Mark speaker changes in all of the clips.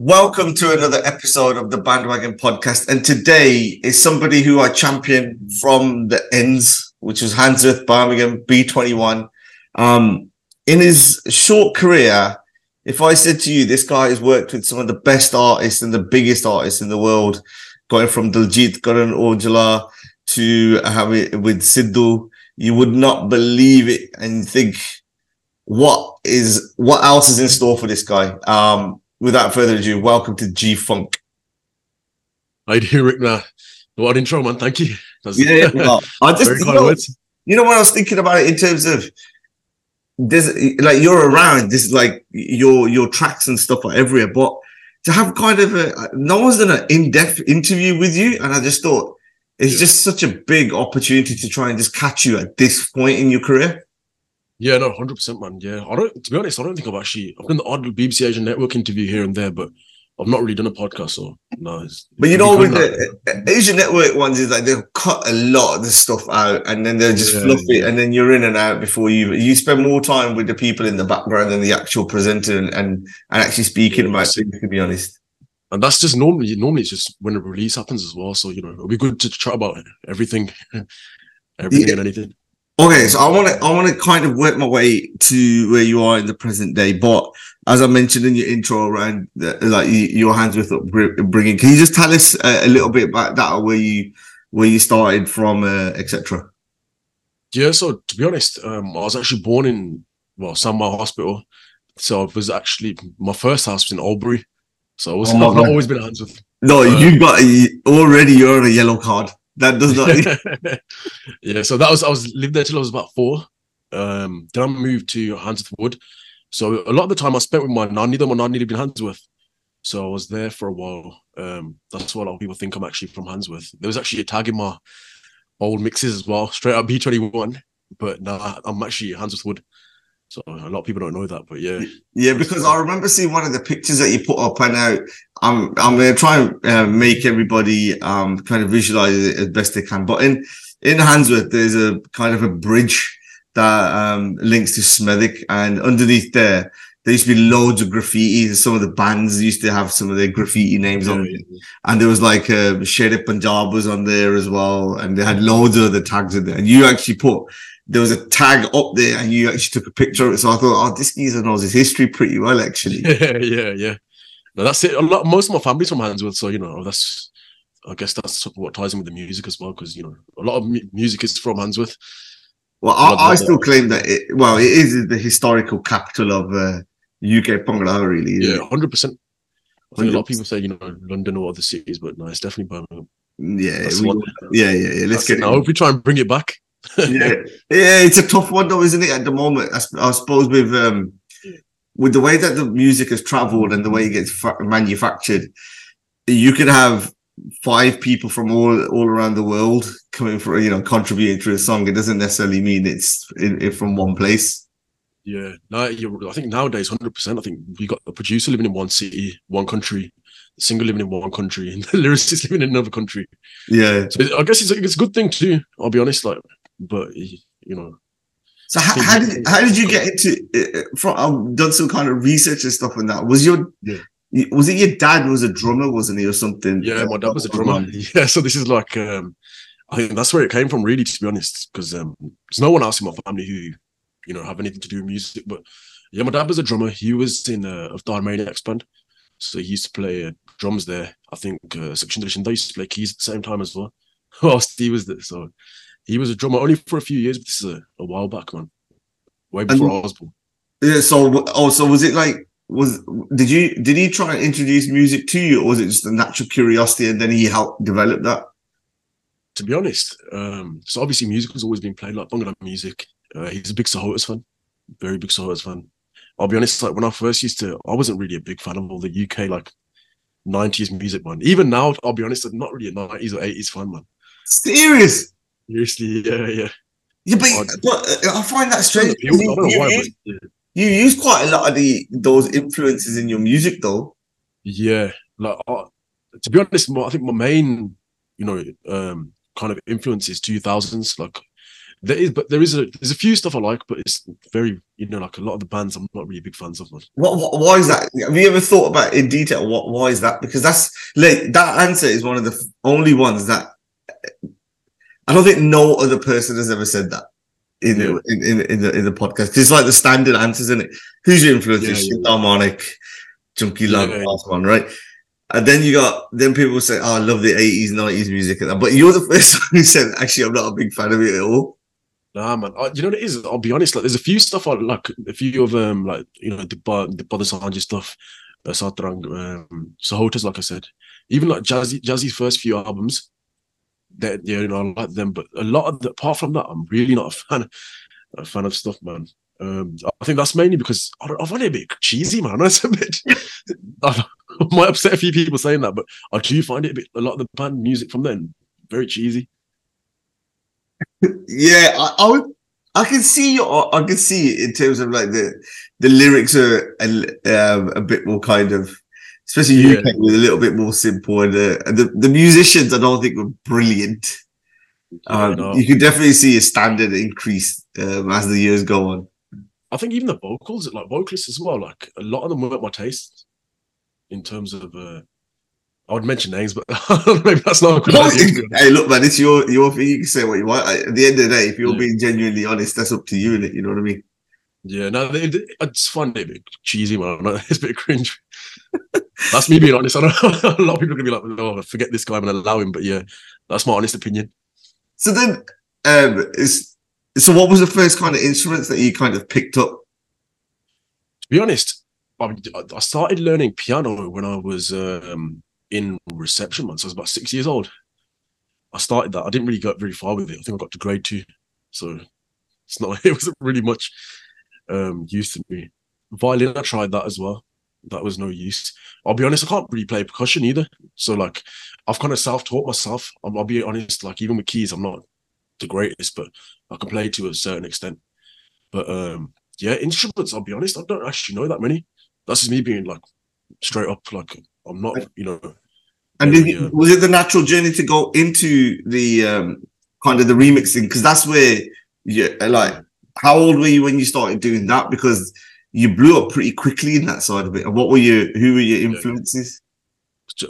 Speaker 1: Welcome to another episode of the Bhandwagon Podcast. And today is somebody who I champion from the ends, which was Handsworth Birmingham B21. Um, in his short career, if I said to you, this guy has worked with some of the best artists and the biggest artists in the world, going from Diljit Karan Aujla to uh, with Sidhu, you would not believe it and think, what is what else is in store for this guy? Um, without further ado, welcome to G Funk.
Speaker 2: I do, Rick? Nah, what intro, man. Thank you.
Speaker 1: That's yeah, yeah well, I just you know, you know what I was thinking about it in terms of this, like you're around this, like your your tracks and stuff are everywhere, but to have kind of a no one's done an in-depth interview with you, and I just thought it's yeah. just such a big opportunity to try and just catch you at this point in your career.
Speaker 2: Yeah, no, hundred percent, man. Yeah, I don't. To be honest, I don't think I've actually. I've done the odd BBC Asian Network interview here and there, but I've not really done a podcast. So no.
Speaker 1: but you know, with the Asian Network ones, is like they'll cut a lot of the stuff out, and then they'll just yeah, fluff yeah. and then you're in and out before you. You spend more time with the people in the background than the actual presenter and and, and actually speaking yeah, about things. To be honest.
Speaker 2: And that's just normally normally it's just when a release happens as well. So you know it'll be good to chat about everything, everything and anything.
Speaker 1: Okay, so I want to I want to kind of work my way to where you are in the present day, but as I mentioned in your intro around the, like your Handsworth bringing, can you just tell us a, a, little bit about that, or where you where you started from, uh, etc.
Speaker 2: Yeah, so to be honest, um, I was actually born in well Sandwell Hospital, so it was actually my first house was in Oldbury, so I was oh, not, not always been a Handsworth.
Speaker 1: No, uh, you got already you're on a yellow card. That does
Speaker 2: not. yeah, so that was I was lived there till I was about four. Um, then I moved to Handsworth Wood. So a lot of the time I spent with my nanny. Then my nanny lived in Handsworth, so I was there for a while. Um, that's what a lot of people think I'm actually from Handsworth. There was actually a tag in my old mixes as well, straight up B21. But no, nah, I'm actually Handsworth Wood. So a lot of people don't know that, but yeah,
Speaker 1: yeah. Because I remember seeing one of the pictures that you put up, and now I'm I'm going to try and uh, make everybody um kind of visualize it as best they can. But in in Handsworth, there's a kind of a bridge that um links to Smethwick, and underneath there, there used to be loads of graffiti. Some of the bands used to have some of their graffiti names yeah, on it, yeah. and there was like uh, Shere Punjab was on there as well, and they had loads of other tags in there. And you actually put there was a tag up there and you actually took a picture of it. So I thought, oh, this geezer knows his history pretty well, actually.
Speaker 2: Yeah, yeah, yeah. No, that's it. A lot, most of my family's from Handsworth, so you know that's. I guess that's what ties in with the music as well, because you know a lot of mu- music is from Handsworth.
Speaker 1: Well, I, I still that. claim that it. Well, it is the historical capital of uh, UK Bhangra, really.
Speaker 2: Yeah, hundred percent. I think 100%. a lot of people say you know London or other cities, but no, it's definitely Birmingham.
Speaker 1: Yeah, we, yeah, yeah, yeah. Let's get.
Speaker 2: I hope we try and bring it back
Speaker 1: yeah, yeah, it's a tough one though, isn't it? At the moment, I, I suppose with um, with the way that the music has travelled and the way it gets fa- manufactured, you could have five people from all all around the world coming for you know contributing to a song. It doesn't necessarily mean it's in, in from one place.
Speaker 2: Yeah, no, I think nowadays, hundred percent. I think we got a producer living in one city, one country, the singer living in one country, and the lyricist living in another country.
Speaker 1: Yeah,
Speaker 2: so I guess it's a, it's a good thing too. I'll be honest, like but you know.
Speaker 1: So how, how did how did you get into? Uh, from I've done some kind of research and stuff on that. Was your yeah. Was it your dad was a drummer, wasn't he, or something?
Speaker 2: Yeah, my dad was a drummer. Yeah, so this is like um, I think that's where it came from, really, to be honest, because um, there's no one else in my family who, you know, have anything to do with music. But yeah, my dad was a drummer. He was in uh, of Dar Maniacs band, so he used to play uh, drums there. I think uh, Section Edition they used to play keys at the same time as well, whilst he was there. So he was a drummer only for a few years. But this is a, a while back, man. Way before
Speaker 1: And-
Speaker 2: I was born.
Speaker 1: Yeah. So, oh, so was it like was did you did he try and introduce music to you, or was it just a natural curiosity, and then he helped develop that?
Speaker 2: To be honest, um, so obviously music has always been played like Bhangra music. Uh, he's a big Sahotas fan, very big Sahotas fan. I'll be honest, like when I first used to, I wasn't really a big fan of all the UK like 90s music, man. Even now, I'll be honest, I'm not really a 90s or 80s fan, man.
Speaker 1: Serious?
Speaker 2: Seriously, yeah, yeah.
Speaker 1: Yeah, but,
Speaker 2: Oh,
Speaker 1: but uh, I find that strange. You, you
Speaker 2: why,
Speaker 1: use,
Speaker 2: yeah.
Speaker 1: you use quite a lot of the those influences in your music, though.
Speaker 2: Yeah, like uh, to be honest, my, I think my main, you know, um, kind of influence is two thousands. Like there is, but there is a there's a few stuff I like, but it's very, you know, like a lot of the bands I'm not really big fans of. Man.
Speaker 1: What, what? Why is that? Have you ever thought about in detail? What? Why is that? Because that's like that answer is one of the only ones that I don't think no other person has ever said that in
Speaker 2: Yeah.
Speaker 1: in, in in the in the podcast. It's like the standard answers, isn't it? Who's your influence?
Speaker 2: Yeah,
Speaker 1: Yeah,
Speaker 2: yeah,
Speaker 1: Harmonic, Junkie Love,
Speaker 2: Yeah,
Speaker 1: last one, right? And then you got then people say, "Oh, I love the eighties, nineties music," and that. But you're the first one who said, "Actually, I'm not a big fan of it at all."
Speaker 2: Nah, man. I, you know what it is? I'll be honest. Like, there's a few stuff I like. A few of um, like you know, the the Bada Sanji stuff, Satrang, um, Sahotas, like I said. Even like Jazzy, Jazzy's first few albums, that you know, I like them. But a lot of the, apart from that, I'm really not a fan, a fan of stuff, man. Um, I think that's mainly because I, don't, I find it a bit cheesy, man. It's a bit. I might upset a few people saying that, but I do find it a bit. A lot of the band music from then very cheesy.
Speaker 1: Yeah, I, I would. I can see your. I can see in terms of like the the lyrics are a, um, a bit more kind of, especially
Speaker 2: Yeah.
Speaker 1: UK with a little bit more simple, and, uh, and the the musicians I don't think were brilliant. Um,
Speaker 2: You
Speaker 1: can definitely see a standard increase um, as the years go on.
Speaker 2: I think even the vocals, like vocalists as well, like a lot of them weren't my taste in terms of. uh I would mention names, but maybe that's not a good idea. to be honest.
Speaker 1: hey, look, man, it's your your thing. You can say what you want. At the end of the day, if you're
Speaker 2: Yeah.
Speaker 1: being genuinely honest, that's up to you. You know what I mean?
Speaker 2: Yeah, no, they, they, I just find it a bit cheesy, man. It's a bit cringe. That's me being honest. I know a lot of people are gonna be like, "Oh, forget this guy and allow him," but yeah, that's my honest opinion.
Speaker 1: So then, um, is so what was the first kind of instruments that you kind of picked up?
Speaker 2: To be honest, I, I started learning piano when I was um, in reception. So I was about six years old. I started that. I didn't really get very far with it. I think I got to grade two, so it's not. It wasn't really much um, use to me. Violin, I tried that as well. That was no use. I'll be honest. I can't really play percussion either. So like, I've kind of self-taught myself. I'll, I'll be honest. Like even with keys, I'm not the greatest, but I can play to a certain extent. But um, yeah, instruments. I'll be honest. I don't actually know that many. That's just me being like straight up. Like I'm not. You know.
Speaker 1: And
Speaker 2: Yeah,
Speaker 1: did, was it the natural journey to go into the um, kind of the remixing? Because that's where you like. How old were you when you started doing that? Because you blew up pretty quickly in that side of it. And what were your who were your influences?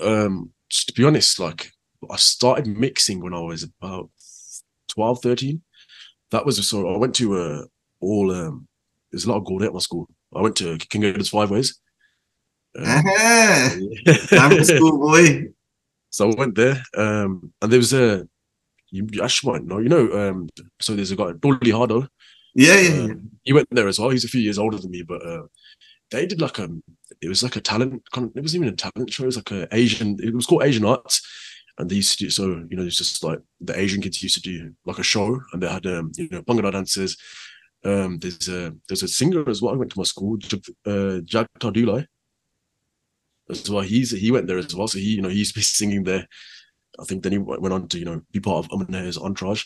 Speaker 2: um to be honest like i started mixing when i was about 12 13 that was so i went to uh all um there's a lot of gold at my school i went to king edward's five ways Um,
Speaker 1: I'm a schoolboy.
Speaker 2: so i went there um and there was a you, you actually might know you know um so there's a guy dolly hardo
Speaker 1: Yeah, yeah, yeah.
Speaker 2: um, he went there as well. He's a few years older than me but uh they did like a. it was like a talent it wasn't even a talent show. It was like a asian it was called asian arts. And they used to do so you know it's just like the asian kids used to do like a show and they had um you know bhangra dancers. Um there's a there's a singer as well. I went to my school uh jag Tardulai as well. He's he went there as well. So he you know he used to be singing there. I think then he went on to you know be part of Aman's entourage.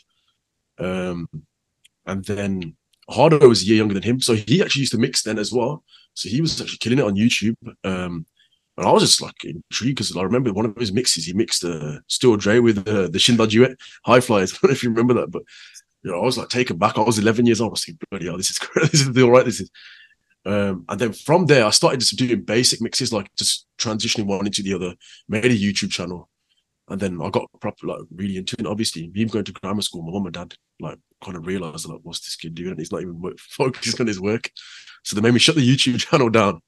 Speaker 2: Um and then Hardo was a year younger than him, so he actually used to mix then as well. So he was actually killing it on YouTube. Um, and I was just like intrigued because I remember one of his mixes, he mixed uh, Still Dre with uh, the Shinda duet, High Flyers. I don't know if you remember that, but you know, I was like taken back. I was 11 years old. I was thinking, bloody hell, this is. This is all right. This is. Um, and then from there, I started just doing basic mixes, like just transitioning one into the other, made a YouTube channel. And then I got proper, like, really into it. Obviously, me going to grammar school, my mum and dad, like, kind of realized, like, what's this kid doing? And he's not even focused on his work. So they made me shut the YouTube channel down.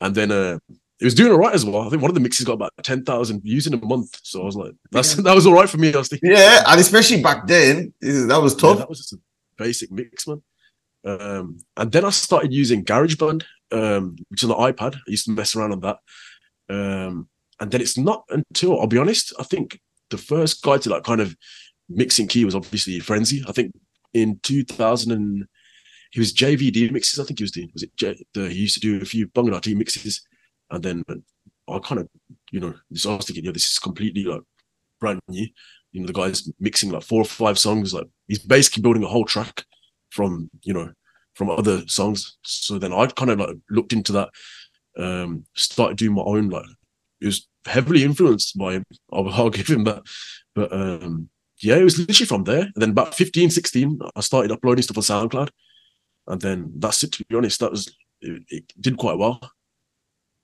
Speaker 2: And then, uh, it was doing all right as well. I think one of the mixes got about ten thousand views in a month. So I was like, that's that was all right for me. I was thinking,
Speaker 1: Yeah, and especially back then, that was
Speaker 2: yeah,
Speaker 1: tough.
Speaker 2: that was just a basic mix, man. Um, and then I started using GarageBand, um, which is on the iPad. I used to mess around on that. Um, and then it's not until I'll be honest, I think the first guy to like kind of mixing key was obviously Frenzy. I think in 2000 and he was JVD mixes. I think he was doing was it J, the, he used to do a few Bunganati mixes, and then I kind of you know this I was thinking yeah this is completely like brand new. You know the guy's mixing like four or five songs. Like he's basically building a whole track from you know from other songs. So then I kind of like looked into that, um, started doing my own like it was heavily influenced by him. I'll, I'll give him that. But um, yeah, it was literally from there. And then about 15, 16, I started uploading stuff on SoundCloud. And then that's it, to be honest. That was, it, it did quite well.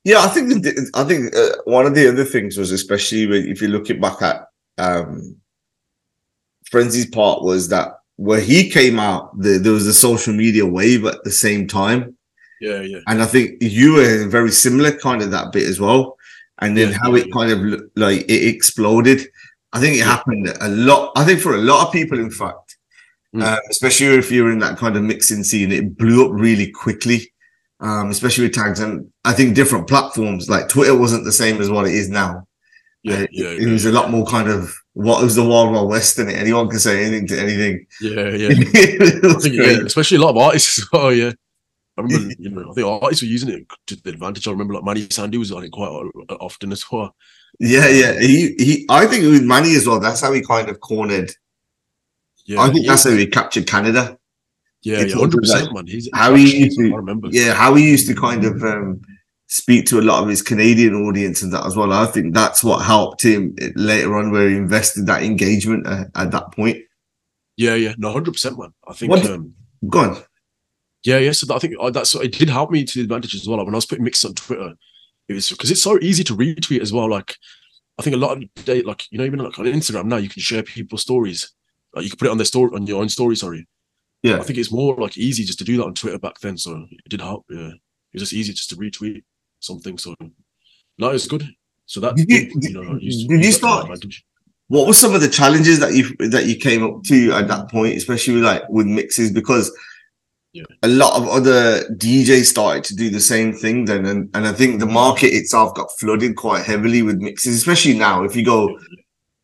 Speaker 1: Yeah, I think the, I think uh, one of the other things was especially when- if you're looking back at um, Frenzy's part was that where he came out, the, there was a social media wave at the same time,
Speaker 2: Yeah, yeah.
Speaker 1: and I think you were very similar kind of that bit as well. And then
Speaker 2: Yeah,
Speaker 1: how it kind of like it exploded. I think it
Speaker 2: Yeah.
Speaker 1: happened a lot. I think for a lot of people, in fact,
Speaker 2: Mm.
Speaker 1: uh, especially if you're in that kind of mixing scene, it blew up really quickly. Um, especially with tags, and I think different platforms like Twitter wasn't the same as what it is now.
Speaker 2: Yeah,
Speaker 1: Uh,
Speaker 2: yeah.
Speaker 1: it was a lot more kind of what was the wild wild west in it. Anyone can say anything to anything.
Speaker 2: Yeah, yeah. Think, yeah, especially a lot of artists Oh well. Yeah, I remember. You know, I think artists were using it to the advantage. I remember like Manni Sandhu was on it quite often as well.
Speaker 1: Yeah, yeah. He, he. I think with Manny as well. That's how he kind of cornered.
Speaker 2: Yeah,
Speaker 1: I think that's how he captured Canada.
Speaker 2: yeah, yeah, hundred
Speaker 1: like
Speaker 2: percent, man. He's
Speaker 1: how he used to-
Speaker 2: I remember.
Speaker 1: Yeah, how he used to kind of um, speak to a lot of his Canadian audience and that as well. I think that's what helped him later on, where he invested that engagement uh, at that point.
Speaker 2: yeah, yeah. No, hundred percent, man. I think.
Speaker 1: What-
Speaker 2: um
Speaker 1: Go on.
Speaker 2: Yeah, yeah. So that, I think uh, that's it did help me to the advantage as well. Like when I was putting mixes on Twitter, it was because it's so easy to retweet as well. Like I think a lot of day, like you know, even like on Instagram now, you can share people's stories. Like you can put it on their story on your own story. Sorry.
Speaker 1: Yeah.
Speaker 2: I think it's more like easy just to do that on Twitter back then. So it did help. Yeah, it was just easy just to retweet something. So no, it's good. So that
Speaker 1: Did you-
Speaker 2: you know, used-
Speaker 1: did you
Speaker 2: used that to my
Speaker 1: start-
Speaker 2: advantage.
Speaker 1: What were some of the challenges that you that you came up to at that point, especially like with mixes? Because A lot of other DJs started to do the same thing then, and, and I think the market itself got flooded quite heavily with mixes, especially now. If you go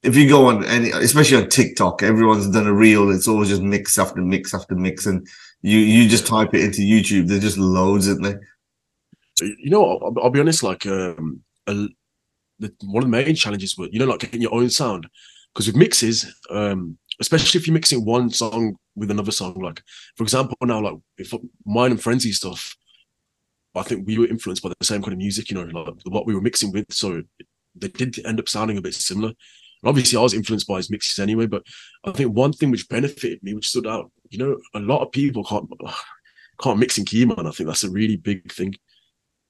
Speaker 1: if you go on any, especially on TikTok, everyone's done a reel. It's always just mix after mix after mix, and you you just type it into YouTube. There's just loads, isn't there?
Speaker 2: you know, I'll, I'll be honest. Like, um, a, the, one of the main challenges were, you know, like getting your own sound. Because with mixes, um, especially if you're mixing one song with another song, like for example, now like if mine and Frenzy stuff, I think we were influenced by the same kind of music, you know, like what we were mixing with. So they did end up sounding a bit similar. And obviously, I was influenced by his mixes anyway. But I think one thing which benefited me, which stood out, you know, a lot of people can't can't mix in key, man. I think that's a really big thing.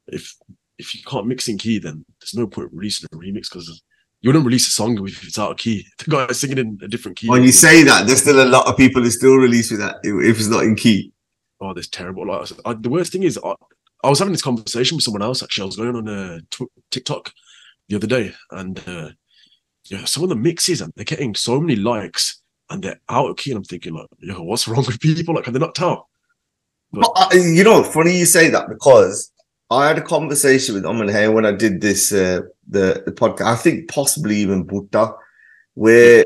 Speaker 2: If if you can't mix in key, then there's no point releasing a remix because you wouldn't release a song if it's out of key. The guy is singing in a different key.
Speaker 1: When you say that, there's still a lot of people who still release with that if it's not in key.
Speaker 2: oh, that's terrible. Like I the worst thing is, I, I was having this conversation with someone else. Actually, I was going on uh, tw- TikTok the other day, and uh, yeah, some of the mixes and they're getting so many likes, and they're out of key. And I'm thinking, like, yo, what's wrong with people? Like, can they not tell?
Speaker 1: But, uh, you know, funny you say that because I had a conversation with Aman Hayer when I did this uh, the, the podcast. I think possibly even Buddha, where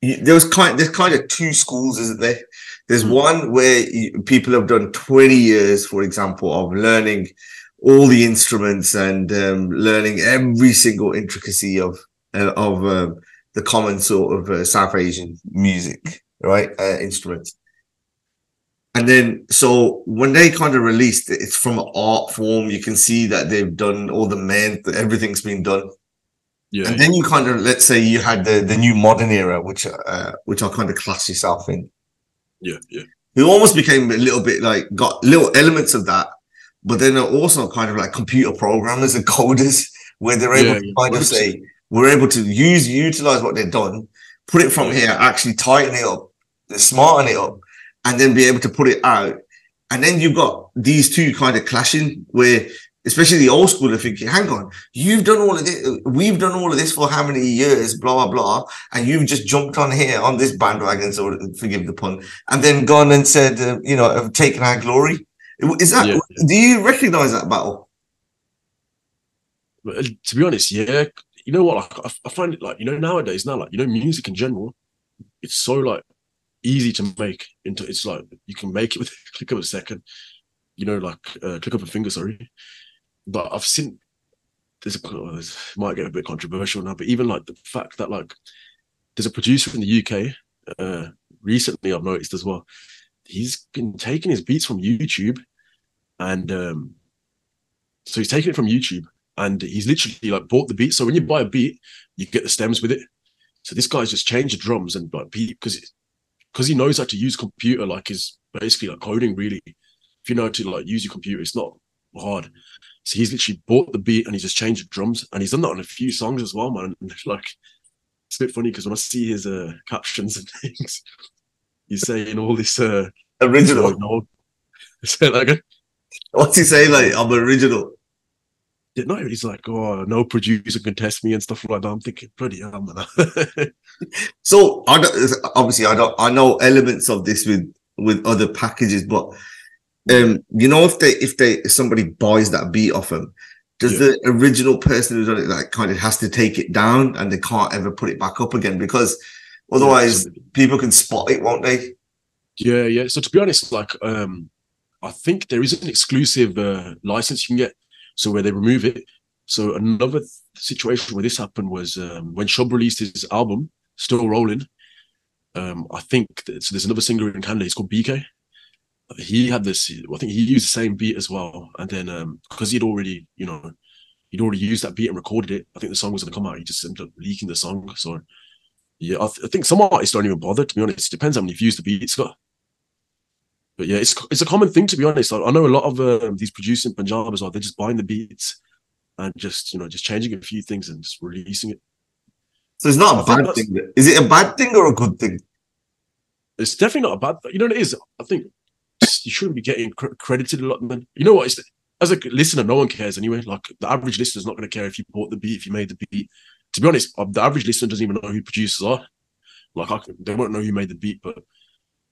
Speaker 1: you, there was kind there's kind of two schools, isn't there? There's
Speaker 2: Mm.
Speaker 1: one where you, people have done 20 years, for example, of learning all the instruments and um, learning every single intricacy of uh, of um, the common sort of uh, South Asian music, right? Uh, instruments. And then, so when they kind of released it, it's from an art form. You can see that they've done all the men, everything's been done.
Speaker 2: Yeah,
Speaker 1: And then you kind of, let's say you had the, the new modern era, which, uh, which I kind of class yourself in.
Speaker 2: yeah, yeah,
Speaker 1: Who almost became a little bit like, got little elements of that, but then they're also kind of like computer programmers and coders where they're able
Speaker 2: Yeah,
Speaker 1: to
Speaker 2: yeah,
Speaker 1: kind of say, we're able to use, utilize what they've done, put it from
Speaker 2: Yeah.
Speaker 1: here, actually tighten it up, smarten it up, and then be able to put it out. And then you've got these two kind of clashing where especially the old school, are thinking, hang on, you've done all of this, we've done all of this for how many years, blah, blah, blah, and you've just jumped on here on this bandwagon, so forgive the pun, and then gone and said, uh, you know, have taken our glory. Is that, yeah. do you recognize that battle?
Speaker 2: Uh, to be honest, yeah. You know what? I, I find it like, you know, nowadays, now, like, you know, music in general, it's so like easy to make into, it's like, you can make it with a click of a second, you know, like, uh, click of a finger, sorry but I've seen there's a this might get a bit controversial now, but even like the fact that like there's a producer in the UK uh, recently I've noticed as well. He's been taking his beats from YouTube, and um, so he's taking it from YouTube, and he's literally like bought the beat. So when you buy a beat, you get the stems with it. So this guy's just changed the drums and like because because he knows how to use computer, like is basically like coding really. If you know how to like use your computer, it's not hard. So he's literally bought the beat and he's just changed the drums, and he's done that on a few songs as well, man. And like, it's a bit funny because when I see his uh, captions and things, he's saying all this uh,
Speaker 1: original. You
Speaker 2: know, say that again.
Speaker 1: What's he saying? Like, I'm original.
Speaker 2: Yeah, no, he's like, oh, no producer can test me and stuff like that. I'm thinking, bloody hell, man.
Speaker 1: so I don't, obviously I don't I know elements of this with with other packages, but um, you know, if they if they if somebody buys that beat off them, does yeah. the original person who's done it like kind of has to take it down and they can't ever put it back up again because otherwise yeah, people can spot it, won't they?
Speaker 2: Yeah, yeah. So to be honest, like um, I think there is an exclusive uh, license you can get, so where they remove it. So another situation where this happened was um, when Shubh released his album, Still Rolling. Um, I think that, so. There's another singer in Canada. He's called BK he had this. I think he used the same beat as well, and then um because he'd already, you know, he'd already used that beat and recorded it. I think the song was going to come out. He just ended up leaking the song. So yeah, I, th- I, think some artists don't even bother. To be honest, it depends how many views the beat's got. But yeah, it's it's a common thing to be honest. I, I know a lot of uh, these producing Punjab as well. They're just buying the beats and just you know just changing a few things and just releasing it.
Speaker 1: So it's not a bad thing. Is it a bad thing or a good thing?
Speaker 2: It's definitely not a bad. thing. You know what it is. I think you shouldn't be getting cr- credited a lot. Man, you know what? It's, as a listener, no one cares anyway. Like the average listener is not going to care if you bought the beat, if you made the beat. To be honest, uh, the average listener doesn't even know who producers are. Like I, they won't know who made the beat, but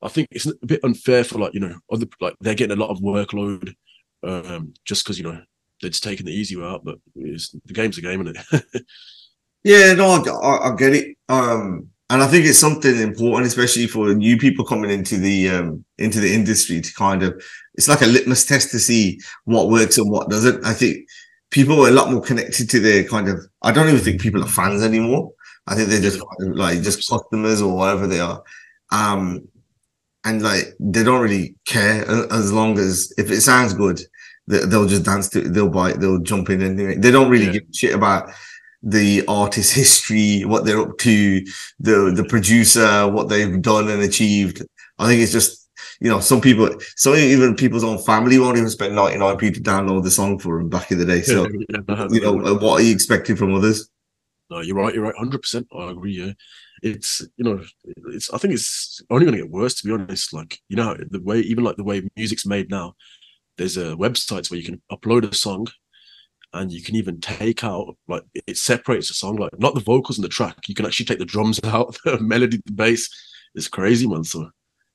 Speaker 2: I think it's a bit unfair for like you know other like they're getting a lot of workload um, just because you know they're just taking the easy way out. But the game's a game, isn't it?
Speaker 1: yeah, no, I, I, get it. Um, and I think it's something important, especially for new people coming into the um, into the industry to kind of it's like a litmus test to see what works and what doesn't. I think people are a lot more connected to their kind of. I don't even think people are fans anymore. I think they're just like just customers or whatever they are. Um, and like they don't really care uh, as long as if it sounds good, they'll just dance to it, they'll buy it, they'll jump in and They don't really yeah. give shit about the artist history, what they're up to, the the producer, what they've done and achieved. I think it's just you know some people, some even people's own family won't even spend ninety nine p to download the song for them back in the day. So yeah, you know what are you expecting from others?
Speaker 2: No, you're right. You're right. Hundred percent. I agree. Yeah, it's you know, it's. I think it's only going to get worse. To be honest, like you know, the way even like the way music's made now, there's a uh, websites where you can upload a song and you can even take out like it separates the song, like not the vocals in the track. You can actually take the drums out, the melody, the bass. It's crazy, man. So,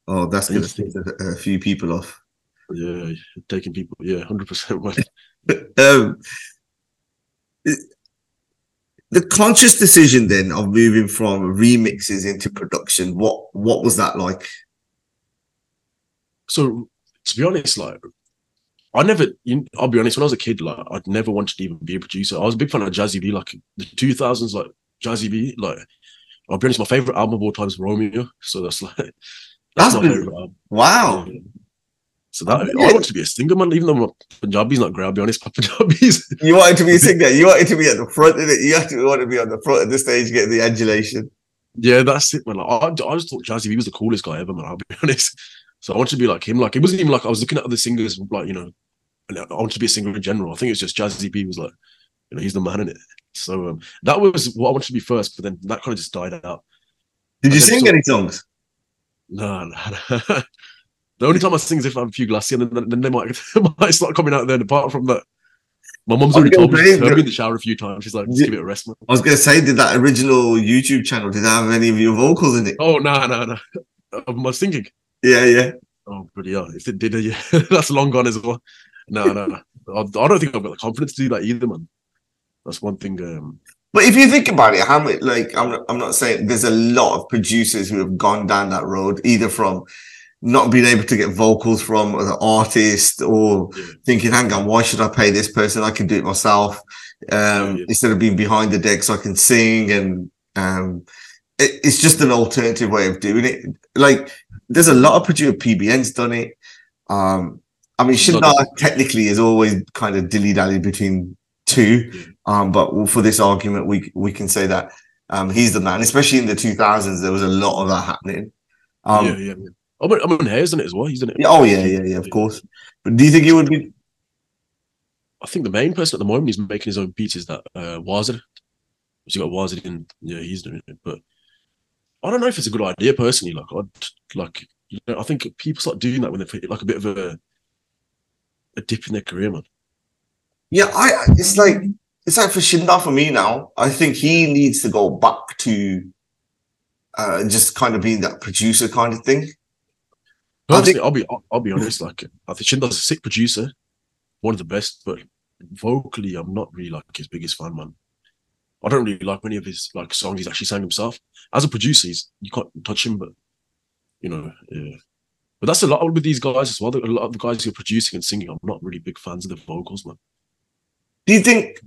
Speaker 1: oh, that's gonna take a, a, few people off.
Speaker 2: Yeah, taking people. Yeah, hundred percent.
Speaker 1: Um, the conscious decision then of moving from remixes into production. What what was that like?
Speaker 2: So to be honest, like I never, I'll be honest, when I was a kid, like, I'd never wanted to even be a producer. I was a big fan of Jazzy B, like the 2000s, like Jazzy B. Like, I'll be honest, my favorite album of all time is Romeo. So that's like, that's,
Speaker 1: that's my favorite album. Wow. Yeah.
Speaker 2: So that, yeah. I wanted to be a singer, man, even though my Punjabi's not great, I'll be honest, Punjabi's.
Speaker 1: you wanted to be a singer, you wanted to be at the front of it, you have to want to be on the front of the stage getting the adulation.
Speaker 2: Yeah, that's it, man. Like, I, I just thought Jazzy B was the coolest guy ever, man, I'll be honest. So I wanted to be like him. Like, it wasn't even like I was looking at other singers, like, you know, I wanted to be a singer in general. I think it's just Jazzy B was like, you know, he's the man in it. So um, that was what I wanted to be first, but then that kind of just died out.
Speaker 1: Did you sing any songs?
Speaker 2: No, no, no. The only time I sing is if I have a few glasses, and then, then they might, might start coming out then. Apart from that, My mum's already told me. She's heard me in the shower a few times. She's like, just
Speaker 1: Yeah.
Speaker 2: give it a rest, man.
Speaker 1: I was gonna say, did that original YouTube channel did that have any of your vocals in it?
Speaker 2: Oh no, no, no. I was thinking.
Speaker 1: Yeah, yeah.
Speaker 2: Oh, bloody hell. If it did, yeah, that's long gone as well. No, no, no. I, I don't think I've got the confidence to do that either, man. That's one thing. Um,
Speaker 1: But if you think about it, how many like I'm I'm not saying there's a lot of producers who have gone down that road, either from not being able to get vocals from the artist or
Speaker 2: Yeah.
Speaker 1: thinking, hang on, why should I pay this person? I can do it myself. Um,
Speaker 2: yeah.
Speaker 1: instead of being behind the deck so I can sing and um it, it's just an alternative way of doing it. Like there's a lot of producer PBN's done it. Um I mean
Speaker 2: Shinda
Speaker 1: technically is always kind of dilly dally between two.
Speaker 2: Yeah.
Speaker 1: Um, but for this argument, we we can say that um he's the man, especially in the 2000s. There was a lot of that happening. Um,
Speaker 2: yeah, yeah, I mean, in, Aman Hayer's it as well. He's in it.
Speaker 1: oh yeah, yeah, yeah, of course. But do you think he would be?
Speaker 2: I think the main person at the moment he's making his own beats is that uh, Wazir. So you got Wazir in, yeah, he's doing it. But I don't know if it's a good idea personally. Like, I'd like, you know, I think people start doing that when they hit like a bit of a a dip in their career, man.
Speaker 1: Yeah, I. It's like it's like for Shinda for me now. I think he needs to go back to uh just kind of being that producer kind of thing.
Speaker 2: Personally,
Speaker 1: think-
Speaker 2: I'll be I'll, be honest. Like, I think Shinda's a sick producer, one of the best. But vocally, I'm not really like his biggest fan, man. I don't really like many of his like songs he's actually sang himself. As a producer, he's you can't touch him, but you know, yeah. But that's a lot with these guys as well. A lot of the guys who are producing and singing, I'm not really big fans of the vocals, man.
Speaker 1: Do you think?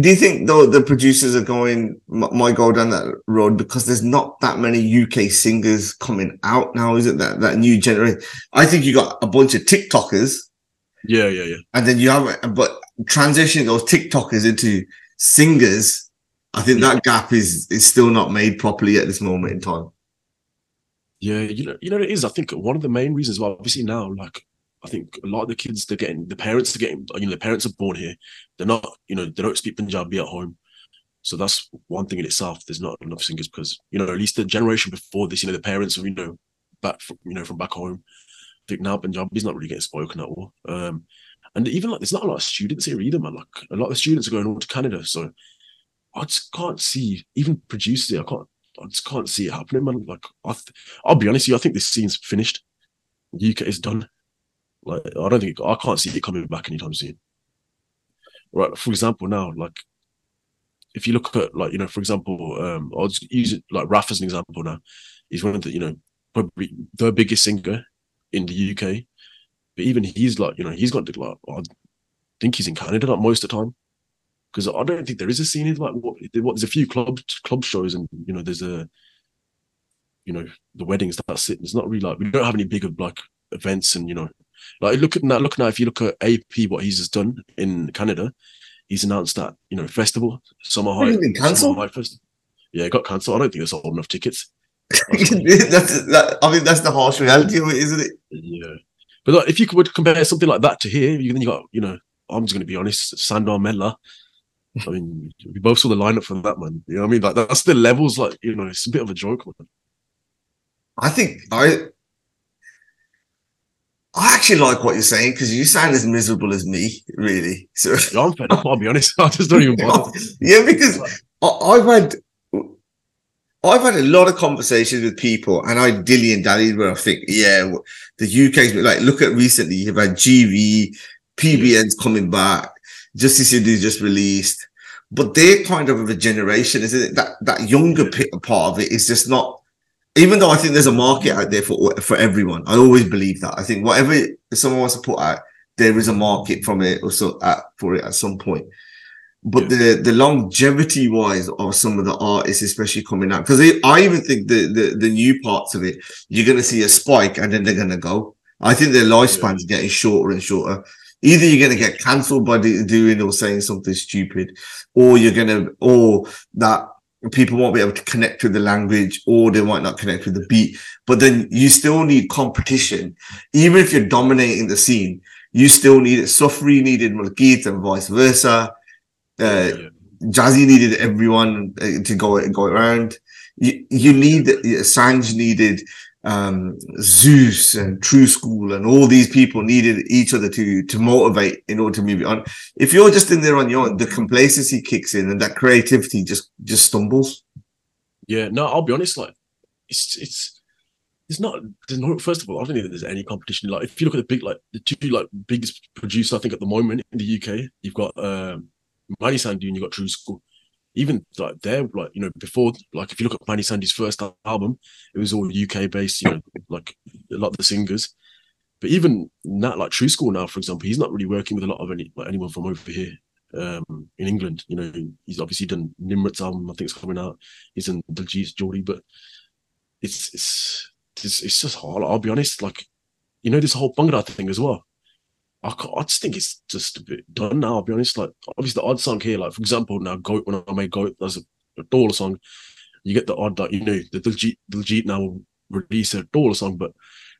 Speaker 1: Do you think though the producers are going m- might go down that road because there's not that many UK singers coming out now? Is it that that new generation? I think you got a bunch of TikTokers,
Speaker 2: Yeah, yeah, yeah.
Speaker 1: and then you have but transitioning those TikTokers into singers. I think that gap is is still not made properly at this moment in time.
Speaker 2: Yeah, you know, you know it is. I think one of the main reasons why, obviously now, like I think a lot of the kids they're getting, the parents are getting, you know, the parents are born here. They're not, you know, they don't speak Punjabi at home. So that's one thing in itself. There's not enough singers because you know at least the generation before this, you know, the parents are you know back from you know from back home. I think now Punjabi's not really getting spoken at all. Um, and even like there's not a lot of students here either, man. Like a lot of students are going over to Canada, so I just can't see even producers. I can't. I just can't see it happening, man. Like I, th- I'll be honest with you, I think this scene's finished. UK is done. Like I don't think I can't see it coming back anytime soon. Right, for example, now like if you look at like you know, for example, um, I'll just use it like Raf as an example. Now he's one of the you know probably the biggest singer in the UK, but even he's like you know he's got like I think he's in Canada like most of the time because I don't think there is a scene in like what, what there's a few club club shows and you know there's a you know the weddings that's it. It's not really like we don't have any bigger like events and you know like look at that look now if you look at AP what he's just done in Canada, he's announced that you know festival summer high
Speaker 1: been cancelled?
Speaker 2: Yeah, it got cancelled. I don't think there's sold enough tickets.
Speaker 1: that's that, I mean that's the harsh reality of it, isn't it?
Speaker 2: Yeah, but like, if you could compare something like that to here, you then you got you know I'm just going to be honest, Sandor Mella. I mean, we both saw the lineup for that man. You know what I mean? Like that's the levels. Like you know, it's a bit of a joke, man.
Speaker 1: I think I I actually like what you're saying because you sound as miserable as me, really. So
Speaker 2: I'm fed up. I'll be honest. I just don't even bother.
Speaker 1: yeah, because I, I've had I've had a lot of conversations with people, and I dilly and dally where I think, yeah, the UK's like look at recently you've had GV, PBN's coming back, Justice India just released, but they're kind of of a generation, isn't it? That that younger part of it is just not. Even though I think there's a market mm. out there for for everyone, I always believe that. I think whatever someone wants to put out, there is a market from it or so at, for it at some point but the the longevity wise of some of the artists, especially coming out, because I even think the, the the new parts of it, you're gonna see a spike and then they're gonna go. I think their lifespan's getting shorter and shorter. Either you're gonna get cancelled by doing or saying something stupid, or you're gonna, or that people won't be able to connect with the language, or they might not connect with the beat. But then you still need competition, even if you're dominating the scene. You still need it. Safri needed Malkit and vice versa uh,
Speaker 2: Yeah.
Speaker 1: Jazzy needed everyone uh, to go go around. You you need Sanj needed um, Zeus and Tru-Skool and all these people needed each other to to motivate in order to move on. If you're just in there on your own, the complacency kicks in and that creativity just just stumbles.
Speaker 2: Yeah, no, I'll be honest. Like, it's it's it's not. There's no. First of all, I don't think there's any competition. Like, if you look at the big, like the two like biggest producer, I think at the moment in the UK, you've got um, Manni Sandhu and you've got True School even like there, like you know, before, like if you look at Manni Sandhu's first album, it was all UK based, you know, like a lot of the singers. But even that, like Tru-Skool now, for example, he's not really working with a lot of any like anyone from over here um, in England. You know, he's obviously done Nimrat's album, I think it's coming out. He's in Diljit's Geordie, but it's it's it's, it's just hard. I'll be honest, like you know, this whole Bhangra thing as well. I, I just think it's just a bit done now. I'll be honest. Like obviously the odd song here, like for example, now Goat when I made Goat, that's a, a dollar song. You get the odd that you know the Diljit, Diljit now release a dollar song, but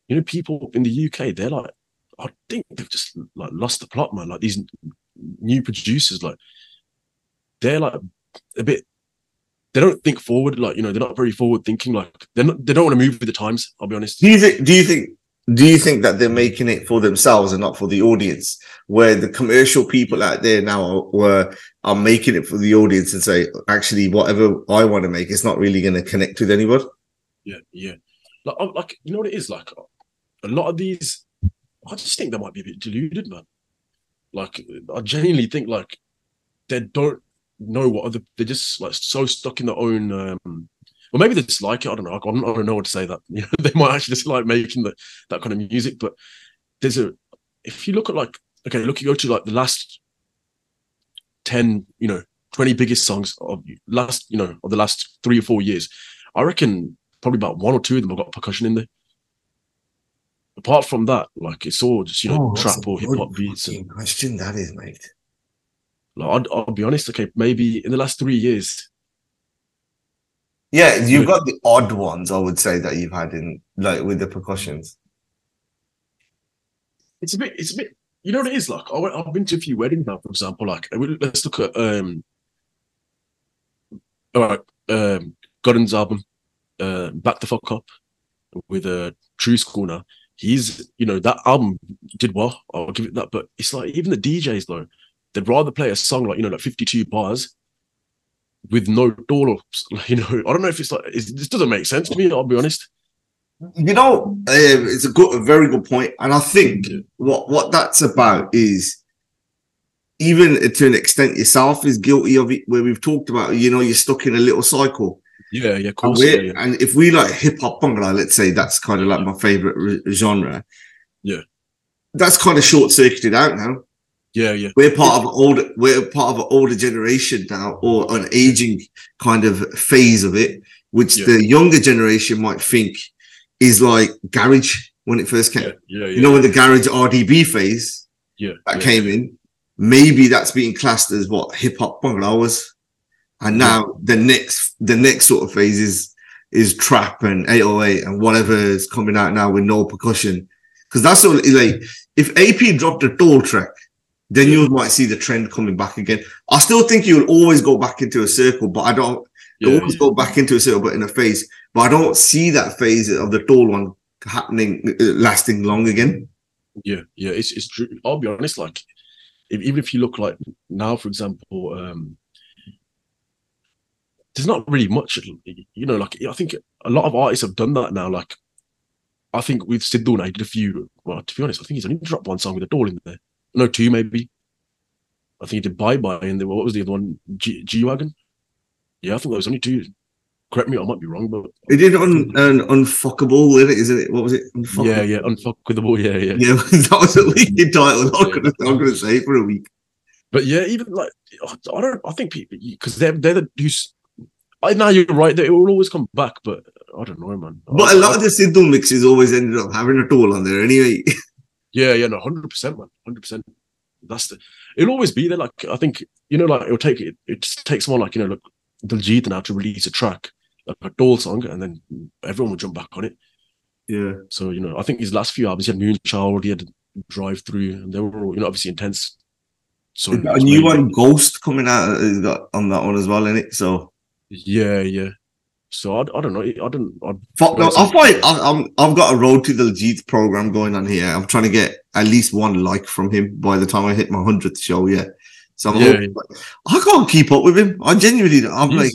Speaker 2: you know people in the UK they're like, I think they've just like lost the plot, man. Like these new producers, like they're like a bit. They don't think forward, like you know, they're not very forward thinking. Like they're not, they don't want to move with the times. I'll be honest.
Speaker 1: Do you think? Do you think do you think that they're making it for themselves and not for the audience? Where the commercial people out there now were are making it for the audience and say actually whatever i want to make it's not really going to connect with anyone
Speaker 2: yeah yeah. Like, like you know what it is? Like a lot of these i just think they might be a bit deluded man. Like i genuinely think like they don't know what other they're just like so stuck in their own um or maybe they just like it. I don't know. I don't know what to say that. You know, they might actually dislike making the, that kind of music. But there's a, if you look at like, okay, look, you go to like the last 10, you know, 20 biggest songs of last, you know, of the last three or four years. I reckon probably about one or two of them have got percussion in there. Apart from that, like it's all just, you know, oh, trap or hip hop beats.
Speaker 1: And, question that is, mate.
Speaker 2: Like, I'll, I'll be honest, okay, maybe in the last three years,
Speaker 1: yeah, you've got the odd ones, I would say, that you've had in like with the percussions.
Speaker 2: It's a bit, it's a bit, you know what it is like? I went, I've been to a few weddings now, for example. Like, let's look at, um, all right, um, Godden's album, uh, Back the Fuck Up with a uh, Tru-Skool now. He's, you know, that album did well. I'll give it that. But it's like, even the DJs, though, they'd rather play a song like, you know, like 52 bars with no door. You know, I don't know if it's like it's, this doesn't make sense to me. I'll be honest.
Speaker 1: You know, uh, it's a good, a very good point, and I think yeah. what what that's about is even to an extent yourself is guilty of it. Where we've talked about, you know, you're stuck in a little cycle.
Speaker 2: Yeah, yeah, of course.
Speaker 1: And,
Speaker 2: yeah, yeah.
Speaker 1: and if we like hip hop bhangra, let's say that's kind of like my favorite re- genre.
Speaker 2: Yeah,
Speaker 1: that's kind of short circuited out now.
Speaker 2: Yeah, yeah.
Speaker 1: We're part of older. We're part of an older generation now, or an aging kind of phase of it, which yeah. the younger generation might think is like garage when it first came.
Speaker 2: Yeah, yeah,
Speaker 1: you know, when the garage RDB phase,
Speaker 2: yeah,
Speaker 1: that came in, maybe that's being classed as what hip hop was, and now the next the next sort of phase is is trap and 808 and whatever is coming out now with no percussion, because that's of like if AP dropped a toll track then you might see the trend coming back again. I still think you'll always go back into a circle, but I don't yeah, always go back into a circle, but in a phase. But I don't see that phase of the tall one happening, uh, lasting long again.
Speaker 2: Yeah, yeah, it's it's true. I'll be honest, like if, even if you look like now, for example, um there's not really much, you know, like I think a lot of artists have done that now. Like I think with Sidhu, I did a few. Well, to be honest, I think he's only dropped one song with a doll in there no, two maybe. I think he did Bye Bye, and then what was the other one? G Wagon. Yeah, I think there was only two. Correct me, I might be wrong, but
Speaker 1: he did un, an unfuckable with it, isn't it? What was it?
Speaker 2: Unfuckable. Yeah, yeah, unfuckable. Yeah, yeah.
Speaker 1: Yeah, that was a wicked title. I'm gonna, I'm gonna say for a week.
Speaker 2: But yeah, even like I don't, I think people because they're they're the who's. I know you're right. That it will always come back, but I don't know, man.
Speaker 1: But
Speaker 2: I,
Speaker 1: a lot I, of the Sidhu mixes always ended up having a toll on there anyway.
Speaker 2: Yeah, yeah, no, hundred percent, man, hundred percent. That's the. It'll always be there. Like I think you know, like it'll take it. It takes someone like you know, like Diljit now to release a track, like a Dole song, and then everyone will jump back on it.
Speaker 1: Yeah.
Speaker 2: So you know, I think his last few albums, he had Moonchild, he had Drive Through, and they were all, you know obviously intense.
Speaker 1: So a new one, Ghost, coming out, is got on that one as well, in it. So
Speaker 2: yeah, yeah. So I, I don't know. I don't. I,
Speaker 1: Fuck, no, I find I, I'm I've got a road to Diljit program going on here. I'm trying to get at least one like from him by the time I hit my hundredth show. Yeah, so I'm
Speaker 2: Yeah,
Speaker 1: hoping- I can't keep up with him. I genuinely, I'm
Speaker 2: He's-
Speaker 1: like,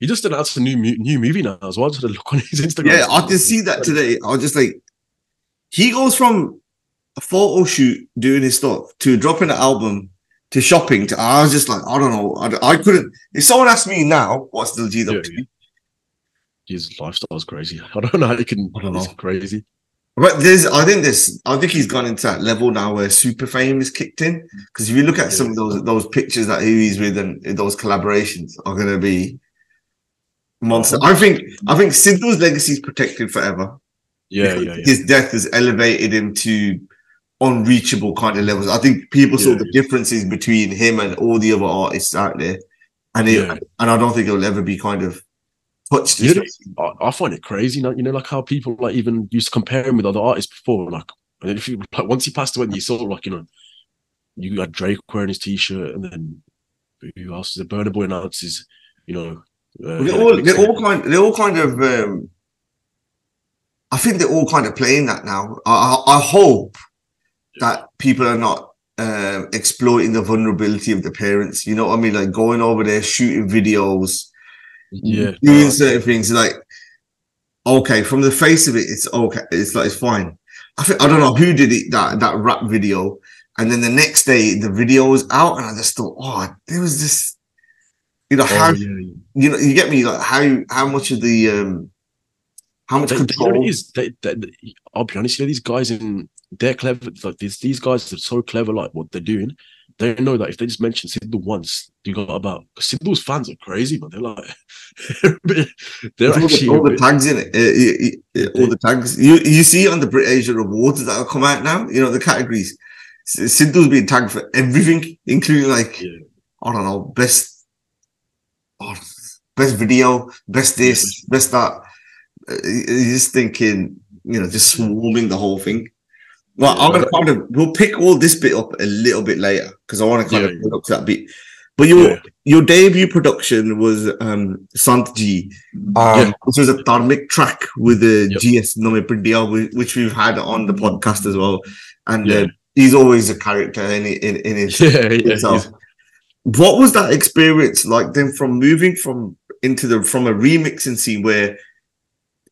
Speaker 2: he just announced a new new movie now as well. I just had a look on his Instagram.
Speaker 1: yeah, I can see that today. I was just like, he goes from a photo shoot doing his stuff to dropping an album to shopping. To I was just like, I don't know. I, I couldn't. If someone asked me now, what's Diljit up
Speaker 2: Yeah,
Speaker 1: to?
Speaker 2: yeah. His lifestyle is crazy. I don't know how he can.
Speaker 1: I don't
Speaker 2: It's
Speaker 1: know.
Speaker 2: crazy.
Speaker 1: But there's, I think this, I think he's gone into that level now where super fame is kicked in. Because if you look at some of those those pictures that he's with and those collaborations are going to be monster. I think, I think Sidhu's legacy is protected forever.
Speaker 2: Yeah, yeah, yeah.
Speaker 1: His death has elevated him to unreachable kind of levels. I think people saw
Speaker 2: Yeah.
Speaker 1: the differences between him and all the other artists out there, and it,
Speaker 2: Yeah.
Speaker 1: and I don't think it'll ever be kind of
Speaker 2: You know, I, I find it crazy. You know, you know, like how people like even used to compare him with other artists before. Like, and if you like once he passed away, and you saw like you know, you got Drake wearing his t-shirt, and then who else? Is the Burna Boy announces, you know, uh,
Speaker 1: they're all they're all kind they're all kind of um I think they're all kind of playing that now. I I, I hope that people are not um exploiting the vulnerability of the parents. You know what I mean? Like going over there shooting videos,
Speaker 2: yeah,
Speaker 1: doing certain things. Like okay, from the face of it, it's okay. It's like it's fine. I think I don't know who did it that that rap video, and then the next day the video was out, and I just thought, oh, there was this. You know how
Speaker 2: Oh, yeah, yeah.
Speaker 1: you know you get me like how how much of the um how much
Speaker 2: They, they,
Speaker 1: control
Speaker 2: it is? They, they, they- I'll be honest, you know, these guys in they're clever. Like these, these guys are so clever, like what they're doing. They know that if they just mention Sidhu once, you got about Sidhu's fans are crazy, but they're like, they're
Speaker 1: all, the,
Speaker 2: actually
Speaker 1: all the tags in it. Uh, uh, uh, all the tags. You you see on the Brit Asia awards that have come out now you know the categories. Sidhu's being tagged for everything including like
Speaker 2: Yeah.
Speaker 1: I don't know best oh, best video best this best that. Uh, you're just thinking you know just swarming the whole thing well, I'm gonna kind of we'll pick all this bit up a little bit later because I want to kind
Speaker 2: Yeah,
Speaker 1: of build up to that bit. But your
Speaker 2: Yeah.
Speaker 1: your debut production was um Sant G, um,
Speaker 2: Yeah.
Speaker 1: which was a Dharmic track with the
Speaker 2: Yep.
Speaker 1: GS Nawepindiya, which we've had on the podcast as well. And uh, he's always a character in in, in his himself. What was that experience like then from moving from into the from a remixing scene where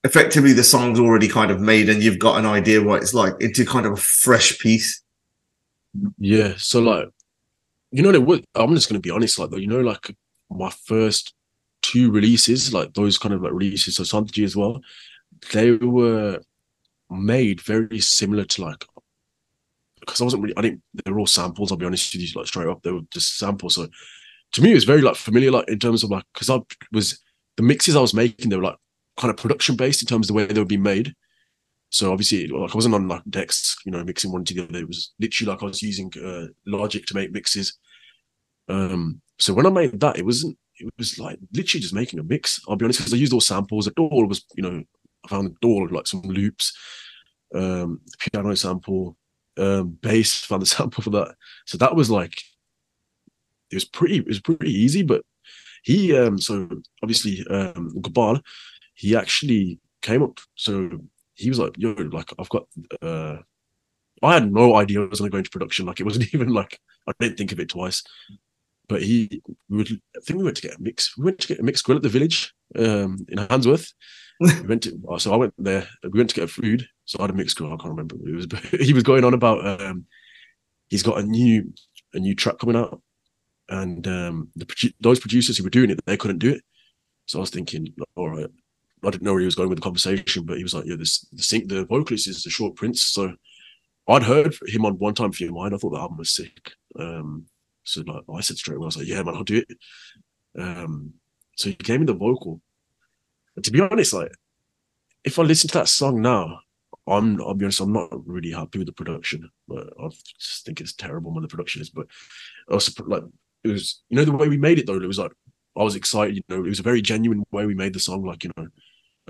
Speaker 1: effectively the song's already kind of made and you've got an idea what it's like into kind of a fresh piece?
Speaker 2: Yeah, so like, you know, was, I'm just gonna be honest, like, you know, like my first two releases, like those kind of like releases, of Santaji as well, they were made very similar to like, because I wasn't really, I didn't, they were all samples. I'll be honest with you, like straight up, they were just samples. So to me, it was very like familiar, like in terms of like, because I was the mixes I was making, they were like kind of production based in terms of the way they would be made. So obviously, like I wasn't on like decks, you know, mixing one to the other. It was literally like I was using uh, Logic to make mixes. Um, so when I made that, it wasn't. It was like literally just making a mix. I'll be honest, because I used all samples. The door was, you know, I found the door like some loops, um, piano sample, um, bass. Found the sample for that. So that was like, it was pretty. It was pretty easy. But he, um, so obviously, um, Gabbar, he actually came up. So he was like, "Yo, like I've got." uh I had no idea I was going to go into production. Like it wasn't even like I didn't think of it twice. But he, we would, I think we went to get a mix. We went to get a mixed grill at the village um, in Handsworth. we went to, so I went there. We went to get food. So I had a mixed grill. I can't remember what it was, but he was going on about um, he's got a new a new track coming out, and um, the those producers who were doing it, they couldn't do it. So I was thinking, all right, I didn't know where he was going with the conversation, but he was like, "Yeah, this the sync, the vocalist is the Short Prince." So I'd heard him on one time for your mind. I thought the album was sick. Um, so like I said straight away, I was like, "Yeah, man, I'll do it." Um, so he gave me the vocal. And to be honest, like if I listen to that song now, I'm I'll be honest, I'm not really happy with the production. But I just think it's terrible when the production is. But also like it was, you know, the way we made it though. It was like I was excited. You know, it was a very genuine way we made the song. Like you know,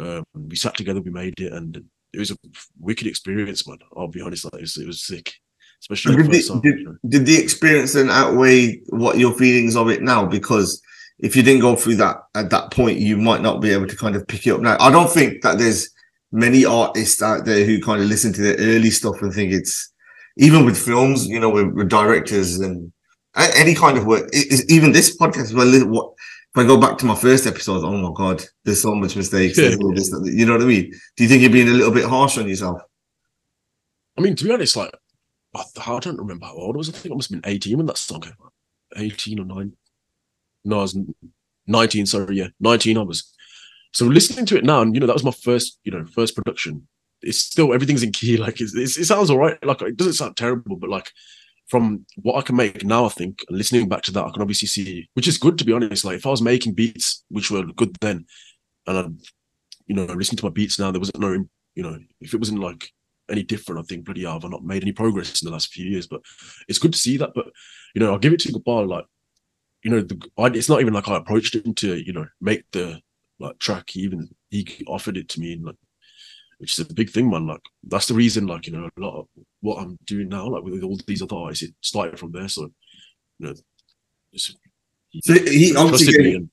Speaker 2: um, we sat together, we made it, and it was a wicked experience, man. I'll be honest, like it was, it was sick, especially the
Speaker 1: Did
Speaker 2: first
Speaker 1: the,
Speaker 2: song.
Speaker 1: did,
Speaker 2: you know.
Speaker 1: did the experience then outweigh what your feelings of it now? Because if you didn't go through that at that point, you might not be able to kind of pick it up now. I don't think that there's many artists out there who kind of listen to the early stuff and think it's even with films, you know, with, with directors and any kind of work. It, even this podcast, well, what if I go back to my first episode? Oh my god, there's so much mistakes. you know what I mean? Do you think you're being a little bit harsh on yourself?
Speaker 2: I mean, to be honest, like I, don't remember how old I was. I think I must have been 18 when that song came out. 18 or 9. No, I was 19, sorry, yeah. 19 I was. So listening to it now, and you know, that was my first, you know, first production. It's still everything's in key. Like it's, it's, it sounds all right. Like it doesn't sound terrible, but like from what I can make now, I think, listening back to that, I can obviously see, which is good to be honest. Like if I was making beats which were good then, and I, you know, listening to my beats now, there wasn't no, you know, if it wasn't like any different, I think bloody hell, I've not made any progress in the last few years. But it's good to see that. But you know, I'll give it to Gabbar. Like, you know, the, I, it's not even like I approached him to, you know, make the like track. He even he offered it to me, and like, which is a big thing, man. Like, that's the reason. Like, you know, a lot of what I'm doing now, like with all these other artists, it started from there. So, you know,
Speaker 1: he, so he obviously gave, and,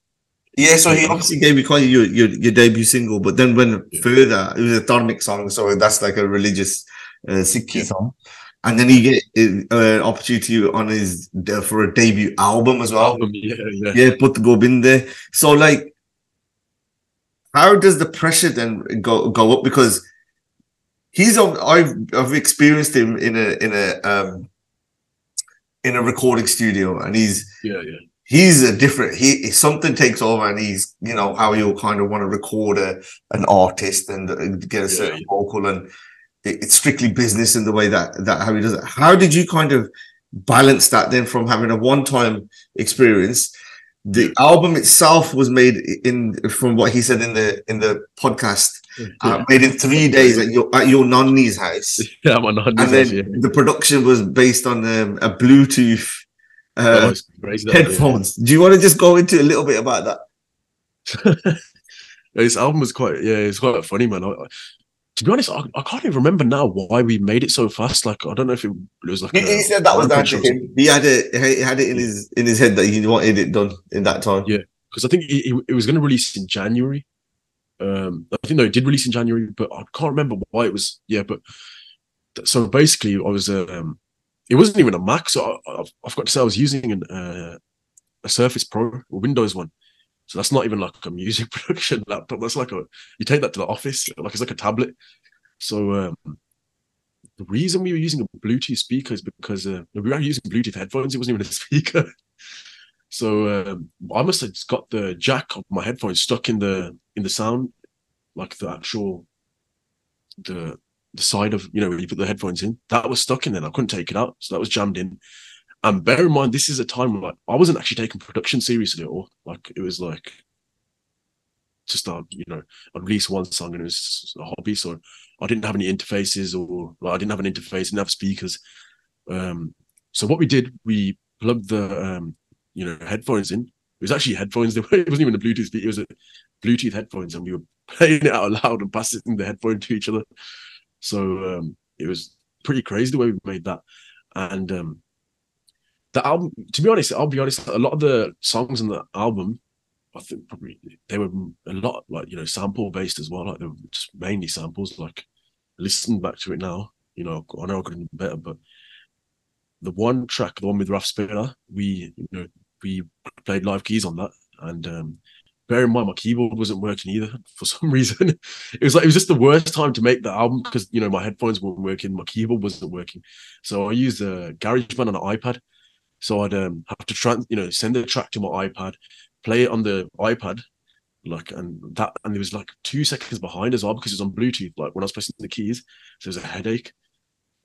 Speaker 1: yeah, so he obviously gave you quite your, your, your debut single, but then went yeah. further. It was a Dharmic song, so that's like a religious uh, Sikh yeah. song. And then he get an uh, opportunity on his uh, for a debut album as well. Album, yeah, yeah, yeah. Put the Gobind there. So like, how does the pressure then go go up? Because he's I've I've experienced him in a in a um in a recording studio, and he's
Speaker 2: yeah yeah
Speaker 1: he's a different he something takes over and he's you know how you'll kind of want to record a, an artist and, and get a certain yeah, yeah. vocal and it, it's strictly business in the way that that how he does it how did you kind of balance that then from having a one-time experience the album itself was made in from what he said in the in the podcast uh, made in three days at your at your nanny's house
Speaker 2: yeah my nanny's
Speaker 1: and then house, yeah. the production was based on um, a bluetooth uh, oh, headphones. Do you want to just go into a little bit about that?
Speaker 2: this album was quite, yeah, it's quite funny, man. I, to be honest, I, I, can't even remember now why we made it so fast. Like, I don't know if it, was like
Speaker 1: he, he said that was down to him. He had it, he had it in his in his head that he wanted it done in that time.
Speaker 2: Yeah, because I think it was going to release in January. Um, I think no, it did release in January, but I can't remember why it was. Yeah, but so basically, I was um, it wasn't even a Mac. So I, I forgot to say I was using an, uh, a Surface Pro, a Windows one. So that's not even like a music production laptop. That's like a you take that to the office, like it's like a tablet. So um, the reason we were using a Bluetooth speaker is because uh, we were using Bluetooth headphones. It wasn't even a speaker. so um, I must have got the jack of my headphones stuck in the in the sound, like the actual the the side of you know where you put the headphones in that was stuck in there. I couldn't take it out, so that was jammed in. And bear in mind, this is a time where like I wasn't actually taking production seriously at all. Like it was like to start, you know, I'd release one song and it was a hobby, so I didn't have any interfaces or like, I didn't have an interface, didn't have speakers. Um, so what we did, we plugged the um, you know headphones in. It was actually headphones. It wasn't even a Bluetooth. It was a Bluetooth headphones, and we were playing it out loud and passing the headphone to each other. So um, it was pretty crazy the way we made that. And um, the album, to be honest, I'll be honest, a lot of the songs in the album, I think probably they were a lot like, you know, sample based as well. Like they were just mainly samples. Like listening back to it now, you know, I know I could have better, but the one track, the one with Raf Saperra, we, you know, we played live keys on that. And um, bear in mind my keyboard wasn't working either for some reason. it was like it was just the worst time to make the album because you know my headphones weren't working, my keyboard wasn't working. So I used a GarageBand on an iPad. So I'd um, have to try, you know, send the track to my iPad, play it on the iPad, like, and that, and there was like two seconds behind as well because it was on Bluetooth. Like when I was pressing the keys, so it was a headache.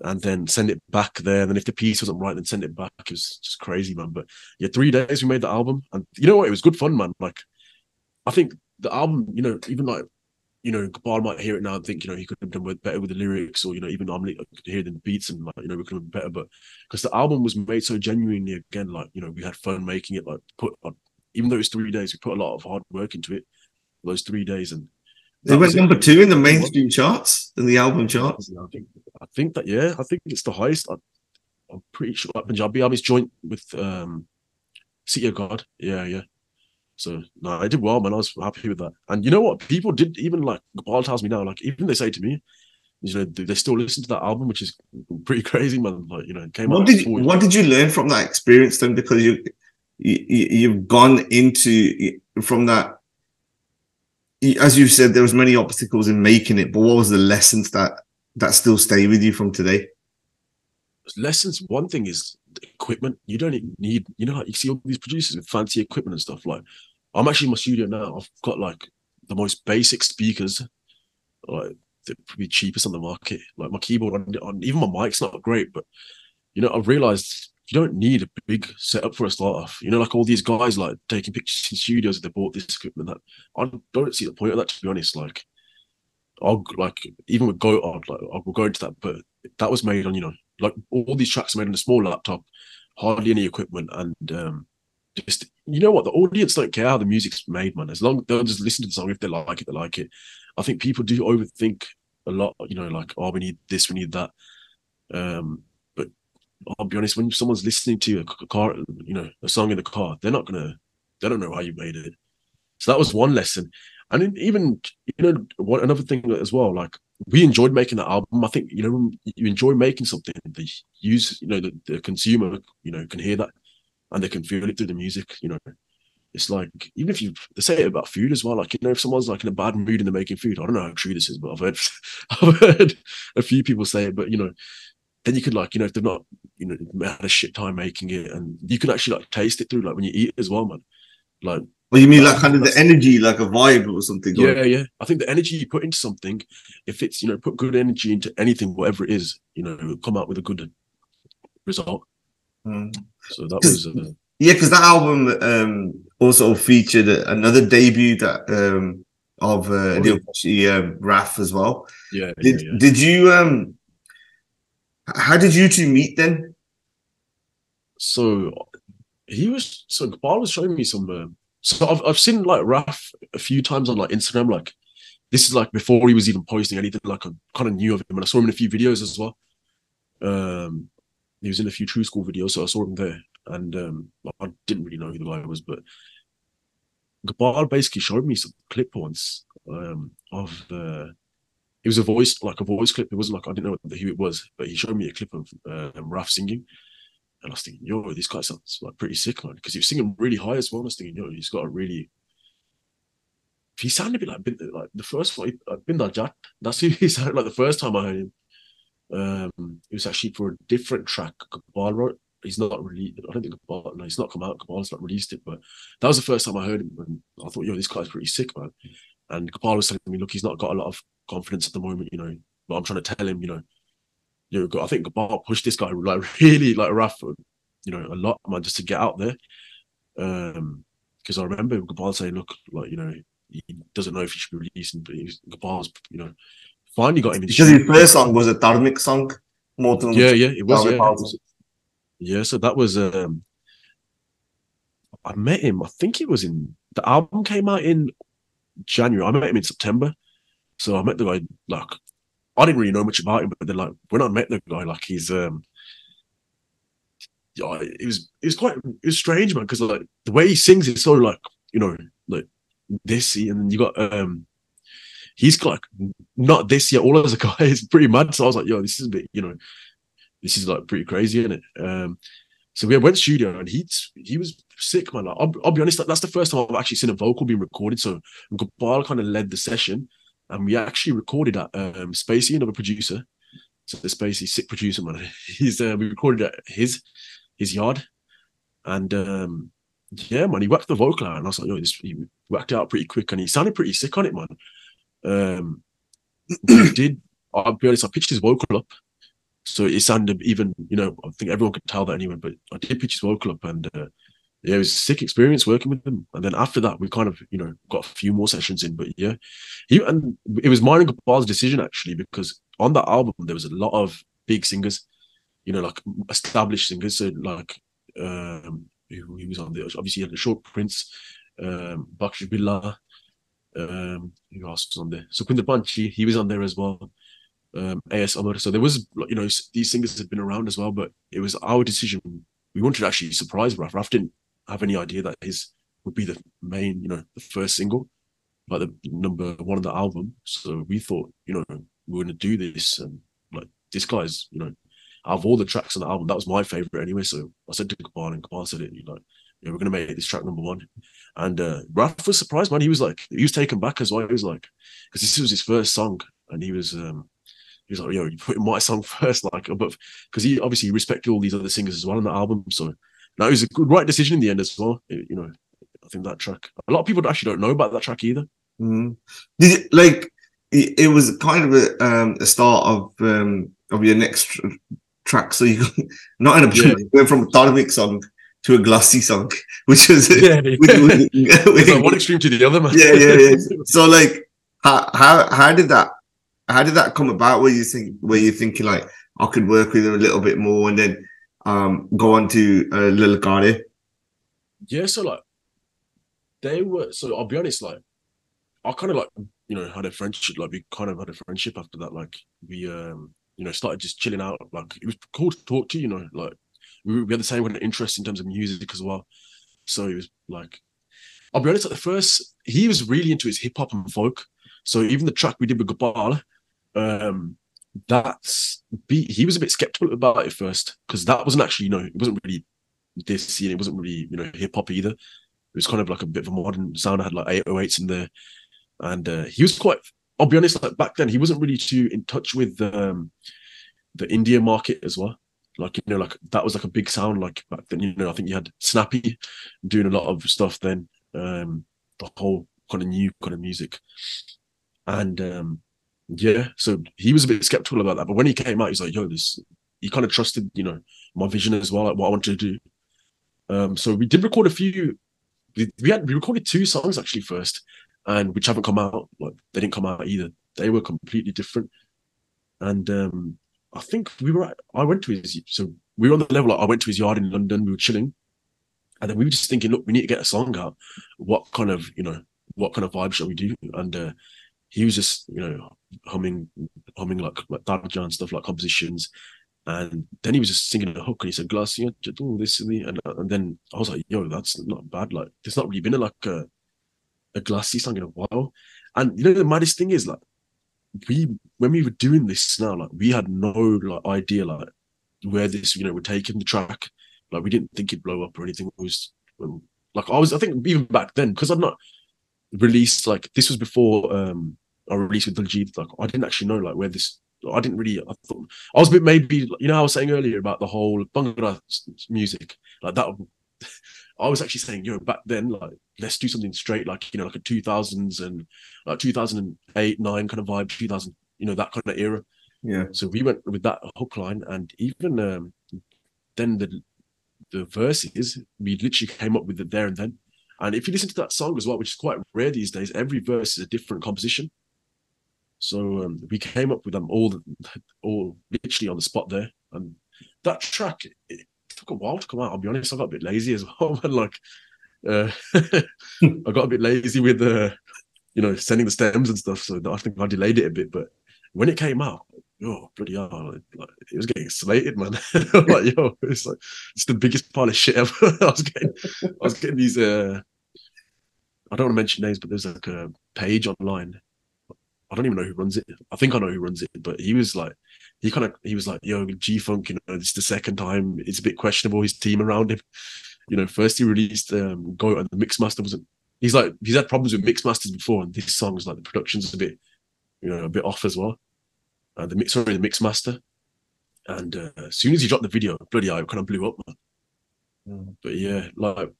Speaker 2: And then send it back there. And then if the piece wasn't right, then send it back. It was just crazy, man. But yeah, three days we made the album, and you know what? It was good fun, man. Like I think the album, you know, even like, you know, Gabbar might hear it now and think, you know, he could have done better with the lyrics, or you know, even I'm I could hear the beats and like, you know, we could have been better. But because the album was made so genuinely, again, like you know, we had fun making it. Like put, like, even though it's three days, we put a lot of hard work into it. Those three days, and
Speaker 1: it went number it. two in the mainstream charts, in the album charts.
Speaker 2: I think, I think that yeah, I think it's the highest. I, am pretty sure like Punjabi album is joint with um City of God. Yeah, yeah. So no, I did well, man. I was happy with that. And you know what? People did even like Paul tells me now, like even they say to me, you know, they still listen to that album, which is pretty crazy, man. Like you know, came
Speaker 1: what
Speaker 2: out.
Speaker 1: Did you, what did you learn from that experience then? Because you, you you've gone into from that. As you said, there was many obstacles in making it, but what was the lessons that that still stay with you from today?
Speaker 2: Lessons. One thing is equipment. You don't need, you know, like you see all these producers with fancy equipment and stuff. Like, I'm actually in my studio now. I've got like the most basic speakers, like the probably cheapest on the market. Like my keyboard on, on even my mic's not great, but you know, I've realized you don't need a big setup for a start off. You know, like all these guys like taking pictures in studios that they bought this equipment. That I don't see the point of that to be honest. Like, I'll like even with Go, I'll, like I'll go into that, but that was made on you know like all these tracks are made on a small laptop, hardly any equipment, and um, just you know what the audience don't care how the music's made, man. As long they'll just listen to the song if they like it, they like it. I think people do overthink a lot. You know, like oh, we need this, we need that. Um, but I'll be honest, when someone's listening to a car, you know, a song in the car, they're not gonna, they don't know how you made it. So that was one lesson, and even you know, what another thing as well, like we enjoyed making the album. I think you know you enjoy making something. The use you know the, the consumer you know can hear that and they can feel it through the music. You know, it's like even if you they say it about food as well. Like you know, if someone's like in a bad mood and they're making food, I don't know how true this is, but I've heard I've heard a few people say it. But you know, then you could like you know if they're not you know had a shit time making it, and you can actually like taste it through like when you eat as well, man. Like
Speaker 1: well, you mean like kind of the energy, like a vibe or something?
Speaker 2: Yeah, or... yeah. I think the energy you put into something, if it's you know put good energy into anything, whatever it is, you know, come out with a good result. Mm. So that was uh,
Speaker 1: yeah, because that album um, also featured another debut that um, of uh, oh, yeah. um, Raf as well.
Speaker 2: Yeah.
Speaker 1: Did
Speaker 2: yeah, yeah.
Speaker 1: did you um? How did you two meet then?
Speaker 2: So he was so Paul was showing me some. Uh, so I've I've seen like Raf a few times on like Instagram. Like this is like before he was even posting anything. Like I kind of knew of him, and I saw him in a few videos as well. Um, he was in a few Tru-Skool videos, so I saw him there, and um, I didn't really know who the guy was, but Gabbar basically showed me some clip once um, of the. It was a voice, like a voice clip. It wasn't like I didn't know who it was, but he showed me a clip of uh, Raf singing, and I was thinking, yo, this guy sounds like pretty sick, man. Because he was singing really high as well. I was thinking, yo, he's got a really. He sounded a bit like, like the first one, uh, Bindar. That's who he sounded like the first time I heard him. Um, it was actually for a different track Gabbar wrote. He's not really, I don't think Gabbar, no, he's not come out. Gabbar's not released it, but that was the first time I heard him. And I thought, yo, this guy's pretty sick, man. And Gabbar was telling me, look, he's not got a lot of confidence at the moment, you know. But I'm trying to tell him, you know, you know, I think Gabbar pushed this guy like really like rough, you know, a lot, man, just to get out there. Um, because I remember Gabbar saying, look, like you know, he doesn't know if he should be releasing, but he's Gabbar's, you know, finally got him.
Speaker 1: Because his first song was a Dharmic song,
Speaker 2: more than yeah, yeah, it was, yeah, yeah. So that was, um, I met him. I think it was in the album came out in January. I met him in September, so I met the guy like I didn't really know much about him, but then like when I met the guy, like he's um yeah, it was it was quite it was strange, man, because like the way he sings is so like, you know, like this and then you got um he's like not this yet, all of the guys pretty mad. So I was like, yo, this is a bit, you know, this is like pretty crazy, isn't it? Um so we went studio and he he was sick, man. Like, I'll, I'll, be honest, that's the first time I've actually seen a vocal being recorded. So Gopal kind of led the session and we actually recorded at um, Spacey, another producer. So the Spacey, sick producer, man. He's uh, we recorded at his his yard, and um, yeah, man, he whacked the vocal out, and I was like, yo, this, he whacked out pretty quick, and he sounded pretty sick on it, man. Um, did I'll be honest, I pitched his vocal up, so it sounded even, you know, I think everyone could tell that anyway, but I did pitch his vocal up, and uh, yeah, it was a sick experience working with him. And then after that, we kind of, you know, got a few more sessions in. But yeah, he and it was mine and Gopal's decision actually, because on that album there was a lot of big singers, you know, like established singers. So like um he was on there. Obviously, he had the Short Prince, um, Bakshi Billah, um, who else was on there? So Panchi, he was on there as well. Um, AS Amar. So there was, you know, these singers had been around as well, but it was our decision. We wanted to actually surprise Raf. Raf didn't have any idea that his would be the main, you know, the first single, like the number one on the album. So we thought, you know, we are gonna do this, and like this guy's, you know, out of all the tracks on the album, that was my favorite anyway. So I said to Kamal, and Kamal said it, you know, yeah, we're gonna make this track number one. And uh Raf was surprised, man. He was like, he was taken back as well. He was like, because this was his first song, and he was um he was like, yo, you put my song first, like, but because he obviously respected all these other singers as well on the album. So now it was a good right decision in the end as well. It, you know, I think that track. A lot of people actually don't know about that track either.
Speaker 1: Mm. Did it like it, it, was kind of a um a start of um of your next tr- track. So you not in a yeah. went from a dynamic song to a glossy song, which was yeah, yeah. Which,
Speaker 2: like one extreme to the other, man.
Speaker 1: Yeah, yeah, yeah. so like how how how did that how did that come about? Where you think where you thinking like I could work with him a little bit more, and then um go on to uh, Lil Gotti?
Speaker 2: Yeah, so like they were. So I'll be honest, like I kind of like you know had a friendship. Like we kind of had a friendship after that. Like we um you know started just chilling out. Like it was cool to talk to. You know, like we, had the same kind of interest in terms of music as well. So he was like, I'll be honest, at the first he was really into his hip hop and folk. So even the track we did with Gabbar, um, that's be, he was a bit skeptical about it first because that wasn't actually you know it wasn't really this and it wasn't really you know hip hop either. It was kind of like a bit of a modern sound. I had like 808s in there, and uh, he was quite. I'll be honest, like back then he wasn't really too in touch with um, the India market as well. Like you know, like that was like a big sound. Like back then, you know, I think you had Snappy doing a lot of stuff then. Um, the whole kind of new kind of music, and um, yeah, so he was a bit skeptical about that. But when he came out, he's like, yo, this, he kind of trusted, you know, my vision as well, like what I wanted to do. Um, so we did record a few, we, had, we recorded two songs actually first, and which haven't come out. Like they didn't come out either. They were completely different. And um, I think we were, at, I went to his, so we were on the level, like I went to his yard in London, we were chilling. And then we were just thinking, look, we need to get a song out. What kind of, you know, what kind of vibe shall we do? And uh, he was just, you know, humming, humming like like Darja and stuff like compositions. And then he was just singing a hook, and he said, "Glass, you do this and me." And, and then I was like, "Yo, that's not bad. Like, there's not really been a, like a a glassy song in a while." And you know, the maddest thing is like, we when we were doing this now, like, we had no like idea like where this you know take in the track. Like, we didn't think it'd blow up or anything. It was um, like I was, I think even back then because I'd not released like this was before um I released with Diljit, like I didn't actually know like where this. I didn't really. I thought I was a bit maybe you know I was saying earlier about the whole Bhangra music like that. I was actually saying, you know, back then, like, let's do something straight, like, you know, like a 2000s and like 2008, nine kind of vibe, 2000, you know, that kind of era.
Speaker 1: Yeah.
Speaker 2: So we went with that hook line, and even um, then the the verses we literally came up with it there and then. And if you listen to that song as well, which is quite rare these days, every verse is a different composition. So um, we came up with them all, all literally on the spot there. And that track, it took a while to come out. I'll be honest, I got a bit lazy as well. And like, uh, I got a bit lazy with the, uh, you know, sending the stems and stuff. So I think I delayed it a bit. But when it came out, oh bloody hell, like, it was getting slated, man. like, yo, it's like it's the biggest pile of shit ever. I was getting, I was getting these. uh I don't want to mention names, but there's like a page online I don't even know who runs it. I think I know who runs it, but he was like, he kind of, he was like, yo, G Funk, you know, this is the second time it's a bit questionable. His team around him, you know, first he released um, Go and the mix master wasn't. He's like, he's had problems with mix masters before, and this song's like the production's a bit, you know, a bit off as well. And the mix, sorry, the mix master. And uh, as soon as he dropped the video, bloody it kind of blew up. Mm. But yeah, like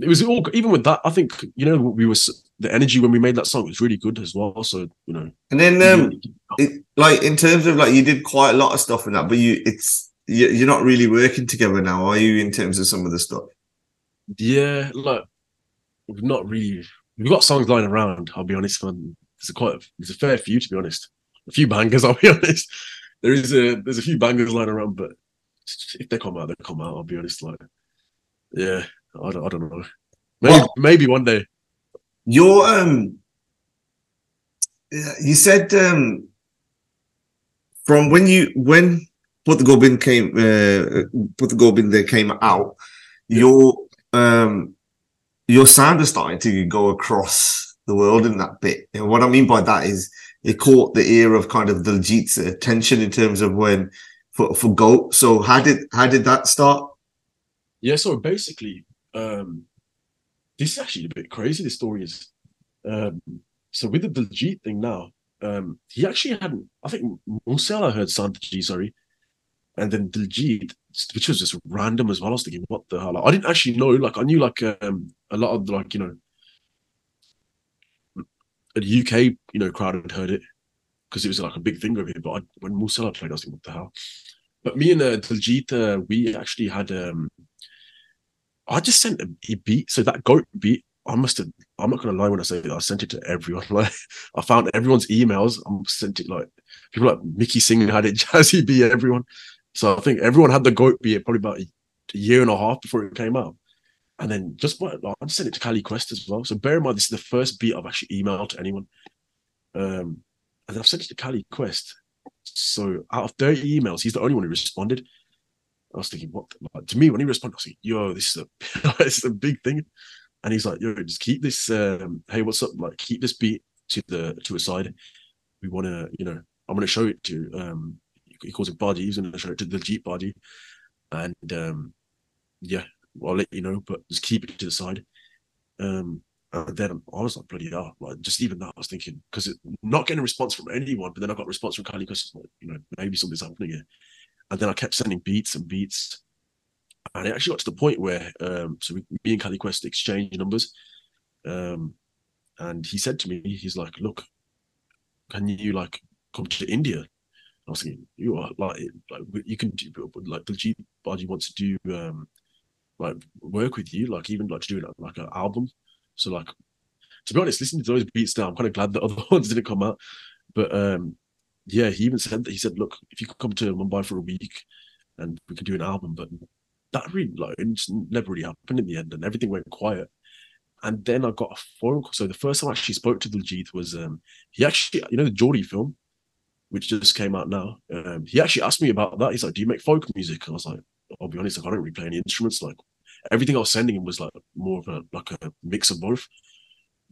Speaker 2: it was all even with that. I think you know we were the energy when we made that song was really good as well. So you know,
Speaker 1: and then um, it, like in terms of like you did quite a lot of stuff in that, but you it's you're not really working together now, are you? In terms of some of the stuff,
Speaker 2: yeah, like we've not really we've got songs lying around. I'll be honest, man. There's a quite a, there's a fair few to be honest. A few bangers, I'll be honest. There is a there's a few bangers lying around, but if they come out, they come out. I'll be honest, like yeah. I don't, I don't know. Maybe, well, maybe one day.
Speaker 1: Your um, you said um, from when you when Put the Gobind came, uh, Put the Gobind there came out. Yeah. Your um, your sound is starting to go across the world in that bit. And what I mean by that is it caught the ear of kind of the Diljit's attention in terms of when for, for Goat. So how did how did that start?
Speaker 2: Yeah, so basically, um, this is actually a bit crazy. The story is, um, so with the Diljit thing now, um, he actually hadn't. I think Moosewala heard Santaji, sorry, and then Diljit, which was just random as well. I was thinking, what the hell? Like, I didn't actually know. Like, I knew like um, a lot of like you know, the UK you know crowd had heard it because it was like a big thing over here. But I, when Moosewala played, I was thinking, what the hell? But me and uh, Diljit, uh, we actually had. um I just sent a, beat. So that goat beat, I must have. I'm not gonna lie when I say that I sent it to everyone. Like I found everyone's emails. I sent it like people like Mickey Singh had it, Jazzy B, everyone. So I think everyone had the goat beat probably about a, year and a half before it came out. And then just like, I sent it to Cali Quest as well. So bear in mind, this is the first beat I've actually emailed to anyone. Um, and I've sent it to Cali Quest. So out of 30 emails, he's the only one who responded. I was thinking, what? Like, to me, when he responded, I was like, yo, this is a this is a big thing. And he's like, yo, just keep this. Um, hey, what's up? Like, keep this beat to the to a side. We want to, you know, I'm going to show it to. Um, he calls it body. He's going to show it to the Jeep body, and um, yeah, well, I'll let you know, but just keep it to the side. Um, and then I was like, bloody hell, like just even that, I was thinking because not getting a response from anyone, but then I got a response from Cali because like, you know, maybe something's happening here. And then I kept sending beats and beats. And it actually got to the point where, um, so we, me and Cali Quest exchanged numbers. Um, and he said to me, he's like, look, can you like come to India? I was thinking, you are like, like you can do, like the G Baji wants to do, um, like work with you, like even like to do like an album. So like, to be honest, listening to those beats now, I'm kind of glad that other ones didn't come out. But um, yeah, he even said that he said, look, if you could come to Mumbai for a week and we could do an album, but that really like never really happened in the end, and everything went quiet. And then I got a phone call. So the first time I actually spoke to Diljit was um he actually you know the Jodi film, which just came out now. Um, he actually asked me about that. He's like, "Do you make folk music?" And I was like, "I'll be honest, like, I don't really play any instruments. Like everything I was sending him was like more of a like a mix of both."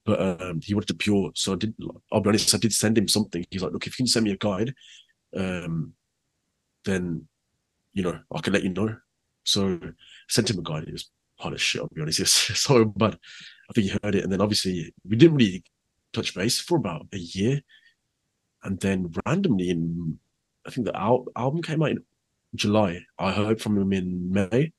Speaker 2: But um, he wanted to pure. So I did. I'll be honest. I did send him something. He's like, "Look, if you can send me a guide, um, then you know I can let you know." So I sent him a guide. It was hard as shit. I'll be honest. It's so bad. I think he heard it, and then obviously we didn't really touch base for about a year, and then randomly in I think the al- album came out in July. I heard from him in May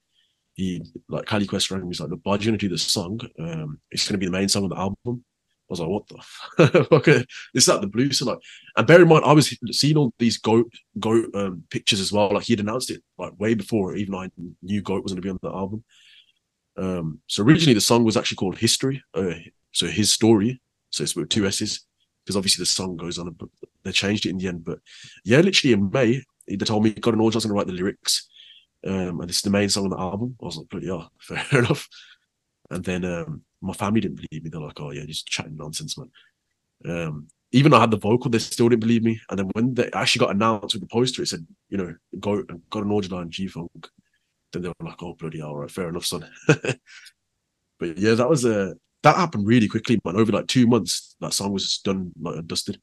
Speaker 2: he like Cali Quest rang me. He's like, "Look, bud, you gonna do this song? Um, it's gonna be the main song of the album." I was like, "What the? fuck? this is like the blues." So like, and bear in mind, I was seeing all these goat goat um, pictures as well. Like he had announced it like way before even I knew goat was gonna be on the album. Um, so originally the song was actually called History. Uh, so his story. So it's with two S's because obviously the song goes on, but they changed it in the end. But yeah, literally in May, they told me God and order. I was going to write the lyrics. Um, and this is the main song on the album. I was like, pretty, yeah, fair enough. And then um, my family didn't believe me. They're like, oh, yeah, just chatting nonsense, man. Um, even I had the vocal, they still didn't believe me. And then when they actually got announced with the poster, it said, you know, go got an order line G Funk. Then they were like, oh, bloody, hell, all right, fair enough, son. but yeah, that was a, that happened really quickly, man. Over like two months, that song was done, like dusted.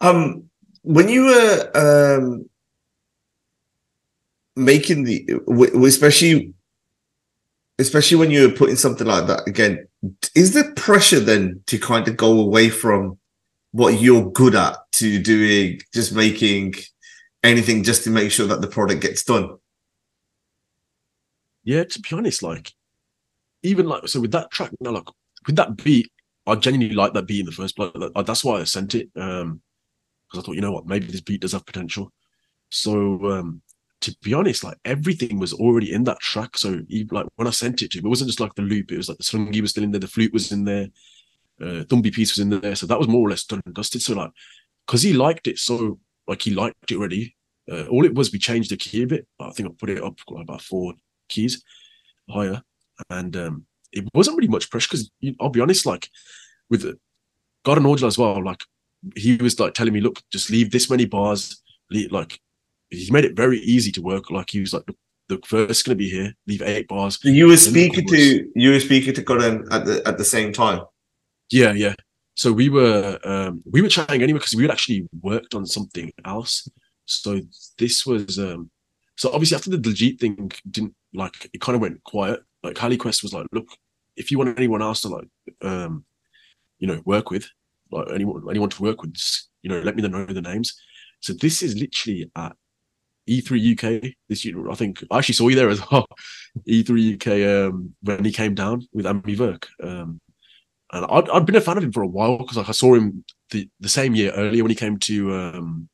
Speaker 1: Um, when you were um making the especially especially when you're putting something like that again is there pressure then to kind of go away from what you're good at to doing just making anything just to make sure that the product gets done?
Speaker 2: Yeah to be honest like even like so with that track now like with that beat i genuinely like that beat in the first place. That's why i sent it um because i thought you know what maybe this beat does have potential. So um to be honest, like everything was already in that track. So like when I sent it to him, it wasn't just like the loop. It was like the slungy was still in there, the flute was in there, uh, Tumbi piece was in there. So that was more or less done and dusted. So like, because he liked it, so like he liked it already. Uh, all it was we changed the key a bit. I think I put it up about four keys higher, and um, it wasn't really much pressure because I'll be honest, like with and Audrey as well, like he was like telling me, look, just leave this many bars, leave, like he made it very easy to work. Like he was like, the verse is going to be here. Leave eight bars.
Speaker 1: You were speaking to you were speaking to Karan at the at the same time.
Speaker 2: Yeah, yeah. So we were um we were chatting anyway because we had actually worked on something else. So this was um so obviously after the Diljit thing didn't like it kind of went quiet. Like Cali Quest was like, look, if you want anyone else to like um you know work with, like anyone anyone to work with, just, you know, let me know the names. So this is literally at E3 UK this year. I think I actually saw you there as well. E3 UK um when he came down with Ammy Virk. Um and I'd, I'd been a fan of him for a while because like I saw him the, the same year earlier when he came to um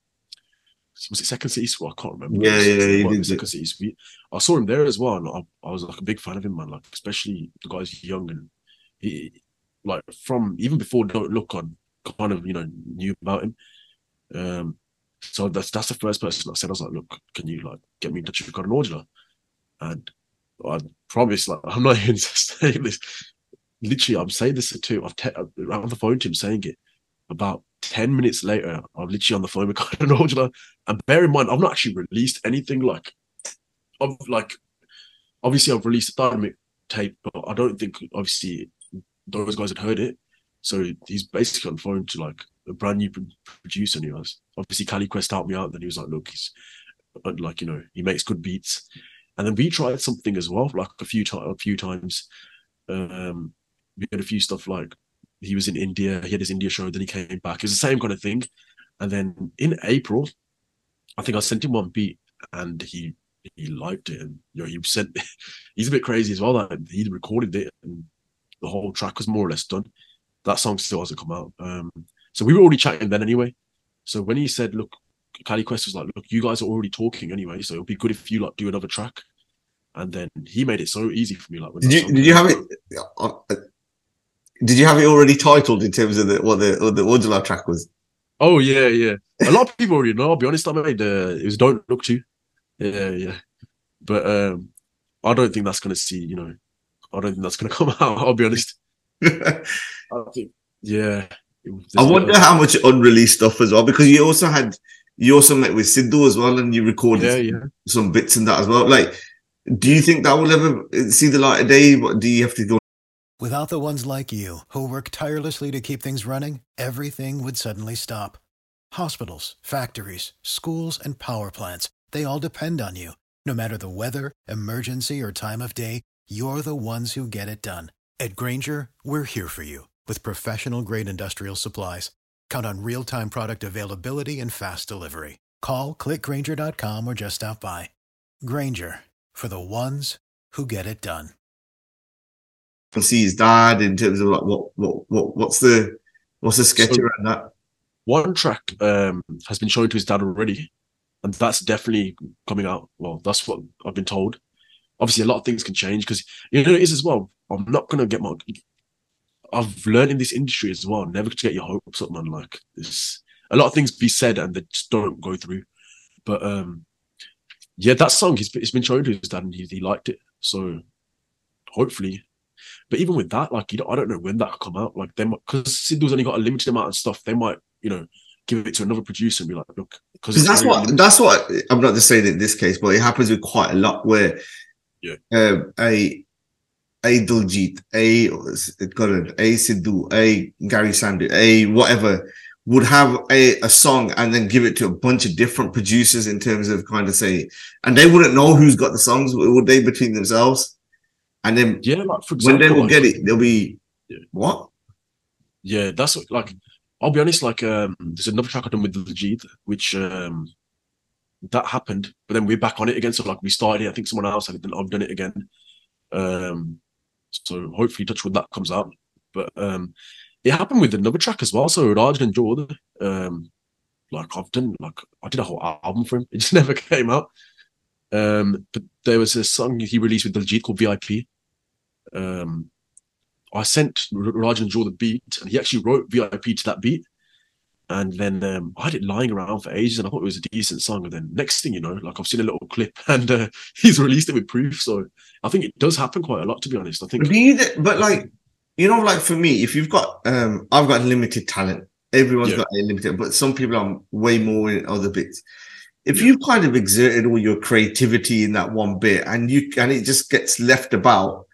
Speaker 2: was it Second City Suite? I can't remember.
Speaker 1: Yeah,
Speaker 2: was-
Speaker 1: yeah, he did
Speaker 2: Second City Suite. I saw him there as well, and I, I was like a big fan of him, man. Like especially the guy's young and he like from even before Don't Look on kind of you know knew about him. Um, so that's that's the first person I said I was like, look, can you like get me in touch with Karan Aujla? And I promise, like I'm not even saying this literally, I'm saying this to him. I've te- I'm on the phone to him saying it. About 10 minutes later, I'm literally on the phone with Aujla. And bear in mind, I've not actually released anything like, of like, obviously, I've released a dynamic tape, but I don't think, obviously, those guys had heard it. So he's basically on the phone to like a brand new producer. And he was obviously Cali Quest helped me out. Then he was like, look, he's uh, like, you know, he makes good beats. And then we tried something as well, like a few times, a few times. Um, we had a few stuff like he was in India, he had his India show, then he came back. It was the same kind of thing. And then in April, I think I sent him one beat and he he liked it. And you know, he sent he's a bit crazy as well. That he recorded it and the whole track was more or less done. That song still hasn't come out. Um, so we were already chatting then anyway. So when he said, look, Cali Quest was like, look, you guys are already talking anyway, so it'll be good if you like do another track. And then he made it so easy for me. Like,
Speaker 1: Did you did you have it? uh, uh, Did you have it already titled in terms of the what the what the Aujla track was?
Speaker 2: Oh yeah, yeah. A lot of people already know. I'll be honest. I made uh, it was "Don't Look to." Yeah, yeah. But um, I don't think that's gonna see. You know, I don't think that's gonna come out. I'll be honest.
Speaker 1: I
Speaker 2: think, yeah. There's
Speaker 1: wonder how much unreleased stuff as well because you also had you also met with Sidhu as well and you recorded
Speaker 2: Yeah,
Speaker 1: some,
Speaker 2: yeah.
Speaker 1: some bits in that as well. Like, do you think that will ever see the light of day? What do you have to go?
Speaker 3: Without the ones like you, who work tirelessly to keep things running, everything would suddenly stop. Hospitals, factories, schools, and power plants, they all depend on you. No matter the weather, emergency, or time of day, you're the ones who get it done. At Grainger, we're here for you with professional grade industrial supplies. Count on real time product availability and fast delivery. Call clickgrainger.com or just stop by. Grainger for the ones who get it done.
Speaker 1: and see his dad in terms of like what what what what's the what's the sketch
Speaker 2: So-
Speaker 1: around that?
Speaker 2: One track um has been shown to his dad already, and that's definitely coming out. Well, that's what I've been told. Obviously, a lot of things can change because you know it is as well. I'm not gonna get my. I've learned in this industry as well never to get your hopes up, man. Like this, a lot of things be said and they just don't go through. But um, yeah, that song he's it's been shown to his dad and he, he liked it. So hopefully, but even with that, like you know, I don't know when that will come out. Like they might because Sidhu's only got a limited amount of stuff. They might you know give it to another producer and be like, look, because
Speaker 1: that's what that's what I'm not just saying in this case, but it happens with quite a lot where
Speaker 2: Yeah.
Speaker 1: um, a a Diljit, a Karan, a Sidhu, a Garry Sandhu, a whatever would have a, a song and then give it to a bunch of different producers in terms of kind of say, and they wouldn't know who's got the songs, would they, between themselves? And then
Speaker 2: yeah, like for
Speaker 1: when they will
Speaker 2: like,
Speaker 1: get it, they'll be
Speaker 2: Yeah.
Speaker 1: what?
Speaker 2: Yeah, that's what- like I'll be honest, like um there's another track I've done with Diljit, which um that happened, but then we're back on it again. So like we started it, I think someone else had it, then I've done it again. Um so hopefully touch wood that comes out. But um it happened with another track as well. So Raj Ranjodh, um like I've done like I did a whole album for him. It just never came out. Um but there was a song he released with Diljit called VIP. Um I sent Raj Ranjodh the beat, and he actually wrote VIP to that beat. And then um, I had it lying around for ages, and I thought it was a decent song. And then next thing you know, like I've seen a little clip, and uh, he's released it with proof. So I think it does happen quite a lot, to be honest. I think
Speaker 1: But do you, th- but like, you know, like for me, if you've got, um, I've got limited talent. Everyone's
Speaker 2: Yeah.
Speaker 1: got a limited, but some people are way more in other bits. if
Speaker 2: Yeah.
Speaker 1: you've kind of exerted all your creativity in that one bit and you and it just gets left about,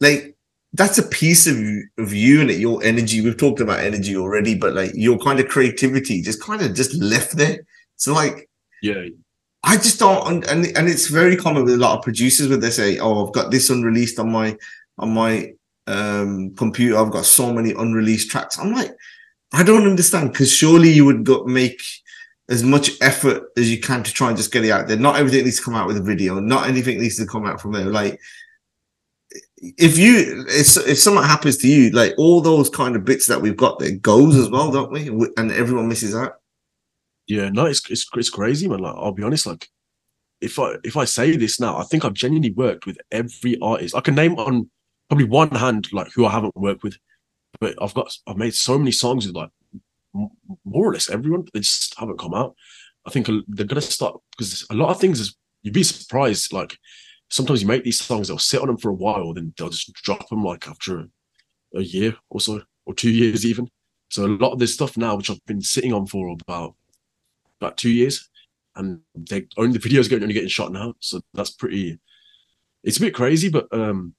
Speaker 1: like that's a piece of of you and your energy. We've talked about energy already, but like your kind of creativity just kind of just left there. So like
Speaker 2: Yeah,
Speaker 1: I just don't, and and, it's very common with a lot of producers when they say, "Oh, I've got this unreleased on my on my um computer. I've got so many unreleased tracks." I'm like, I don't understand because surely you would go make as much effort as you can to try and just get it out there. Not everything needs to come out with a video. Not anything needs to come out from there. Like, if you if, if something happens to you, like all those kind of bits that we've got there goes as well, don't we? And everyone misses out.
Speaker 2: yeah. No, it's it's it's crazy, man. Like I'll be honest, like if I if I say this now, I think I've genuinely worked with every artist. I can name on probably one hand like who I haven't worked with, but I've got I've made so many songs with like more or less everyone. They just haven't come out. I think they're gonna start because a lot of things is you'd be surprised. Like sometimes you make these songs, they'll sit on them for a while, then they'll just drop them like after a, year or so, or two years even. So a lot of this stuff now, which I've been sitting on for about about two years, and they only the videos getting only getting shot now. So that's pretty. It's a bit crazy, but um,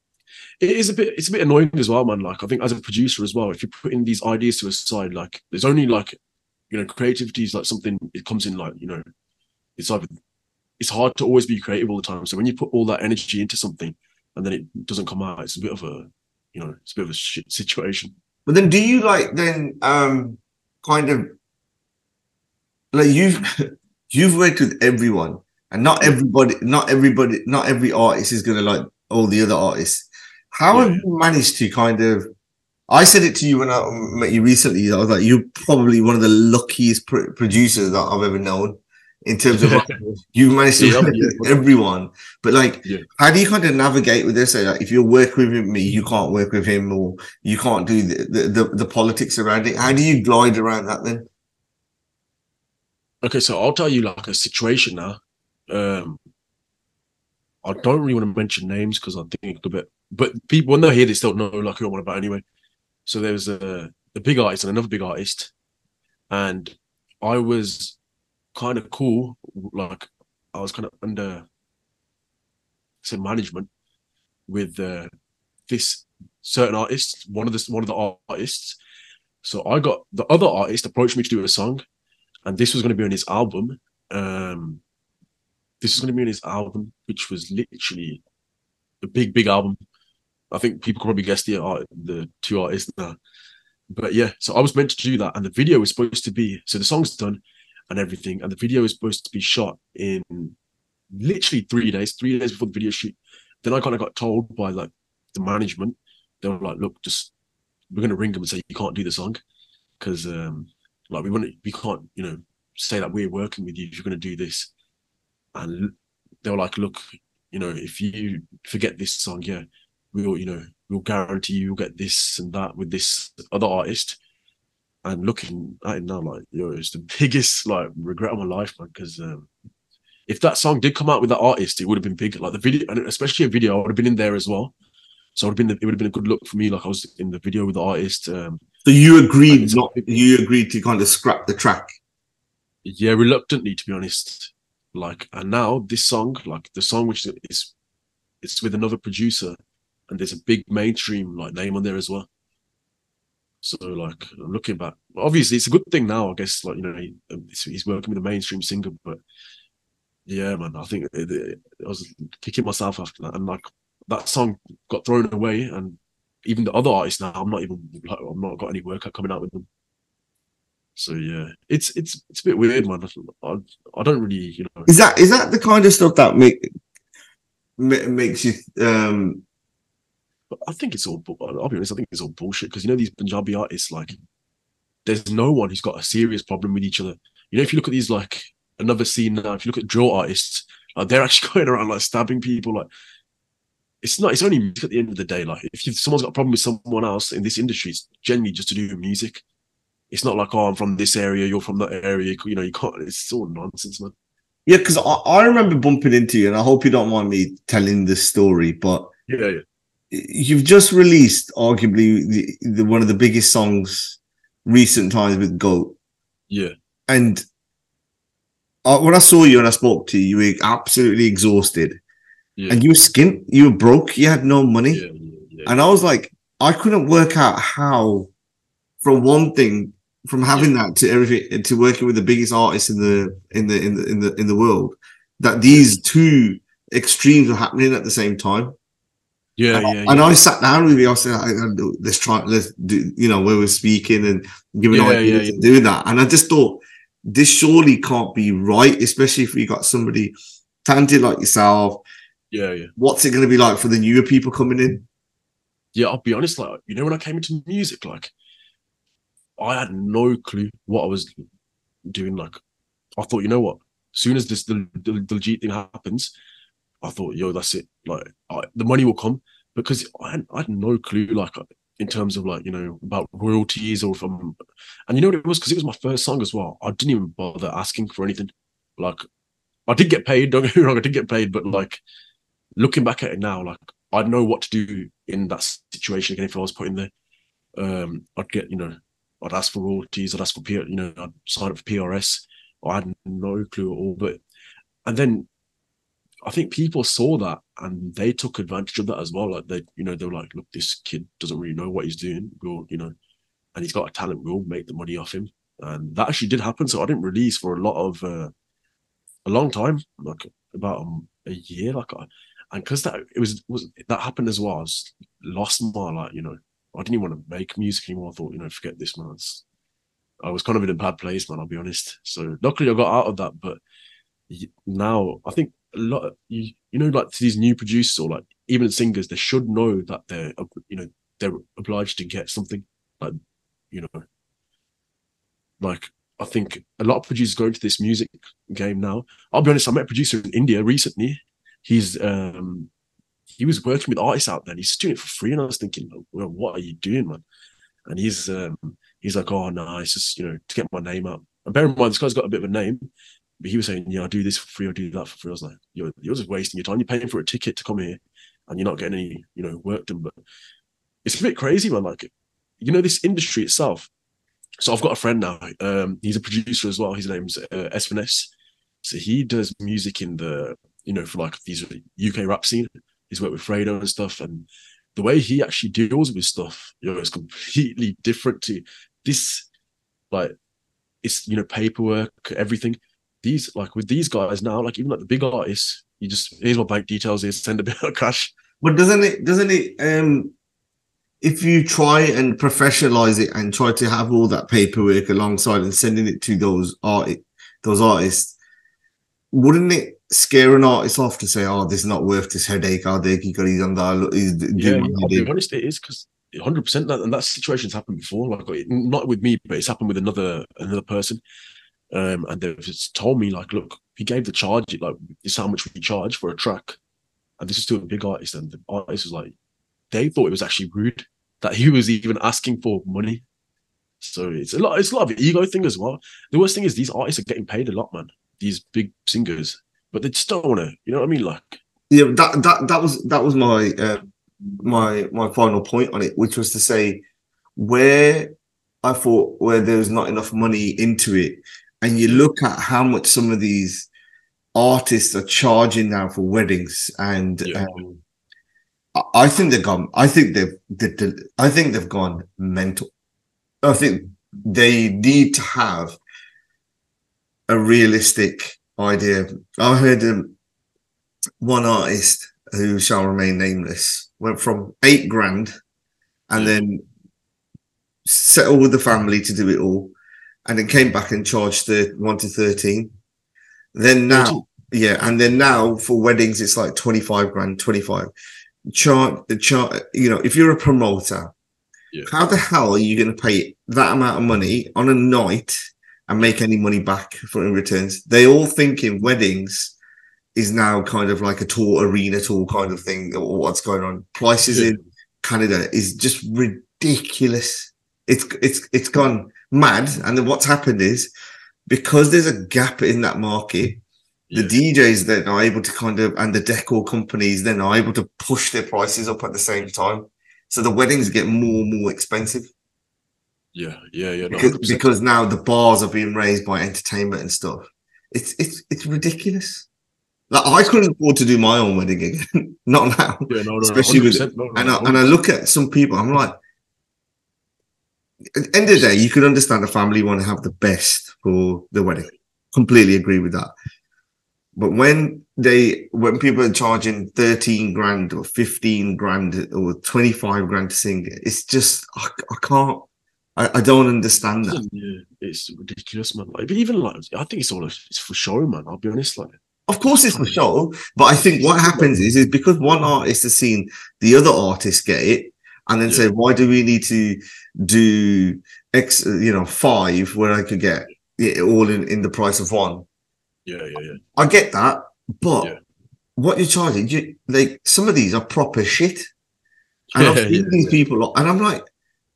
Speaker 2: it is a bit. It's a bit annoying as well, man. Like I think as a producer as well, if you're putting these ideas to a side, like there's only like, you know, creativity is like something. It comes in like you know, it's either it's hard to always be creative all the time. So when you put all that energy into something and then it doesn't come out, it's a bit of a, you know, it's a bit of a shit situation.
Speaker 1: But then, do you like then um kind of like you've you've worked with everyone, and not everybody, not everybody, not every artist is gonna like all the other artists. How have you managed to kind of? I said it to you when I met you recently. I was like, you're probably one of the luckiest pr- producers that I've ever known. In terms of you managed to work
Speaker 2: yeah.
Speaker 1: with everyone, but like,
Speaker 2: Yeah.
Speaker 1: how do you kind of navigate with this? Like, if you're working with me, you can't work with him, or you can't do the, the, the, the politics around it. How do you glide around that then?
Speaker 2: Okay, so I'll tell you like a situation now. Um, I don't really want to mention names because I think it's a bit, but people when they hear this, they'll know like who I'm on about anyway. So there was a a big artist and another big artist, and I was kind of cool, like I was kind of under say management with uh, this certain artist, one of the one of the artists. So I got the other artist approached me to do a song, and this was going to be on his album. Um, this was going to be on his album, which was literally a big, big album. I think people probably guess the art, the two artists now. But yeah, so I was meant to do that, and the video was supposed to be so the song's done and everything, and the video is supposed to be shot in literally three days, three days before the video shoot. Then I kind of got told by like the management, they were like, "Look, just we're going to ring them and say you can't do the song because um, like we want to, we can't you know say that we're working with you if you're going to do this." And they were like, "Look, you know, if you forget this song, yeah, we'll you know we'll guarantee you'll get this and that with this other artist." And looking at it now, like yo, it's the biggest like regret of my life, man. Because um, if that song did come out with that artist, it would have been big. Like the video, and especially a video, I would have been in there as well. So it would have been it would have been a good look for me. Like I was in the video with the artist. Um,
Speaker 1: So you agreed not you agreed to kind of scrap the track.
Speaker 2: yeah, reluctantly to be honest. Like, and now this song, like the song which is, it's with another producer, and there's a big mainstream like name on there as well. So like looking back, obviously it's a good thing now. I guess like you know he, he's he's working with a mainstream singer, but yeah, man, I think it, it, I was kicking myself after that, and like that song got thrown away, and even the other artists now, I'm not even like I'm not got any work coming out with them. So yeah, it's it's it's a bit weird, man. I, I don't really, you know.
Speaker 1: Is that is that the kind of stuff that make makes you um
Speaker 2: But I think it's all. I'll be honest. I think it's all bullshit because you know these Punjabi artists, like, there's no one who's got a serious problem with each other. You know, if you look at these like another scene now, if you look at drill artists, like they're actually going around like stabbing people. Like, it's not. It's only music at the end of the day. Like, if you, someone's got a problem with someone else in this industry, it's generally just to do with music. It's not like, oh, I'm from this area, you're from that area. You know, you can't. It's all nonsense, man.
Speaker 1: yeah, because I, I remember bumping into you, and I hope you don't mind me telling this story, but
Speaker 2: Yeah, yeah.
Speaker 1: You've just released arguably the, the one of the biggest songs recent times with Goat.
Speaker 2: Yeah.
Speaker 1: and uh, when I saw you and I spoke to you, you were absolutely exhausted,
Speaker 2: Yeah.
Speaker 1: and you were skint. You were broke. You had no money,
Speaker 2: yeah, yeah,
Speaker 1: and I was like, I couldn't work out how, from one thing, from having that to everything, to working with the biggest artists in the in the in the in the in the world, that these two extremes were happening at the same time.
Speaker 2: Yeah,
Speaker 1: and,
Speaker 2: yeah,
Speaker 1: and
Speaker 2: yeah.
Speaker 1: I sat down with you. I said, "Let's try. Let's do." You know, where we're speaking and giving
Speaker 2: Yeah,
Speaker 1: ideas and doing that. And I just thought this surely can't be right, especially if we got somebody talented like yourself.
Speaker 2: yeah, yeah.
Speaker 1: What's it going to be like for the newer people coming in?
Speaker 2: yeah, I'll be honest, like, you know, when I came into music, like, I had no clue what I was doing. Like, I thought, you know what? As soon as this the, the, the legit thing happens, I thought, yo, that's it. Like, I, the money will come because I had, I had no clue, like, in terms of like, you know, about royalties or from, and you know what it was? Because it was my first song as well. I didn't even bother asking for anything. Like, I did get paid. Don't get me wrong, I did get paid, but like, looking back at it now, like, I'd know what to do in that situation again if I was put in there. Um, I'd get, you know, I'd ask for royalties, I'd ask for, P- you know, I'd sign up for PRS. I had no clue at all. But, and then I think people saw that and they took advantage of that as well. Like they, you know, they were like, look, this kid doesn't really know what he's doing. We'll, you know, and he's got a talent, we'll make the money off him. And that actually did happen. So I didn't release for a lot of, uh, a long time, like about um, a year. Like, I, and because that it was was that happened as well. I was lost my like, you know, I didn't even want to make music anymore. I thought, you know, forget this, man. It's, I was kind of in a bad place, man. I'll be honest. So luckily, I got out of that. But now, I think a lot, of, you you know, like these new producers or like even singers, they should know that they're, uh, you know, they're obliged to get something. Like, you know, like I think a lot of producers go into this music game now. I'll be honest, I met a producer in India recently. He's um he was working with artists out there and he's doing it for free. And I was thinking, well, what are you doing, man? And he's um he's like, Oh no, it's just, you know, to get my name out. And bear in mind this guy's got a bit of a name, but he was saying, Yeah, I'll do this for free, I do that for free. I was like, You're you're just wasting your time. You're paying for a ticket to come here and you're not getting any, you know, work done. But it's a bit crazy, man. Like, you know, this industry itself. So I've got a friend now. Um, he's a producer as well. His name's uh. So he does music in the, you know, for like these UK rap scene. He's worked with Fredo and stuff. And the way he actually deals with stuff, you know, is completely different to this. Like, it's you know, paperwork, everything. These like with these guys now, like even like the big artists, you just here's my bank details. Here, send a bit of cash.
Speaker 1: But doesn't it? Doesn't it? Um, if you try and professionalize it and try to have all that paperwork alongside and sending it to those art those artists, wouldn't it scare an artist off to say, "Oh, this is not worth this headache. I'll take you he's on that. He's doing
Speaker 2: Yeah, I'll be honest, it is because 100 percent that and that situation's happened before. Like not with me, but it's happened with another another person. Um, and they've just told me like, look, he gave the charge. Like, this is how much we charge for a track, and this is to a big artist, and the artist was like, they thought it was actually rude that he was even asking for money. So it's a lot. It's a lot of ego thing as well. The worst thing is these artists are getting paid a lot, man. These big singers, but they just don't want to. You know what I mean? Like,
Speaker 1: Yeah, that that that was that was my uh, my my final point on it, which was to say where I thought where there's not enough money into it, and you look at how much some of these artists are charging now for weddings, and
Speaker 2: Yeah.
Speaker 1: um, I- think they've gone. I think they've, they, they, I think they've gone mental. I think they need to have a realistic idea. I heard um, one artist who shall remain nameless went from eight grand and then settled with the family to do it all and then came back and charged the one to 13 then now yeah and then now for weddings it's like 25 grand 25 chart the chart you know if you're a promoter
Speaker 2: Yeah.
Speaker 1: how the hell are you going to pay that amount of money on a night and make any money back for in returns? They all think in weddings is now kind of like a tour arena tour kind of thing or what's going on. Prices
Speaker 2: Yeah.
Speaker 1: in canada is just ridiculous. It's it's it's gone mad and then what's happened is because there's a gap in that market the
Speaker 2: yeah.
Speaker 1: DJs then are able to kind of and the decor companies then are able to push their prices up at the same time. So the weddings get more and more expensive
Speaker 2: Yeah, yeah, yeah. No,
Speaker 1: because, because now the bars are being raised by entertainment and stuff. It's it's it's ridiculous. Like I couldn't afford to do my own wedding again. Not now.
Speaker 2: Yeah, no, no,
Speaker 1: Especially with
Speaker 2: no,
Speaker 1: And I, and I look at some people, I'm like, at the end of the day, you can understand a family want to have the best for the wedding. Completely agree with that. But when they, when people are charging 13 grand or 15 grand or 25 grand to sing, it's just, I, I can't, I, I don't understand that.
Speaker 2: Yeah, it's ridiculous, man. Like, but even like, I think it's all it's for show, man. I'll be honest, like,
Speaker 1: Of course, it's for show, but I think what happens is, is because one artist has seen the other artist get it, and then
Speaker 2: Yeah.
Speaker 1: say, why do we need to do X, you know, five where I could get it all in, in the price of one?
Speaker 2: yeah, yeah, yeah.
Speaker 1: I get that, but
Speaker 2: Yeah.
Speaker 1: what you're charging, you like some of these are proper shit, and I've seen
Speaker 2: yeah,
Speaker 1: these people, and I'm like,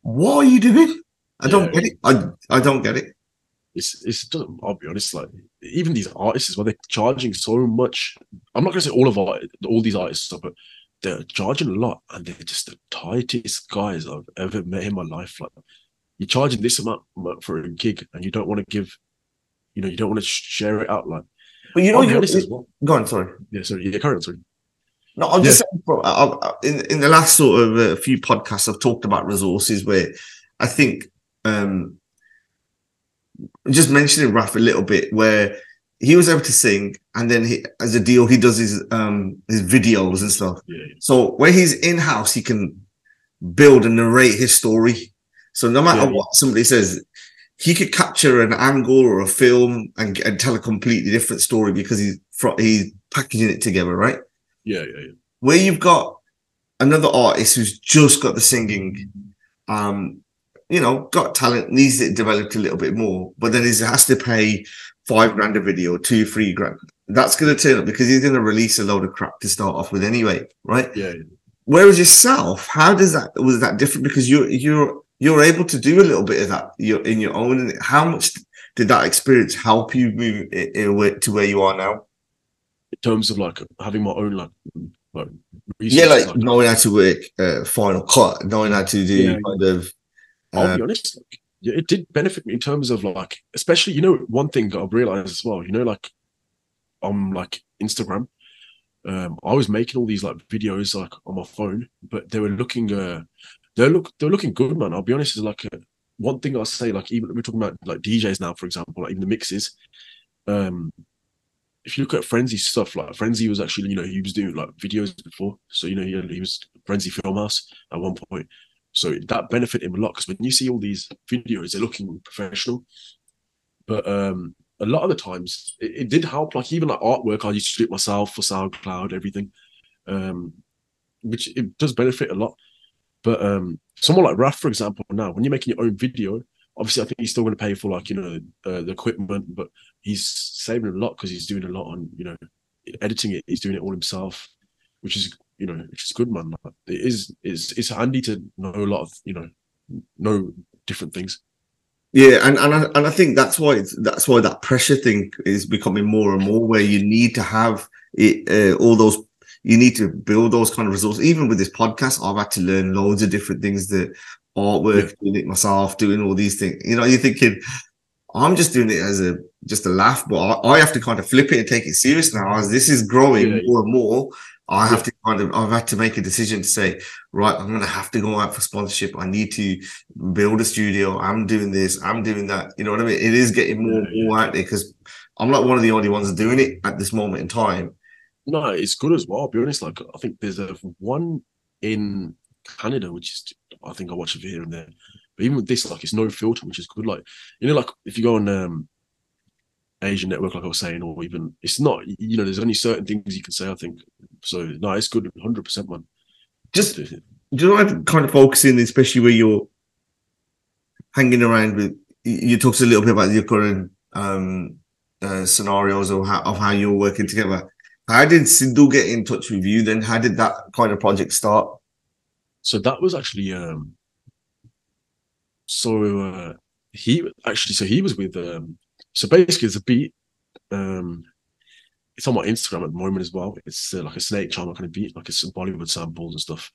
Speaker 1: what are you doing? I don't get it. I I don't get it.
Speaker 2: It's it's. I'll be honest, like even these artists, as well, they're charging so much. I'm not gonna say all of art, all these artists, but they're charging a lot, and they're just the tightest guys I've ever met in my life. Like you're charging this amount for a gig, and you don't want to give, you know, you don't want to share it out. Like
Speaker 1: But you know, you
Speaker 2: as well.
Speaker 1: go on. Sorry.
Speaker 2: Yeah, sorry, yeah, carry on, sorry.
Speaker 1: No, I'm just saying, bro, I, I, in in the last sort of uh, few podcasts, I've talked about resources where I think um just mentioning Raf a little bit where he was able to sing, and then he, as a deal, he does his um his videos and stuff.
Speaker 2: Yeah.
Speaker 1: So where he's in house, he can build and narrate his story. So no matter
Speaker 2: Yeah.
Speaker 1: what somebody says, he could capture an angle or a film and, and tell a completely different story because he's he's packaging it together, right?
Speaker 2: yeah, yeah, yeah.
Speaker 1: where you've got another artist who's just got the singing, um, you know, got talent, needs it developed a little bit more, but then he has to pay five grand a video, two, three grand. That's going to turn up because he's going to release a load of crap to start off with anyway, right?
Speaker 2: yeah.
Speaker 1: Whereas yourself, how does that was that different? Because you're you're you're able to do a little bit of that you're in your own. And how much did that experience help you move i- i- to where you are now?
Speaker 2: In terms of like having my own like, like
Speaker 1: Yeah,
Speaker 2: resources,
Speaker 1: like knowing how to work uh, Final Cut, knowing how to do
Speaker 2: Yeah.
Speaker 1: kind of.
Speaker 2: I'll
Speaker 1: uh,
Speaker 2: be honest, it did benefit me in terms of like, especially you know, one thing that I've realized as well, you know, like on like Instagram, um, I was making all these like videos like on my phone, but they were looking, uh, they look, they're looking good, man. I'll be honest, is like uh, one thing I'll say, like even we're talking about like DJs now, for example, like even the mixes. Um, if you look at Frenzy stuff, like Frenzy was actually, you know, he was doing like videos before, so you know, he, he was Frenzy Filmhouse at one point. So that benefited him a lot because when you see all these videos, they're looking professional. But um, a lot of the times, it, it did help. Like even like artwork, I used to do it myself for SoundCloud, everything, um, which it does benefit a lot. But um, someone like Raf, for example, now when you're making your own video, obviously I think he's still going to pay for like you know uh, the equipment, but he's saving a lot because he's doing a lot on you know editing it. He's doing it all himself, which is you know which is good, man. Like, it is it's it's handy to know a lot of you know know different things.
Speaker 1: Yeah, and and I, and I think that's why it's, that's why that pressure thing is becoming more and more where you need to have it, uh, all those you need to build those kind of resources. Even with this podcast, I've had to learn loads of different things that artwork, doing it myself, doing all these things. You know, you're thinking, I'm just doing it as a just a laugh, but I, I have to kind of flip it and take it serious now. As this is growing
Speaker 2: Yeah.
Speaker 1: more and more, I have to kind of I've had to make a decision to say, right, I'm gonna have to go out for sponsorship. I need to build a studio. I'm doing this. I'm doing that. You know what I mean? It is getting more and more out there because I'm not one of the only ones doing it at this moment in time.
Speaker 2: No, it's good as well. I'll be honest. Like I think there's a one in Canada, which is I think I watch it here and there. But even with this, like it's no filter, which is good. Like you know, like if you go on um Asian network, like I was saying, or even it's not, you know, there's only certain things you can say, I think. So no, it's good, hundred percent, man.
Speaker 1: Just do you know what kind of focusing, especially where you're hanging around with you you talked a little bit about your current um uh, scenarios of how of how you're working together. How did Sidhu get in touch with you then? How did that kind of project start?
Speaker 2: So that was actually um so uh he actually so he was with um so basically it's a beat um it's on my Instagram at the moment as well. It's uh, like a snake charmer kind of beat, like it's Bollywood samples and stuff.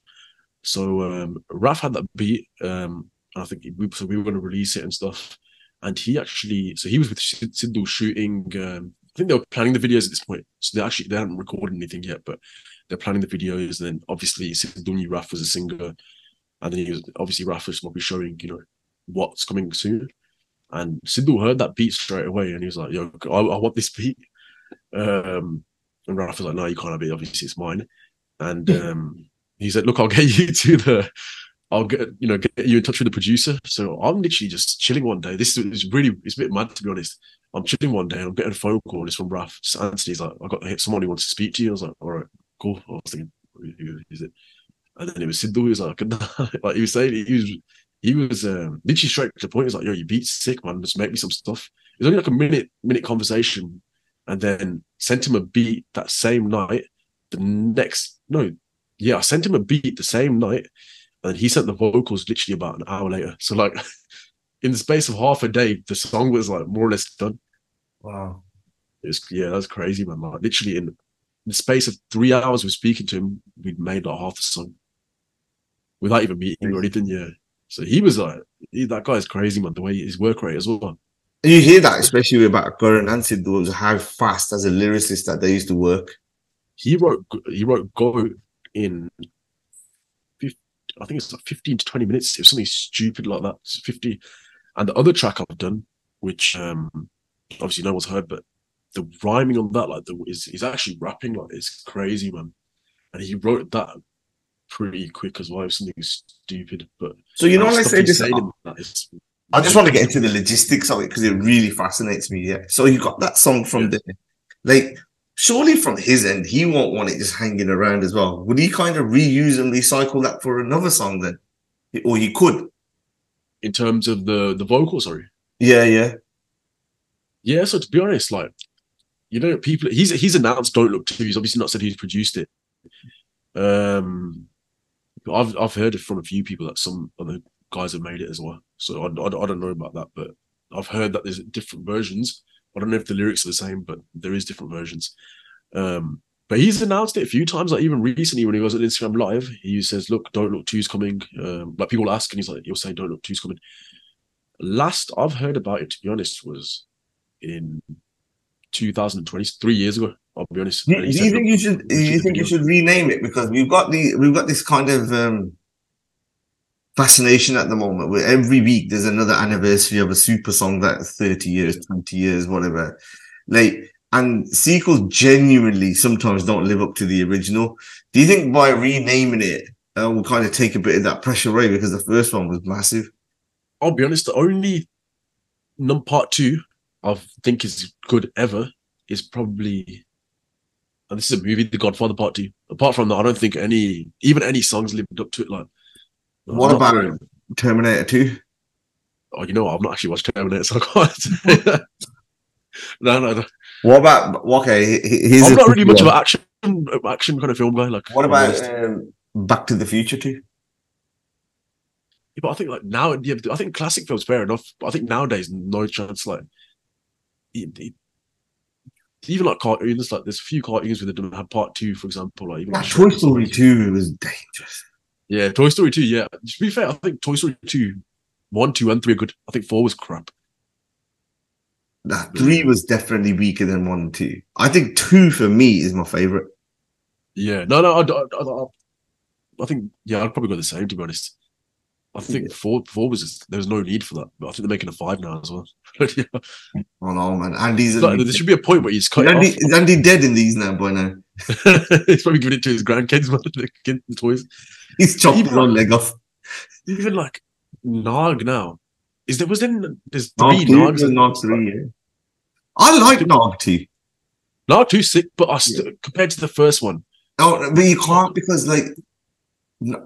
Speaker 2: So um Raf had that beat, um and I think we so we were going to release it and stuff. And he actually so he was with Sid- Sidhu shooting um think they were planning the videos at this point. So they actually they haven't recorded anything yet, but they're planning the videos. And then obviously Sidhu Raf was a singer, and then he was obviously Raf was be showing you know what's coming soon. And Sidhu heard that beat straight away, and he was like, "Yo, I, I want this beat." Um, and Raf was like, "No, you can't have it. Obviously, it's mine." And um, he said, "Look, I'll get you to the I'll get you know get you in touch with the producer. So I'm literally just chilling one day. This is really it's a bit mad to be honest. I'm chilling one day and I'm getting a phone call. It's from Raf. Just Anthony's like, I got someone who wants to speak to you. I was like, all right, cool. I was thinking, who is it? And then it was Sidhu. He was like, like he was saying, he was he was um, literally straight to the point. He was like, yo, you beat sick, man. Just make me some stuff. It was only like a minute minute conversation, and then sent him a beat that same night. The next no, yeah, I sent him a beat the same night and he sent the vocals literally about an hour later. So like in the space of half a day, the song was like more or less done.
Speaker 1: Wow.
Speaker 2: it was yeah, that's crazy, man. Like literally in, in the space of three hours we're speaking to him, we'd made like half the song. Without even meeting or anything, yeah. So he was like, he, that guy is crazy, man. The way his work rate as well.
Speaker 1: You hear that, especially about and Sid, those how fast as a lyricist that they used to work.
Speaker 2: He wrote he wrote Go in I think it's like 15 to 20 minutes. It was something stupid like that. It's 50. And the other track I've done, which um obviously no one's heard, but the rhyming on that, like the is he's actually rapping like it's crazy, man. And he wrote that pretty quick as well. Something stupid. But
Speaker 1: so you know I say this, I just want to get into the logistics of it because it really fascinates me. Yeah. So you got that song from yeah. the like surely from his end, he won't want it just hanging around as well. Would he kind of reuse and recycle that for another song then? Or he could?
Speaker 2: In terms of the the vocal, sorry.
Speaker 1: Yeah, yeah.
Speaker 2: Yeah, so to be honest, like, you know, people he's he's announced Don't Look Too. He's obviously not said he's produced it. Um I've I've heard it from a few people that some other guys have made it as well. So I, I, I don't know about that, but I've heard that there's different versions. I don't know if the lyrics are the same, but there is different versions. Um, but he's announced it a few times. Like even recently, when he was on Instagram Live, he says, "Look, don't look two's coming." Um, like people ask, and he's like, he'll say, "Don't look two's coming." Last I've heard about it, to be honest, was in 2020, three years ago. I'll be honest.
Speaker 1: Do, do you said, think you should? Do you think you should rename it because we've got the we've got this kind of um, fascination at the moment where every week there's another anniversary of a super song that's 30 years, 20 years, whatever. Like, and sequels genuinely sometimes don't live up to the original. Do you think by renaming it, uh, will kind of take a bit of that pressure away because the first one was massive?
Speaker 2: I'll be honest, the only num part two I think is good ever is probably and this is a movie, The Godfather Part Two. Apart from that, I don't think any even any songs lived up to it. Like
Speaker 1: what about really. Terminator 2?
Speaker 2: Oh, you know, I've not actually watched Terminator, so I can't. no, no, no.
Speaker 1: What about okay?
Speaker 2: I'm not really much of an action action kind of film guy. Like,
Speaker 1: what about um, Back to the Future 2? Yeah,
Speaker 2: but I think like now, yeah, I think classic films fair enough. But I think nowadays, no chance. Like, even like cartoons, like there's a few cartoons where they don't have part two, for example. Like even
Speaker 1: yeah, Toy Story two was dangerous.
Speaker 2: Yeah, Toy Story 2, yeah. To be fair, I think Toy Story 2, 1, 2, and 3 are good. I think 4 was crap.
Speaker 1: Nah, 3 was definitely weaker than 1 and 2. I think 2 for me is my favorite.
Speaker 2: Yeah, no, no, I, I, I, I think, yeah, I'd probably go the same, to be honest. I think yeah. four four was just, there was no need for that, but I think they're making a five now as well.
Speaker 1: yeah. Oh no, man! Andy's
Speaker 2: like, there should be a point where he's cut.
Speaker 1: Andy, is Andy dead in these now by now?
Speaker 2: he's probably giving it to his grandkids, man. The, the toys.
Speaker 1: He's chopped his own leg off.
Speaker 2: Even like Naag now. Is there was then there's three Naag
Speaker 1: Naags? Naag three, yeah. I like Naag two.
Speaker 2: Naag two sick, but I still, yeah. compared to the first one.
Speaker 1: No, but you can't because like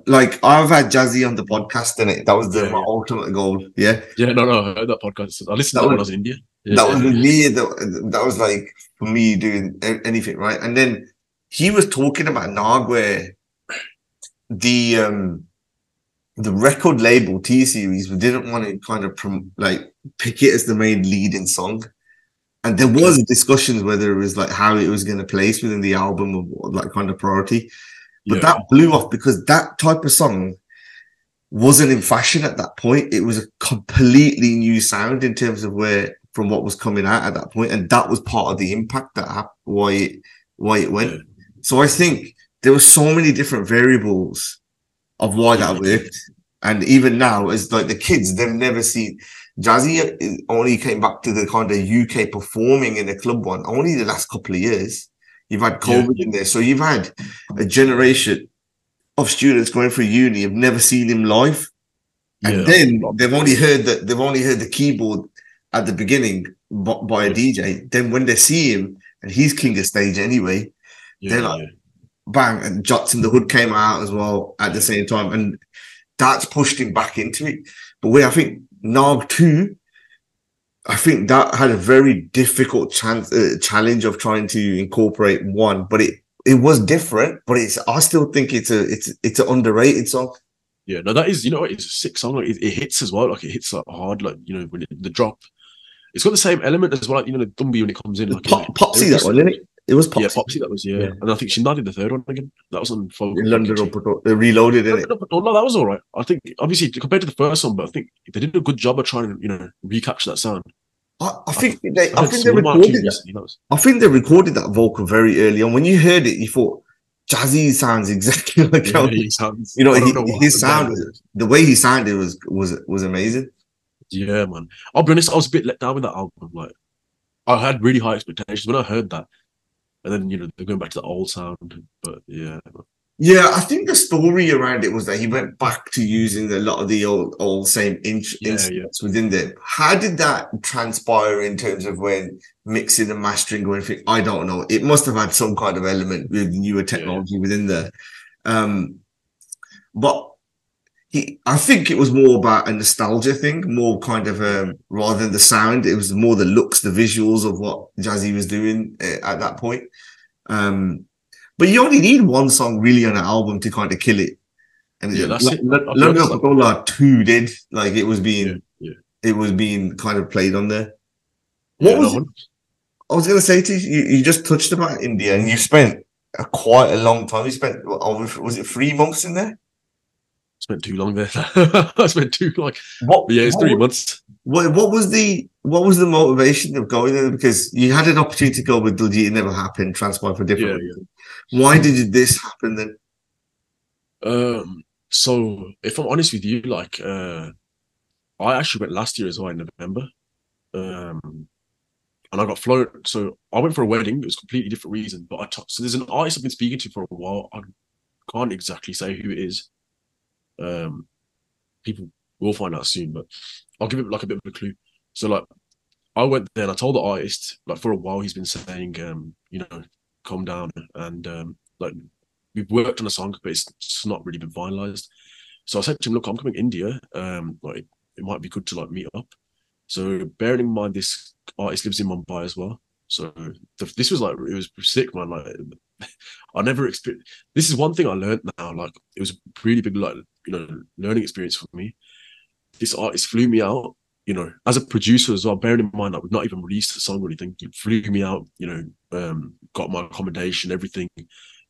Speaker 1: like I've had Jazzy on the podcast and it that was the yeah, my ultimate goal. Yeah.
Speaker 2: Yeah, no, no, I heard that podcast. I listened that to when I was in India.
Speaker 1: Yeah, that was me. That, that was like for me doing anything right. And then he was talking about Naag where the um the record label T series didn't want to kind of prom- like pick it as the main leading song. And there was discussions whether it was like how it was going to place within the album or like kind of priority. But yeah. that blew off because that type of song wasn't in fashion at that point. It was a completely new sound in terms of where from what was coming out at that point, and that was part of the impact that happened, why it why it went. So I think there were so many different variables of why that worked, and even now, as like the kids, they've never seen Jazzy only came back to the kind of UK performing in the club one only the last couple of years. You've had COVID in there, so you've had a generation of students going through uni have never seen him live, and
Speaker 2: Yeah.
Speaker 1: then they've only heard that they've only heard the keyboard at the beginning by, by a DJ. Then when they see him and he's king of stage anyway,
Speaker 2: Yeah,
Speaker 1: they're like-
Speaker 2: yeah.
Speaker 1: Bang, and Jots in the Hood came out as well at the same time, and that's pushed him back into it. But where I think Naag two, I think that had a very difficult chance uh, challenge of trying to incorporate one, but it it was different. But it's I still think it's a it's it's an underrated song.
Speaker 2: Yeah, no, that is, you know, it's a sick song. Like, it, it hits as well. Like, it hits like hard. Like, you know, when it, the drop, it's got the same element as well. Like, you know, the Tumbi when it comes in. Like,
Speaker 1: Pop, Popsy that one, didn't it? It was Popsy.
Speaker 2: Yeah, Popsy. That was yeah.
Speaker 1: Yeah.
Speaker 2: and I think she nodded the third one again. That was on.
Speaker 1: In London reloaded in it.
Speaker 2: No, no, that was all right. I think obviously compared to the first one, but I think they did a good job of trying to you know recapture that sound.
Speaker 1: I, I think they I
Speaker 2: heard
Speaker 1: think they recorded that.
Speaker 2: recently, that was-
Speaker 1: I think they recorded that vocal very early on. When you heard it, you thought Jazzy sounds exactly like
Speaker 2: Yeah,
Speaker 1: how
Speaker 2: he sounds.
Speaker 1: you know, he-
Speaker 2: what
Speaker 1: his sound the way he sounded was was was amazing.
Speaker 2: Yeah, man. I'll be honest, I was a bit let down with that album. Like, I had really high expectations when I heard that, and then you know they're going back to the old sound. But yeah,
Speaker 1: Yeah, I think the story around it was that he went back to using a lot of the old old same inch
Speaker 2: Yeah,
Speaker 1: instruments within there. How did that transpire in terms of when mixing and mastering or anything? I don't know. It must have had some kind of element with newer technology within there. Um, but he, I think it was more about a nostalgia thing, more kind of um, rather than the sound. It was more the looks, the visuals of what Jazzy was doing uh, at that point. Um, but you only need one song really on an album to kind of kill it. And
Speaker 2: Yeah, that's
Speaker 1: L-
Speaker 2: it.
Speaker 1: L-
Speaker 2: I've
Speaker 1: London
Speaker 2: noticed
Speaker 1: two did like it was being
Speaker 2: yeah, yeah.
Speaker 1: it was being kind of played on there. What
Speaker 2: yeah,
Speaker 1: was
Speaker 2: no.
Speaker 1: I was gonna say to you, you, you just touched about India and you spent a quite a long time. You spent was it three months in there?
Speaker 2: Spent too long there. I spent too like,
Speaker 1: What?
Speaker 2: yeah, it's three months.
Speaker 1: What, what was the what was the motivation of going there? Because you had an opportunity to go with it never happened. Transpire for different.
Speaker 2: yeah.
Speaker 1: reasons. Why did this happen then?
Speaker 2: Um, so if I'm honest with you, like, uh, I actually went last year as well in November. Um, and I got flown. So I went for a wedding. It was a completely different reason, but I talked. So there's an artist I've been speaking to for a while. I can't exactly say who it is. Um, people will find out soon, but I'll give it like a bit of a clue. So like, I went there and I told the artist like for a while he's been saying, um, you know, calm down and um, like we've worked on a song, but it's, it's not really been finalized. So I said to him, look, I'm coming to India. Um, like it might be good to like meet up. So bearing in mind this artist lives in Mumbai as well. So the, this was like it was sick, man. Like I never experienced. This is one thing I learned now. Like it was a really big, like you know, learning experience for me. This artist flew me out. You know, as a producer as well. Bearing in mind that we've not even released the song or anything, he flew me out. You know, um, got my accommodation, everything.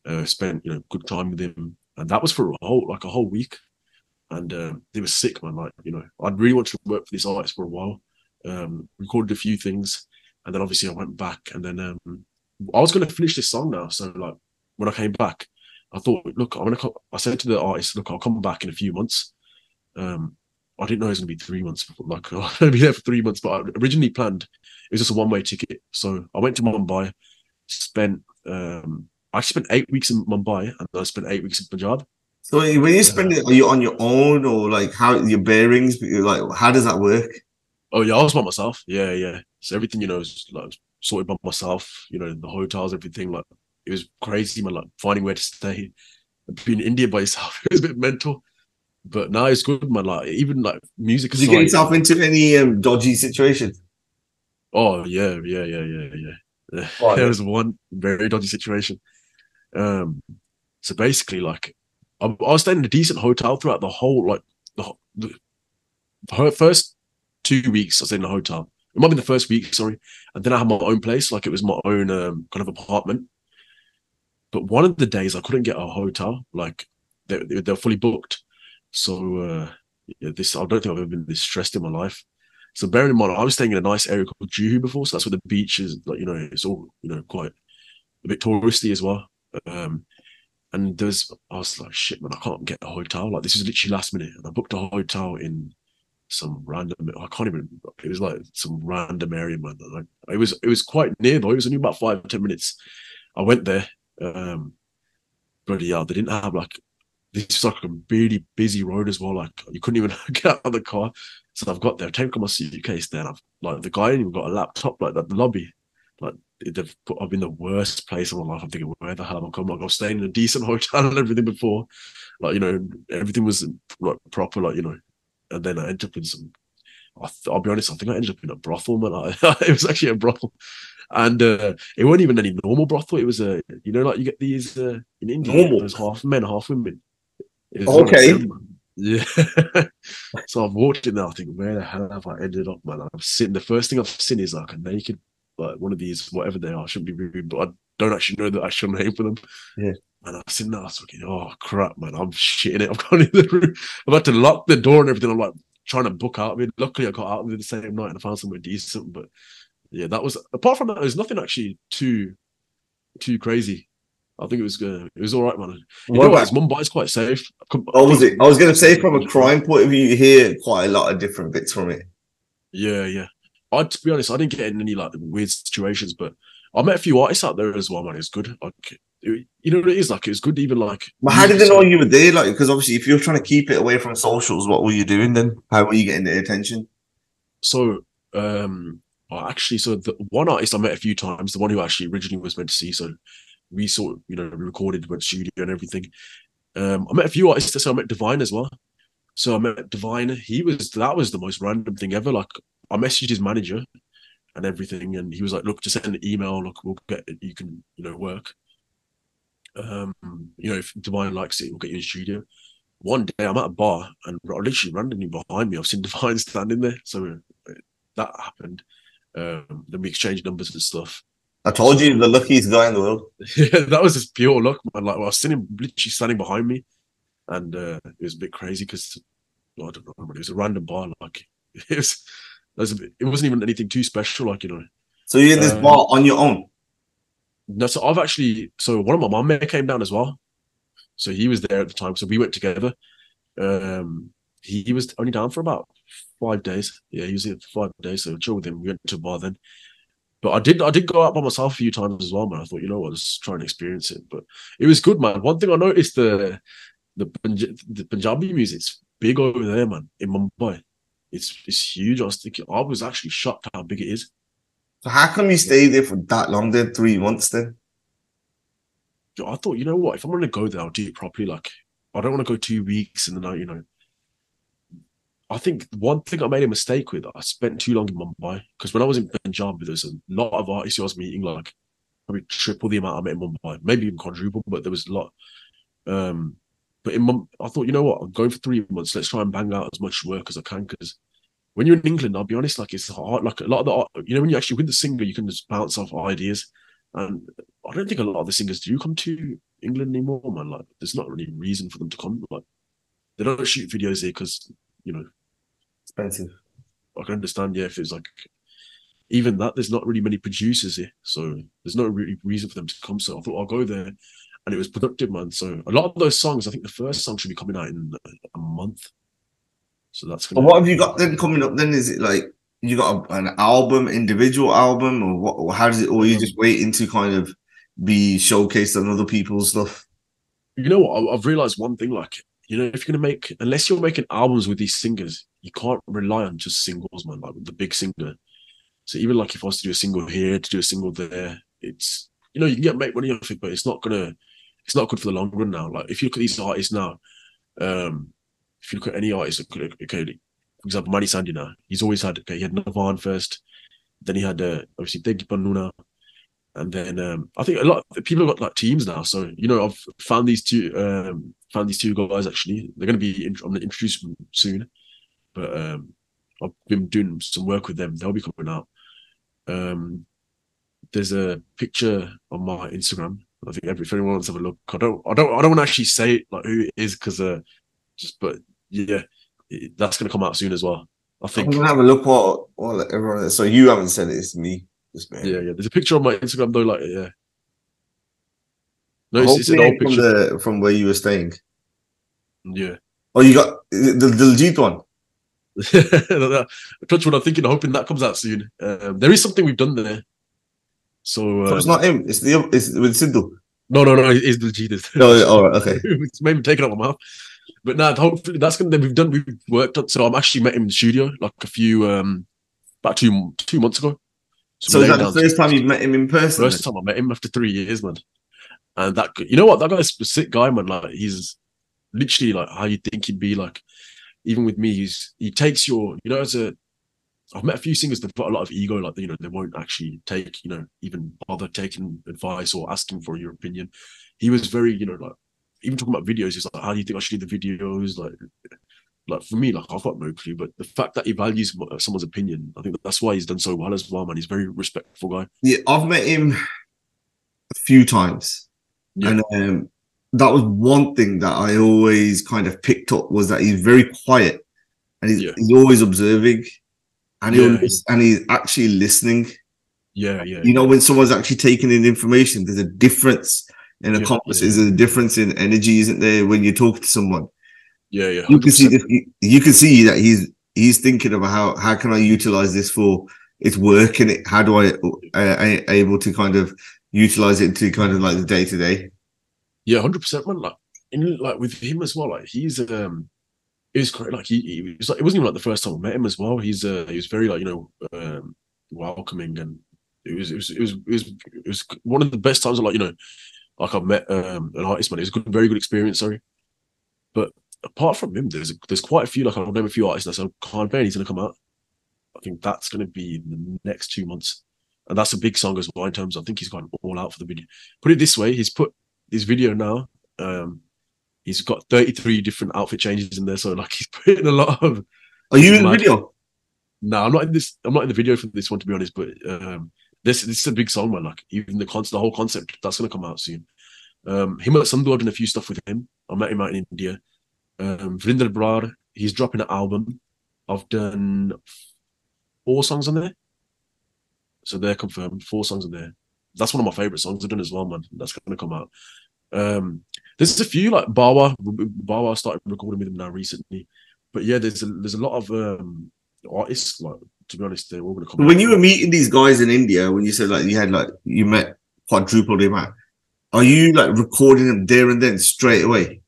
Speaker 2: Uh, spent you know good time with him, and that was for a whole like a whole week. And um, it was sick, man. Like you know, I'd really wanted to work for this artist for a while. Um, recorded a few things, and then obviously I went back, and then um, I was going to finish this song now. So like when I came back, I thought, look, I'm gonna. Co-. I said to the artist, look, I'll come back in a few months. Um, I didn't know it was gonna be three months. Like I'm gonna be there for three months, but I originally planned it was just a one way ticket. So I went to Mumbai, spent. Um, I actually spent eight weeks in Mumbai, and I spent eight weeks in Punjab.
Speaker 1: So when you spend it, are you on your own or like how your bearings? Like how does that work?
Speaker 2: Oh yeah, I was by myself. Yeah, yeah. So everything you know is like sorted by myself. You know the hotels, everything. Like it was crazy, man. Like finding where to stay. Being in India by yourself, it was a bit mental. But now it's good, man. Like even like music.
Speaker 1: Did you get yourself into any um, dodgy situations?
Speaker 2: Oh yeah, yeah, yeah, yeah, yeah.
Speaker 1: Right.
Speaker 2: there was one very dodgy situation. Um, so basically, like, I, I was staying in a decent hotel throughout the whole, like, the, the, the first two weeks. I was in a hotel. It might be the first week, sorry, and then I had my own place, like it was my own um, kind of apartment. But one of the days I couldn't get a hotel, like they they, were fully booked. So uh, yeah, this I don't think I've ever been this stressed in my life. So bearing in mind, I was staying in a nice area called Juhu before, so that's where the beach is. Like you know, it's all you know, quite a bit touristy as well. Um, and there's, I was like, shit, man, I can't get a hotel. Like this is literally last minute, and I booked a hotel in some random. I can't even. It was like some random area, man. Like, it was it was quite near though. It was only about five ten minutes. I went there. Um, bloody hell, they didn't have like this is like a really busy road as well. Like you couldn't even get out of the car. So I've got there, taken my suitcase there, and I've like the guy ain't even got a laptop like that. The lobby, like they've put I've been the worst place in my life. I'm thinking, where the hell am I coming? Like I was staying in a decent hotel and everything before, like you know, everything was like proper, like you know, and then I ended up in some. I will be honest, I think I ended up in a brothel, man. I, it was actually a brothel, and uh, it wasn't even any normal brothel. It was a, you know, like you get these uh, in India, normal. there's half men, half women.
Speaker 1: Okay.
Speaker 2: Yeah. so I've walked in there. I think, where the hell have I ended up, man? I'm sitting. The first thing I've seen is like a naked, like one of these, whatever they are. I shouldn't be rude, but I don't actually know that the actual name for them.
Speaker 1: Yeah.
Speaker 2: And I'm sitting there, I was thinking, oh crap, man, I'm shitting it. I've gone in the room. I've had to lock the door and everything. I'm like trying to book out of it. Luckily, I got out of it the same night and I found somewhere decent. But yeah, that was apart from that, there's nothing actually too too crazy. I think it was good. It was all right, man. You what know what? Mumbai's quite safe.
Speaker 1: Oh, was it? I was going to say, from a crime point of view, you hear quite a lot of different bits from it.
Speaker 2: Yeah, yeah. I, to be honest, I didn't get in any like weird situations, but I met a few artists out there as well, man. It's good. Like, you know what it is like. It's good, even like.
Speaker 1: But how did they know you were there? Like, because obviously, if you're trying to keep it away from socials, what were you doing then? How were you getting their attention?
Speaker 2: So, um, well, actually, so the one artist I met a few times, the one who actually originally was meant to see, so we sort of, you know, we recorded, went studio and everything. Um, I met a few artists, so I met Divine as well. So I met Divine. He was that was the most random thing ever. Like I messaged his manager and everything, and he was like, "Look, just send an email. Look, we'll get it. You can, you know, work. Um, you know, if Divine likes it, we'll get you in studio." One day I'm at a bar and literally randomly behind me, I've seen Divine standing there. So uh, that happened. Um, then we exchanged numbers and stuff.
Speaker 1: I told you the luckiest guy in the world.
Speaker 2: yeah, that was just pure luck, man. Like well, I was sitting literally standing behind me, and uh, it was a bit crazy because well, I don't know, it was a random bar. Like it was, was it wasn't even anything too special, like you know.
Speaker 1: So you're in this uh, bar on your own.
Speaker 2: No, so I've actually so one of my mum came down as well. So he was there at the time. So we went together. Um, he, he was only down for about five days. Yeah, he was here for five days. So chill with him. We went to a bar then. But I did I did go out by myself a few times as well, man. I thought, you know what, let's try and experience it. But it was good, man. One thing I noticed the the, the Punjabi music's big over there, man. In Mumbai, it's it's huge. I was thinking, I was actually shocked how big it is.
Speaker 1: So how come you stay there for that long? Then three months then.
Speaker 2: I thought, you know what? If I'm going to go there, I'll do it properly. Like, I don't want to go two weeks and then I, you know, I think one thing I made a mistake with, I spent too long in Mumbai because when I was in Punjab, there's a lot of artists I was meeting, like probably triple the amount I met in Mumbai, maybe even quadruple, but there was a lot. Um, but in Mum, I thought, you know what, I'm going for three months. Let's try and bang out as much work as I can because when you're in England, I'll be honest, like it's hard. Like a lot of the, you know, when you actually win the singer, you can just bounce off ideas. And I don't think a lot of the singers do come to England anymore, man. Like, there's not really reason for them to come. Like, they don't shoot videos there because, you know,
Speaker 1: expensive.
Speaker 2: I can understand, yeah, if it's like even that, there's not really many producers here, so there's no really reason for them to come. So I thought I'll go there, and it was productive, man. So a lot of those songs, I think the first song should be coming out in a month. So that's.
Speaker 1: Gonna what have you got then coming up? Then is it like you got a, an album, individual album, or what? Or how does it? Or you just waiting to kind of be showcased on other people's stuff?
Speaker 2: You know what? I've realized one thing. Like you know, if you're gonna make, unless you're making albums with these singers, you can't rely on just singles, man. Like the big singer. So even like if I was to do a single here, to do a single there, it's you know you can get make money off it, but it's not gonna, it's not good for the long run now. Like if you look at these artists now, um, if you look at any artist, for example, Manny Sandina, he's always had okay, he had Navan first, then he had uh, obviously Degi Panuna, and then um, I think a lot of people have got like teams now. So you know, I've found these two, um, found these two guys actually. They're going to be. I'm going to introduce them soon, but um, I've been doing some work with them. They'll be coming out. Um, there's a picture on my Instagram. I think every if anyone wants to have a look, I don't, I don't, I don't want to actually say like who it is because uh, just but yeah, that's going to come out soon as well. I
Speaker 1: I'm
Speaker 2: think.
Speaker 1: gonna have a look what what everyone. So you haven't said it. It's me.
Speaker 2: Yeah, yeah. There's a picture on my Instagram though, like yeah. No, it's, it's an old
Speaker 1: from
Speaker 2: picture.
Speaker 1: the from where you were staying.
Speaker 2: Yeah.
Speaker 1: Oh, you got the the Diljit one.
Speaker 2: Touch what I'm thinking, hoping that comes out soon. Um, there is something we've done there. So
Speaker 1: So
Speaker 2: uh,
Speaker 1: it's not him. It's the it's with Sidhu.
Speaker 2: no, no, no, it's the Jesus.
Speaker 1: No, all right, okay.
Speaker 2: it's maybe taken out my mouth. But now, hopefully, that's gonna. We've done. We've worked on. So I'm actually met him in the studio like a few, um, about two two months ago.
Speaker 1: So
Speaker 2: we
Speaker 1: is that the first time you've met him in person?
Speaker 2: First time I met him after three years, man. And that, you know what, that guy's a sick guy, man. Like he's literally like how you think he'd be. Like even with me, he's he takes your, you know, as a. I've met a few singers that've got a lot of ego, like you know, they won't actually take, you know, even bother taking advice or asking for your opinion. He was very, you know, like even talking about videos. He's like, how do you think I should do the videos? Like, like for me, like I've got no clue, but the fact that he values someone's opinion, I think that's why he's done so well as well, man. He's a very respectful guy.
Speaker 1: Yeah, I've met him a few times,
Speaker 2: Yeah.
Speaker 1: and um, that was one thing that I always kind of picked up was that he's very quiet, and he's,
Speaker 2: Yeah.
Speaker 1: he's always observing, and
Speaker 2: Yeah.
Speaker 1: lis- and he's actually listening.
Speaker 2: Yeah, yeah.
Speaker 1: You know, when someone's actually taking in information, there's a difference in a
Speaker 2: Yeah,
Speaker 1: conversation.
Speaker 2: yeah.
Speaker 1: There's a difference in energy, isn't there? When you talk to someone,
Speaker 2: Yeah, yeah.
Speaker 1: you can see
Speaker 2: 100%.
Speaker 1: this. You, you can see that he's he's thinking about how how can I utilize this for its work and it. How do I uh, a- able to kind of utilize it to kind of like the day to day.
Speaker 2: Yeah, hundred percent, man. Like, in, like with him as well. Like he's um, it was great. Like he, he was like it wasn't even like the first time I met him as well. He's uh, he was very like you know um, welcoming and it was it was it was it was it was one of the best times. Like you know, like I've met um an artist, man. It was a good, very good experience. Sorry, but apart from him, there's there's quite a few. Like I'll name a few artists. I said Khan Bain, he's gonna come out. I think that's gonna be in the next two months. And that's a big song as well in terms of, I think he's gone all out for the video. Put it this way, he's put his video now. Um, he's got 33 different outfit changes in there. So like he's putting a lot of
Speaker 1: Are you in the video?
Speaker 2: no, I'm not in this. I'm not in the video for this one to be honest. But um, this this is a big song, man. Like even the concept, the whole concept, that's gonna come out soon. Um, Himmat Sandhu, I've done a few stuff with him. I met him out in India. Um, Vrinder Brar, he's dropping an album. I've done four songs on there, so they're confirmed. Four songs on there. That's one of my favorite songs I've done as well, man. That's gonna come out. Um, there's a few like Bawa. Bawa started recording with him now recently, but yeah, there's a, there's a lot of um artists like to be honest, they're all gonna come.
Speaker 1: When you were meeting these guys in India, when you said like you had like you met quadruple the amount, are you like recording them there and then straight away?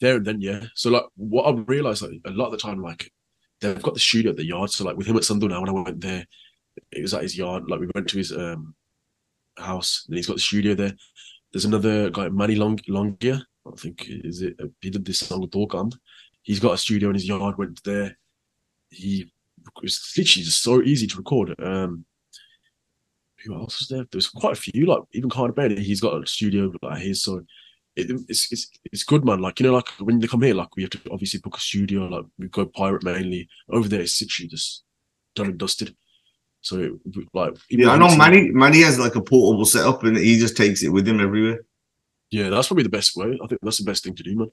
Speaker 2: there and then, yeah. So like what I've realized like a lot of the time, like they've got the studio at the yard. So like with Himmat now, when I went there, it was at his yard. Like we went to his um house, and he's got the studio there. There's another guy, Manny Long Longia. I think is it. He did this song with Dorkam. He's got a studio in his yard. Went there. He it was literally just so easy to record. Um, who else was there? There's quite a few. Like even Carter Bailey, he's got a studio like his. So it, it's it's it's good, man. Like you know, like when they come here, like we have to obviously book a studio. Like we go pirate mainly. Over there, it's literally just done and dusted. So it, like
Speaker 1: Yeah, I know Manny. Manny has like a portable setup and he just takes it with him everywhere.
Speaker 2: Yeah, that's probably the best way. I think that's the best thing to do, man.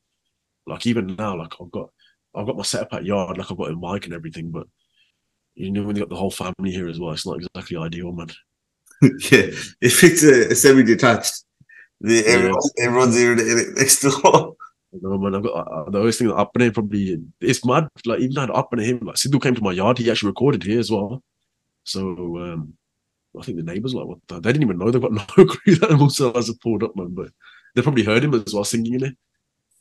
Speaker 2: Like even now, like I've got I've got my setup at yard, like I've got a mic and everything, but you know when you got the whole family here as well, it's not exactly ideal, man.
Speaker 1: yeah, if it's a, a semi-detached, the
Speaker 2: Yeah.
Speaker 1: everyone's, everyone's here next door.
Speaker 2: Know, man, I've got uh, the only thing that Apane probably it's mad. Like even had Apane him, like Sidhu came to my yard, he actually recorded here as well. So um I think the neighbors were like, what the? They didn't even know they've got no clue that Musa has pulled up, man. But they probably heard him as well singing in it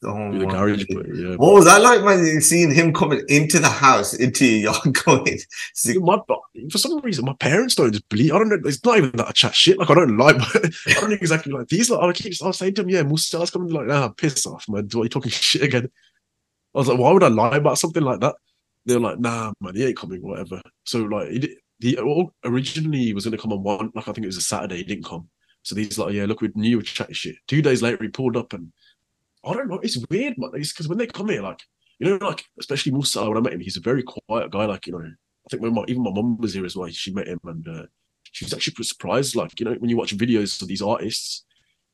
Speaker 1: Oh
Speaker 2: the garage. Yeah,
Speaker 1: What was that like, man? Seeing him coming into the house, into your yard, going.
Speaker 2: My for some reason my parents don't just believe. I don't know. It's not even that I chat shit. Like I don't lie, but I don't exactly like these. Like I keep I was saying to him, yeah, Musta's coming. Like, nah, piss off, man. Why are you talking shit again? I was like, why would I lie about something like that? They're like, nah, man, he ain't coming, whatever. So like, he, did- he originally he was gonna come on one, like I think it was a Saturday. He didn't come. So he's like, yeah, look, we knew you were chatting shit. Two days later, he pulled up, and I don't know. It's weird, man. It's because when they come here, like you know, like especially Musa, when I met him, he's a very quiet guy. Like you know, I think when my even my mum was here as well, she met him and uh, she was actually surprised. Like you know, when you watch videos of these artists,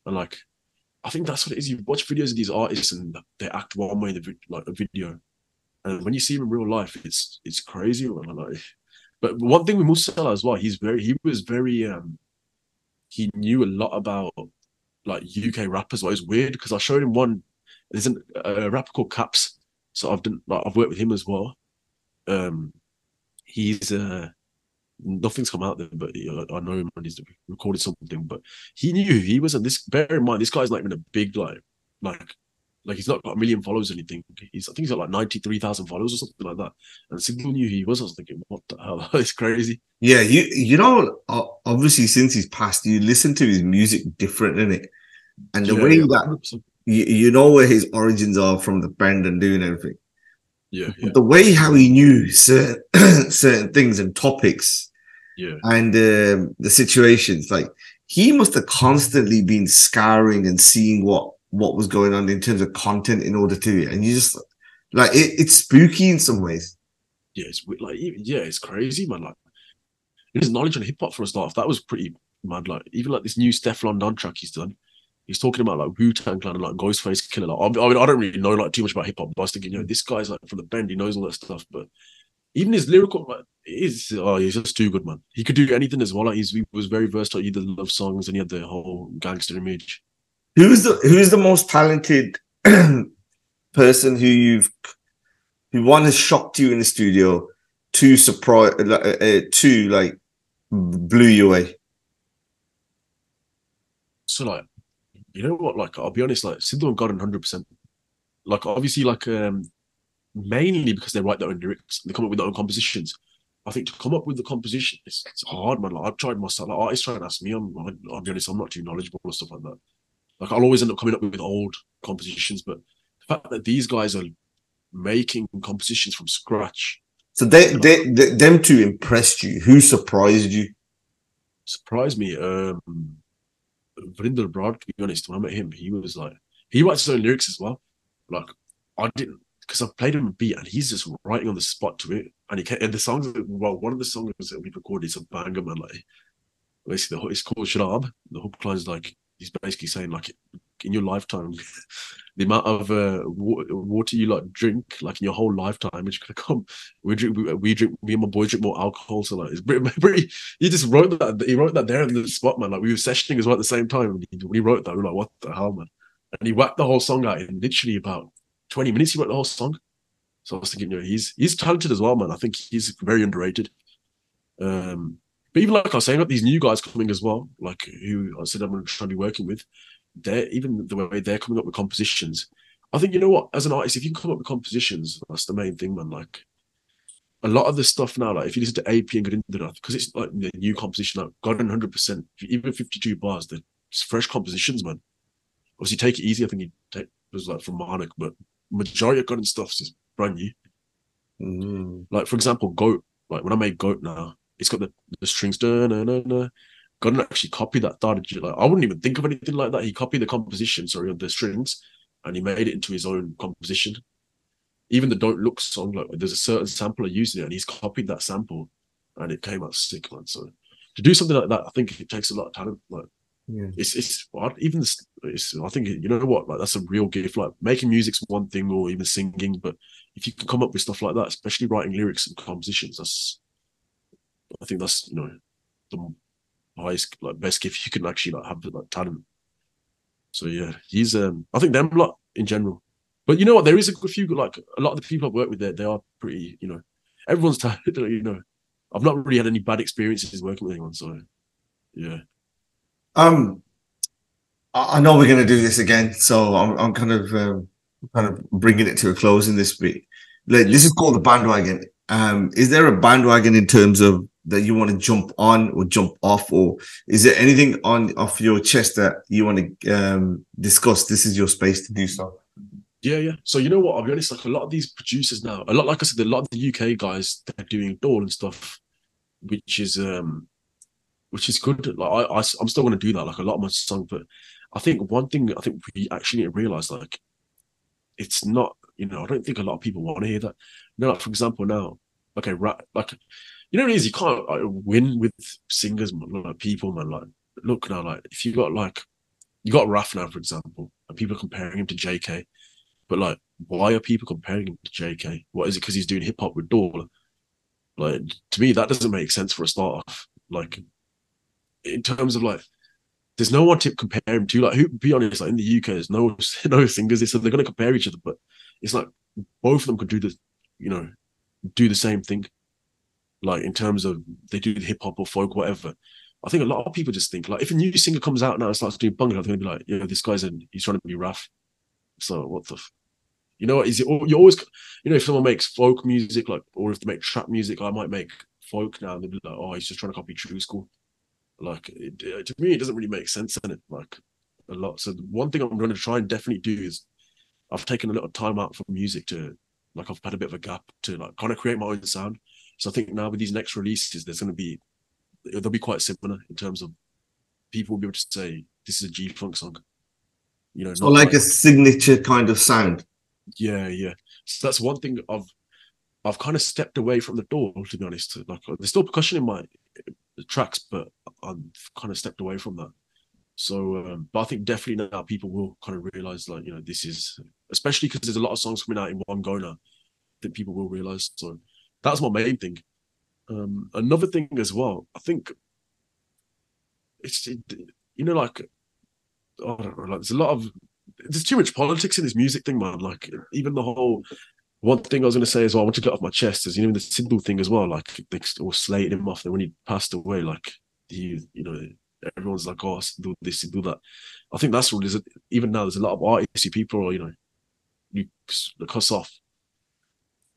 Speaker 2: and like I think that's what it is. You watch videos of these artists and they act one way in the like a video, And when you see him in real life, it's it's crazy. Like, but one thing with Musa as well, he's very he was very um he knew a lot about like UK rappers. Well, it's weird because I showed him one. There's an, a rapper called Caps, so I've done like I've worked with him as well. Um, he's uh nothing's come out there, but I know him and he's recorded something. But he knew he wasn't this. Bear in mind, this guy's not even a big like like like he's not got a million followers or anything. He's I think he's got like ninety three thousand followers or something like that. And Signal knew he was. I was thinking, what the hell? it's crazy.
Speaker 1: Yeah, you you know, obviously since he's passed, you listen to his music different, in it? And the yeah, way yeah, that you, you know where his origins are from the band and doing everything.
Speaker 2: Yeah, yeah.
Speaker 1: the way how he knew certain certain things and topics,
Speaker 2: yeah,
Speaker 1: and um, the situations, like he must have constantly been scouring and seeing what what was going on in terms of content in order to and you just like it, it's spooky in some ways.
Speaker 2: Yeah it's like yeah it's crazy man like his knowledge on hip-hop for a start. That was pretty mad like even like this new Stefflon Don track he's done he's talking about like Wu-Tang Clan and like Ghostface Killah. like I mean I don't really know like too much about hip-hop but I was thinking you know this guy's like from the bend he knows all that stuff but even his lyrical like, is oh he's just too good man. He could do anything as well like he was very versatile he did love songs and he had the whole gangster image
Speaker 1: Who's the who's the most talented person who you've who one has shocked you in the studio, two surprise, uh, uh, two like blew you away.
Speaker 2: So like, you know what? Like, I'll be honest. Like, Sidhu and Karan, hundred percent. Like, obviously, like, um, mainly because they write their own lyrics, they come up with their own compositions. I think to come up with the composition, it's, it's hard, man. Like, I've tried myself. Like, artists try and ask me. I'm, I'll be honest, I'm not too knowledgeable or stuff like that. Like I'll always end up coming up with old compositions, but the fact that these guys are making compositions from scratch.
Speaker 1: So they, they, they them two impressed you. Who surprised you?
Speaker 2: Surprised me. Um Vrinder Brar, to be honest, when I met him, he was like he writes his own lyrics as well. Like I didn't because I played him a beat and he's just writing on the spot to it. And he can, and the songs well, one of the songs that we recorded is a banger man. Like basically it's called Sharab. The hook line's like he's basically saying like in your lifetime, the amount of uh, water you like drink, like in your whole lifetime, is gonna come. We drink, we, drink, me and my boys drink more alcohol. So like, it's pretty, pretty. He just wrote that. He wrote that there in the spot, man. Like we were sessioning as well at the same time. When he, wrote that, we were like, what the hell, man? And he whacked the whole song out in literally about twenty minutes. He wrote the whole song. So I was thinking, you know, he's he's talented as well, man. I think he's very underrated. Um, but even like I was saying, got these new guys coming as well, like who I said I'm going to try to be working with. They're even the way they're coming up with compositions. I think you know what, as an artist, if you can come up with compositions, that's the main thing, man. Like a lot of the stuff now, like if you listen to AP and Gurinder, because it's like the new composition, like God 100 percent, even 52 bars, they're fresh compositions, man. Obviously, take it easy. I think take, was like from Marnik, but majority of Karan stuff is brand new.
Speaker 1: Mm.
Speaker 2: Like for example, Goat. Like when I made Goat now, it's got the, the strings. Da, na, na, na. Actually copied that. Started like I wouldn't even think of anything like that. He copied the composition, sorry, of the strings, and he made it into his own composition. Even the "Don't Look" song, like there's a certain sampler using it, and he's copied that sample, and it came out sick, man. So to do something like that, I think it takes a lot of talent. Like
Speaker 1: yeah.
Speaker 2: it's it's even it's, I think you know what, like that's a real gift. Like making music's one thing, or even singing, but if you can come up with stuff like that, especially writing lyrics and compositions, that's I think that's you know the highest like best gift you can actually like have like talent. So yeah, he's um I think them lot in general. But you know what? There is a few like a lot of the people I've worked with there, they are pretty, you know, everyone's talented, you know. I've not really had any bad experiences working with anyone, so yeah.
Speaker 1: Um I know we're gonna do this again, so I'm I'm kind of um, kind of bringing it to a close in this week. Like, this is called the bandwagon. Um, is there a bandwagon in terms of that you want to jump on or jump off, or is there anything on off your chest that you want to um, discuss? This is your space to do so.
Speaker 2: Yeah, yeah. So you know what? I'll be honest. Like a lot of these producers now, a lot like I said, a lot of the UK guys they're doing all and stuff, which is um, which is good. Like I, I I'm still going to do that. Like a lot of my songs, but I think one thing I think we actually need to realize like it's not. You know, I don't think a lot of people want to hear that. You know, like for example, now, okay, rap, like you know what it is? You can't like, win with singers, like people, man. Like, look now, like if you got like you got Raf now, for example, and people comparing him to JK. But like, why are people comparing him to JK? What is it because he's doing hip hop with dhol? Like to me, that doesn't make sense for a start off. Like in terms of like, there's no one to compare him to. Like, who? Be honest, like in the UK, there's no no singers. So they're gonna compare each other, but it's like both of them could do the, you know, do the same thing. Like in terms of they do hip hop or folk, whatever. I think a lot of people just think like if a new singer comes out now and starts doing bungle, they're gonna be like, yeah, this guy's in, he's trying to be Raf. So what the, f-? you know, is it? You always, you know, if someone makes folk music, like, or if they make trap music, I might make folk now, and they'll be like, oh, he's just trying to copy Tru-Skool. Like it, to me, it doesn't really make sense in it. Like a lot. So one thing I'm going to try and definitely do is I've taken a little time out from music to like I've had a bit of a gap to like kind of create my own sound. So I think now with these next releases, there's going to be they'll be quite similar in terms of people will be able to say this is a G Funk song.
Speaker 1: You know, so like, like, a signature kind of sound.
Speaker 2: Yeah, yeah. So that's one thing I've I've kind of stepped away from the door to be honest. Like there's still percussion in my tracks, but I've kind of stepped away from that. So, um, but I think definitely now people will kind of realize, like, you know, this is especially because there's a lot of songs coming out in one go now that people will realize. So that's my main thing. Um, another thing as well, I think it's it, you know like I don't know, like there's a lot of there's too much politics in this music thing, man. Like even the whole one thing I was going to say as well, I want to get off my chest is you know the Sidhu thing as well. Like they all slated him off. Then when he passed away, like he, you know, everyone's like, oh, do this, do that. I think that's what is. Even now, there's a lot of artsy people, you know, you cuss off,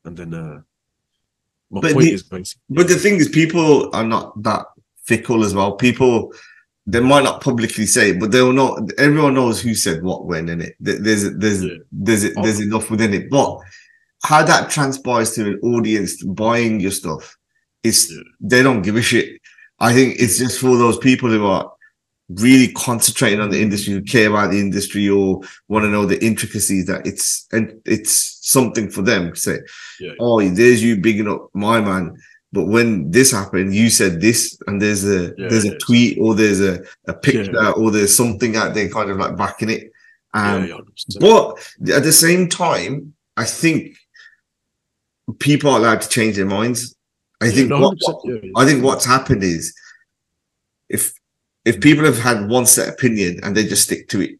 Speaker 2: and then uh,
Speaker 1: my but point the, is basically. But the thing is, people are not that fickle as well. People they might not publicly say it, but they'll know. Everyone knows who said what when in it. There's there's yeah. there's there's, there's enough within it. But how that transpires to an audience buying your stuff is yeah. they don't give a shit. I think it's just for those people who are really concentrating on the industry, who care about the industry or want to know the intricacies that it's and it's something for them to say, yeah. Oh, there's you bigging up my man. But when this happened, you said this, and there's a yeah, there's a tweet or there's a, a picture or there's something out there kind of like backing it. Um, but at the same time, I think people are allowed to change their minds. I think what, I think what's happened is if if people have had one set opinion and they just stick to it,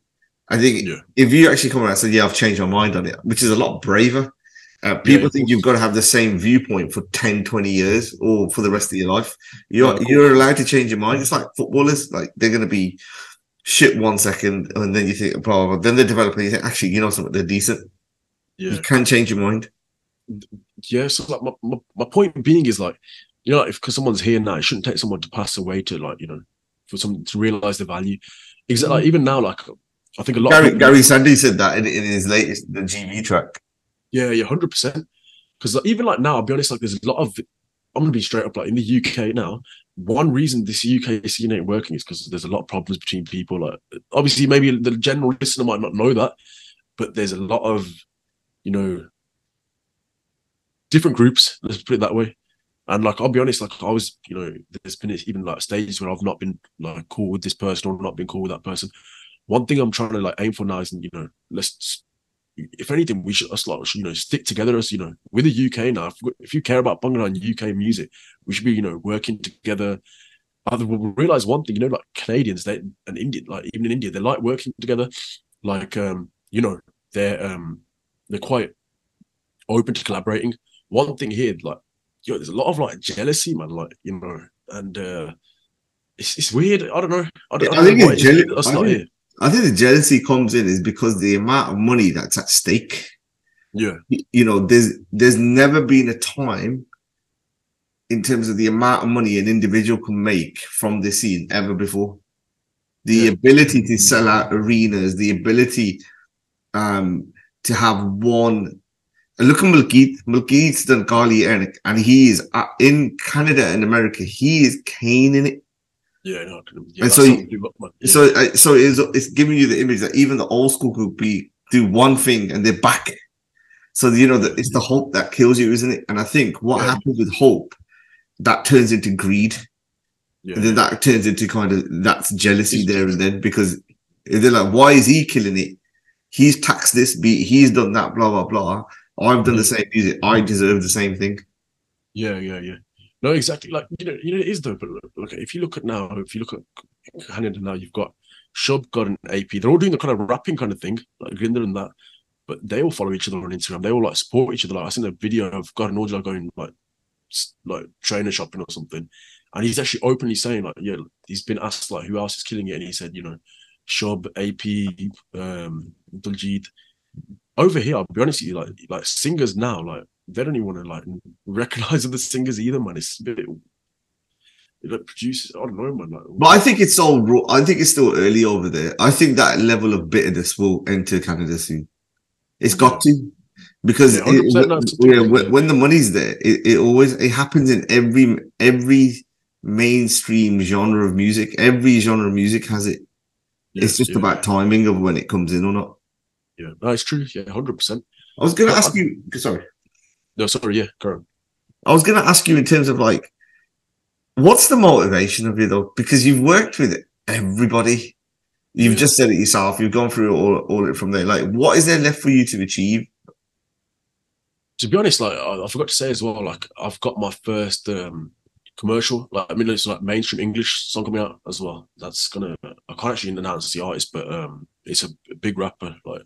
Speaker 1: I think yeah. if you actually come around and say, "Yeah, I've changed my mind on it," which is a lot braver. Uh, people yeah, think you've got to have the same viewpoint for 10, 20 years or for the rest of your life. You're you're allowed to change your mind. It's like footballers, like they're going to be shit one second, and then you think, blah, blah, blah. then they're developing. You think, actually, you know something, they're decent. Yeah. You can change your mind
Speaker 2: yeah, so like my, my, my point being is like, you know, if because someone's here now, it shouldn't take someone to pass away to like, you know, for someone to realize the value. Exactly. Like even now, like I think a lot.
Speaker 1: Garry, Garry Sandhu said that in, in his latest the GV track.
Speaker 2: Yeah, yeah, hundred percent. Because like, even like now, I'll be honest, like there's a lot of. I'm gonna be straight up. Like in the UK now, one reason this UK scene ain't working is because there's a lot of problems between people. Like obviously, maybe the general listener might not know that, but there's a lot of, you know, different groups. Let's put it that way. And like I'll be honest, like I was, you know, there's been even like stages where I've not been like cool with this person or not been cool with that person. One thing I'm trying to like aim for now is, you know, let's if anything, we should us like you know stick together as you know with the UK now. If, if you care about Bhangra and UK music, we should be you know working together. Other we'll realize one thing, you know, like Canadians, they and Indian, like even in India, they like working together. Like um, you know, they're um they're quite open to collaborating one thing here, like, yo, there's a lot of like jealousy, man. Like, you know, and uh it's, it's weird. I don't know. I, don't, I, I think
Speaker 1: jealous. I, think, I think the jealousy comes in is because the amount of money that's at stake.
Speaker 2: Yeah.
Speaker 1: You know, there's there's never been a time in terms of the amount of money an individual can make from the scene ever before. The yeah. ability to sell out arenas, the ability um, to have one look at Malkit. Malkit's done Kali Eric, and he is uh, in Canada and America. He is caning it.
Speaker 2: Yeah, no, yeah,
Speaker 1: and so, you, yeah. so, uh, so it's, it's giving you the image that even the old school could be do one thing and they're back. So you know that it's the hope that kills you, isn't it? And I think what yeah. happens with hope that turns into greed, and then that turns into kind of that's jealousy there and then because they're like, why is he killing it? he's taxed this beat, he's done that, blah blah blah. I've done the same music. I deserve the same thing.
Speaker 2: Yeah, yeah, yeah. No, exactly. Like you know, you know, it is though. But look, if you look at now, if you look at Canada now, you've got Shubh got an AP. They're all doing the kind of rapping kind of thing, like Gurinder and that. But they all follow each other on Instagram. They all like support each other. Like I seen a video of Karan Aujla going like like trainer shopping or something, and he's actually openly saying like, yeah, he's been asked like who else is killing it, and he said, you know, Shubh, AP, um, Diljit. Over here, I'll be honest with you, like like singers now, like they don't even want to like recognize the singers either, man. It's a bit like producers. I don't know, man. Like,
Speaker 1: but I think it's all raw. I think it's still early over there. I think that level of bitterness will enter Canada soon. It's got to because
Speaker 2: Yeah,
Speaker 1: it-
Speaker 2: 100% no,
Speaker 1: yeah, when, when the money's there, it, it always it happens in every every mainstream genre of music. Every genre of music has it.
Speaker 2: yeah,
Speaker 1: it's just about timing of when it comes in or not.
Speaker 2: Yeah. No, it's true. Yeah, hundred percent.
Speaker 1: I was going to
Speaker 2: I-
Speaker 1: ask you. Sorry,
Speaker 2: No, sorry. Yeah, Karen.
Speaker 1: I was going to ask you in terms of like, what's the motivation of you though? Because you've worked with everybody. You've
Speaker 2: Yeah.
Speaker 1: just said it yourself. You've gone through all all it from there. Like, what is there left for you to achieve?
Speaker 2: to be honest, like I, I forgot to say as well, like I've got my first um commercial, like I mean it's like mainstream English song coming out as well. That's gonna I can't actually announce the artist, but um it's a big rapper. Like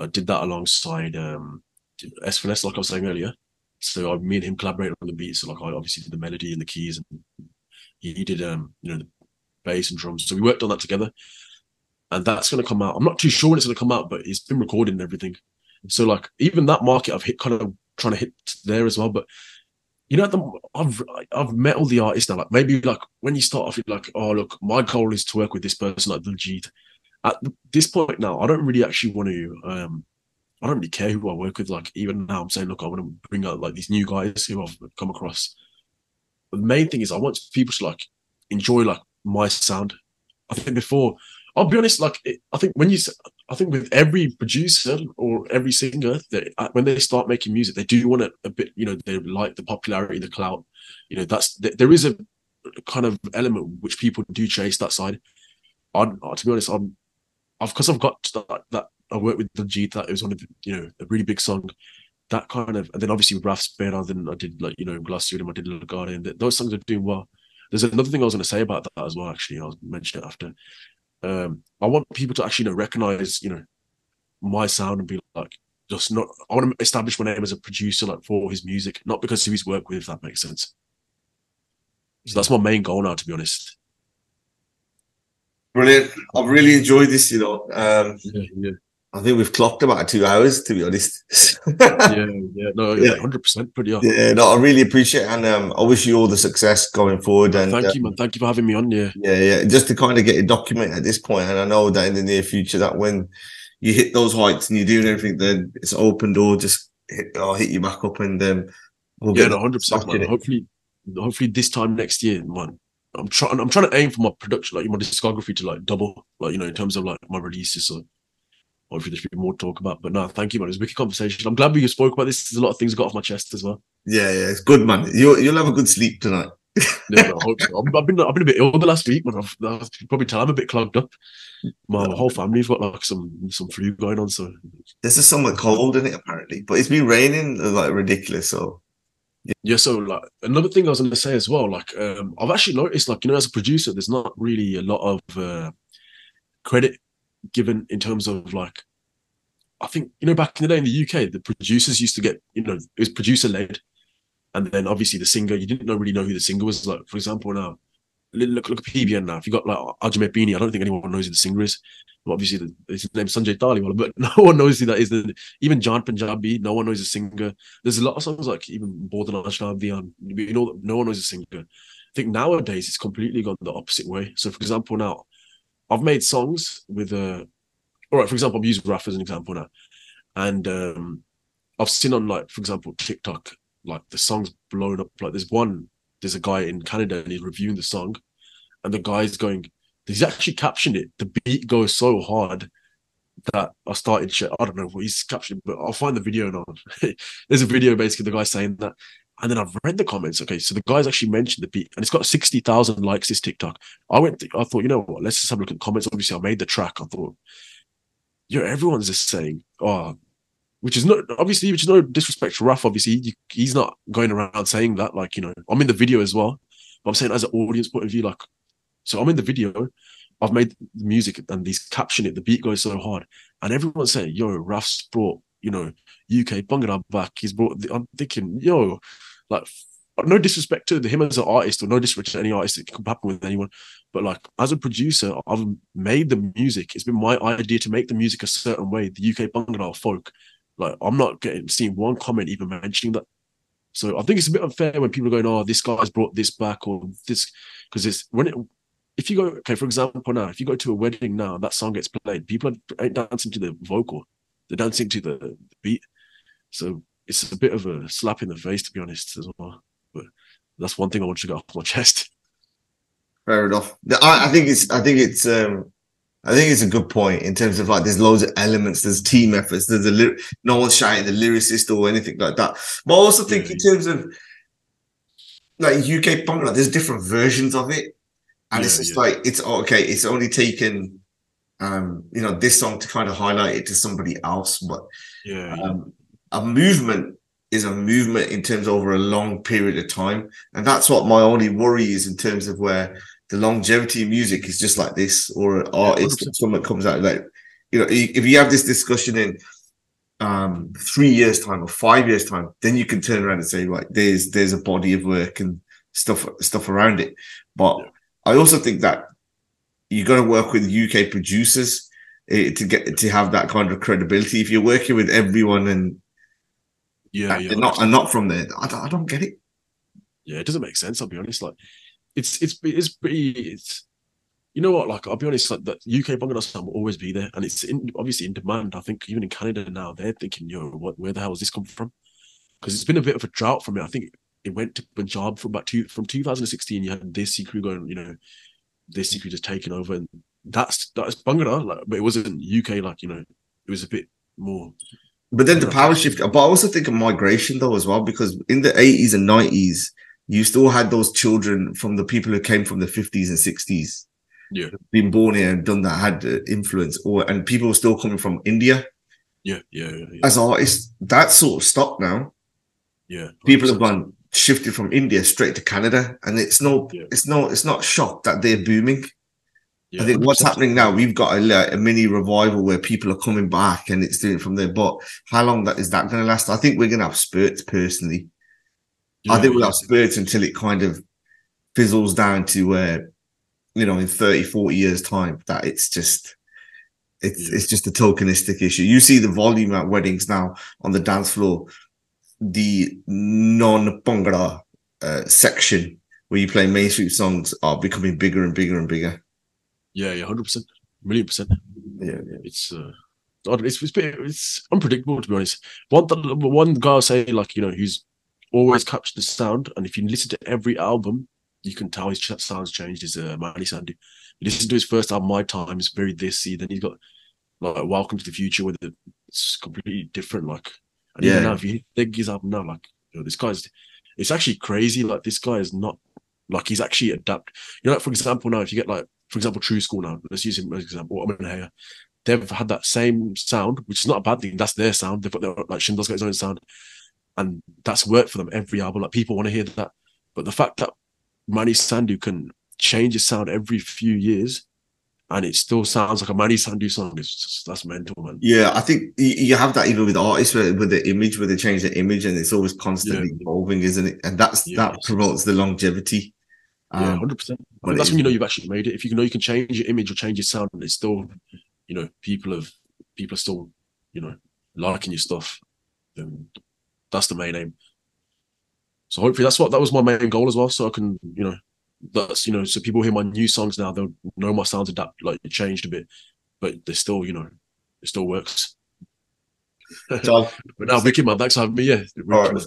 Speaker 2: I did that alongside um like I was saying earlier. So I me and him collaborated on the beat. So like I obviously did the melody and the keys and he, did um, you know, the bass and drums. So we worked on that together. And that's gonna come out. I'm not too sure when it's gonna come out, but it's been recorded and everything. So like even that market I've hit kind of trying to hit there as well. But you know, the, I've I've met all the artists now. Like maybe like when you start off, you're like, oh look, my goal is to work with this person like Diljit. At this point now, I don't really actually want to. um I don't really care who I work with. Like even now, I'm saying, look, I want to bring out like these new guys who I've come across. The main thing is I want people to like enjoy like my sound. I think before, I'll be honest, like it, I think when you, I think with every producer or every singer, that uh, when they start making music, they do want it a bit, you know, they like the popularity, the clout. You know, that's th- there is a kind of element which people do chase that side. I, to be honest, I'm, I've because I've got that, that I worked with the that it was one of the, you know a really big song. That kind of, and then obviously with Saperra, then I did like you know Glass Studium, I did and th- those songs are doing well. There's another thing I was going to say about that as well. Actually, I'll mention it after. Um, I want people to actually you know recognize you know my sound and be like just not. I want to establish my name as a producer like for his music, not because who he's worked with. If that makes sense. So that's my main goal now, to be honest.
Speaker 1: Brilliant. I've really enjoyed this. You know, um,
Speaker 2: Yeah, yeah,
Speaker 1: I think we've clocked about two hours to be honest.
Speaker 2: yeah, yeah. No,
Speaker 1: Yeah.
Speaker 2: hundred percent. Pretty. Yeah.
Speaker 1: Yeah, no, I really appreciate it, and um, I wish you all the success going forward. And
Speaker 2: Thank
Speaker 1: uh,
Speaker 2: you, man. Thank you for having me on. Yeah.
Speaker 1: yeah, yeah, just to kind of get a document at this point, and I know that in the near future, that when you hit those heights and you're doing everything, then it's open door. Just hit, I'll hit you back up, and um, we'll
Speaker 2: Yeah,
Speaker 1: get
Speaker 2: no, hundred percent, man. Hopefully, hopefully this time next year, man. I'm trying. I'm trying to aim for my production, like my discography, to like double, like you know, in terms of like my releases. So hopefully there's be more to talk about. But no, thank you, man. It was a wicked conversation. I'm glad we spoke about this. There's a lot of things got off my chest as well.
Speaker 1: Yeah, yeah, it's good, man. You'll you'll have a good sleep tonight.
Speaker 2: Yeah, no, I hope so. I've, I've been I've been a bit ill the last week, man. I've, I've probably tell I'm a bit clogged up. My whole family's got like some some flu going on, so
Speaker 1: this is somewhat cold in it apparently, but it's been raining like ridiculous. So
Speaker 2: Yeah, so like another thing I was going to say as well, like um, I've actually noticed, like you know, as a producer, there's not really a lot of uh, credit given in terms of like, I think you know, back in the day in the UK, the producers used to get, you know, it was producer led, and then obviously the singer, you didn't know, really know who the singer was. Like for example, now look look at PBN now. If you got like Ajmer Beanie, I don't think anyone knows who the singer is. Obviously, the, his name's Sanjay Dhaliwal, but no one knows who that is. Even John Punjabi, no one knows a singer there's a lot of songs like even Border and you know no one knows a singer. I think nowadays it's completely gone the opposite way. So for example now, I've made songs with uh all right, for example, I'm using Raf as an example now. And um I've seen on like, for example, TikTok, like the song's blown up. Like there's one, there's a guy in Canada and he's reviewing the song, and the guy's going, he's actually captioned it. The beat goes so hard that I started. I don't know what he's captioned, but I'll find the video now. There's a video basically the guy saying that. And then I've read the comments. Okay, so the guy's actually mentioned the beat, and it's got sixty thousand likes. This TikTok. I went. I thought, you know what? Let's just have a look at the comments. Obviously, I made the track. I thought, you know, everyone's just saying, oh, which is not obviously, which is no disrespect to Raf. Obviously, you, he's not going around saying that. Like, you know, I'm in the video as well, but I'm saying as an audience point of view, like, so I'm in the video. I've made the music and these caption it. The beat goes so hard, and everyone's saying, "Yo, Raf's brought you know UK Bhangra back." He's brought. The, I'm thinking, yo, like, no disrespect to him as an artist, or no disrespect to any artist. It can happen with anyone, but like as a producer, I've made the music. It's been my idea to make the music a certain way, the UK Bhangra folk. Like I'm not getting seeing one comment even mentioning that. So I think it's a bit unfair when people are going, "Oh, this guy's brought this back," or this because it's when it. If you go, okay, for example, now if you go to a wedding now, that song gets played, people ain't dancing to the vocal, they're dancing to the, beat. So it's a bit of a slap in the face, to be honest, as well. But that's one thing I want to get off my chest.
Speaker 1: Fair enough. I, I think it's. I think it's. um I think it's a good point in terms of like there's loads of elements, there's team efforts, there's a ly- no one's shouting the lyricist or anything like that. But I also think
Speaker 2: Yeah.
Speaker 1: in terms of like UK punk, like there's different versions of it, and it's just
Speaker 2: yeah.
Speaker 1: like it's okay. It's only taken, um, you know, this song to kind of highlight it to somebody else, but
Speaker 2: Yeah, yeah.
Speaker 1: um, a movement is a movement in terms over a long period of time, and that's what my only worry is in terms of where the longevity of music is just like this, or an artist,
Speaker 2: 100%.
Speaker 1: someone comes out like, you know, if you have this discussion in um three years time or five years time, then you can turn around and say, right, there's there's a body of work and stuff stuff around it. But
Speaker 2: Yeah.
Speaker 1: I also think that you're going to work with UK producers eh, to get to have that kind of credibility. If you're working with everyone and
Speaker 2: yeah,
Speaker 1: and
Speaker 2: yeah.
Speaker 1: not and not from there, I don't, I don't get it.
Speaker 2: yeah, it doesn't make sense. I'll be honest. Like, it's it's it's pretty. It's you know what? Like, I'll be honest. Like, the UK Bangladesh sound will always be there, and it's in, obviously in demand. I think even in Canada now, they're thinking, "Yo, what? Where the hell has this come from?" Because it's been a bit of a drought from it. I think it went to Punjab from about two from 2016. You had this crew going, you know, this crew just taking over, and that's that's Bangladesh. Like, but it wasn't UK. Like, you know, it was a bit more.
Speaker 1: But then the power shift, but I also think of migration though as well, because in the 80s and 90s, you still had those children from the people who came from the 50s and 60s,
Speaker 2: Yeah.
Speaker 1: been born here and done that, had influence, or and people were still coming from India
Speaker 2: Yeah, yeah, yeah. yeah.
Speaker 1: as artists. That sort of stopped now.
Speaker 2: yeah.
Speaker 1: People have gone shifted from India straight to Canada, and it's no,
Speaker 2: Yeah.
Speaker 1: it's no, it's not shocked that they're booming.
Speaker 2: Yeah,
Speaker 1: I think what's
Speaker 2: 100%.
Speaker 1: happening now, we've got a, like, a mini revival where people are coming back and it's doing it from there. But how long that is that going to last? I think we're going to have spurts personally. I think we'll have spurts until it kind of fizzles down to where, you know, in 30, 40 years' time, that it's just it's
Speaker 2: Yeah.
Speaker 1: it's just a tokenistic issue. You see the volume at weddings now on the dance floor, the non-Bhangra uh, section where you play mainstream songs are becoming bigger and bigger and bigger.
Speaker 2: Yeah, yeah, hundred percent, million percent.
Speaker 1: Yeah, yeah.
Speaker 2: It's uh, it's it's, it's unpredictable to be honest. One one guy will say like you know he's always captured the sound, and if you listen to every album, you can tell his sound's changed. Is uh, Manni Sandhu. You listen to his first album, My Time, it's very dissy. Then he's got like Welcome to the Future, with it, it's completely different. Like, and even
Speaker 1: Yeah.
Speaker 2: now, if you dig his album now, like you know, this guy's, it's actually crazy. Like this guy is not like he's actually adapt. You know, like, for example, now if you get like, for example, Tru-Skool now, let's use him as an example. I'm here. They've had that same sound, which is not a bad thing. That's their sound. They've got their like Shinda's got his own sound, and that's worked for them every album. Like people want to hear that. But the fact that Manni Sandhu can change his sound every few years, and it still sounds like a Manni Sandhu song is just, that's mental, man.
Speaker 1: Yeah, I think you, you have that even with artists where, with the image, where they change the image, and it's always constantly
Speaker 2: Yeah.
Speaker 1: evolving, isn't it? And that's
Speaker 2: Yeah,
Speaker 1: that promotes the longevity.
Speaker 2: Yeah,
Speaker 1: Um,
Speaker 2: hundred percent.
Speaker 1: but
Speaker 2: That's when you know you've actually made it. If you know you can change your image or change your sound, and it's still, you know, people have people are still, you know, liking your stuff. Then that's the main aim. So hopefully that's what that was my main goal as well. So I can, you know, that's you know, so people hear my new songs now, they'll know my sounds adapt like it changed a bit, but they still, you know, it still works.
Speaker 1: John,
Speaker 2: But now, Wicked man, thanks for having me. Yeah,
Speaker 1: all right,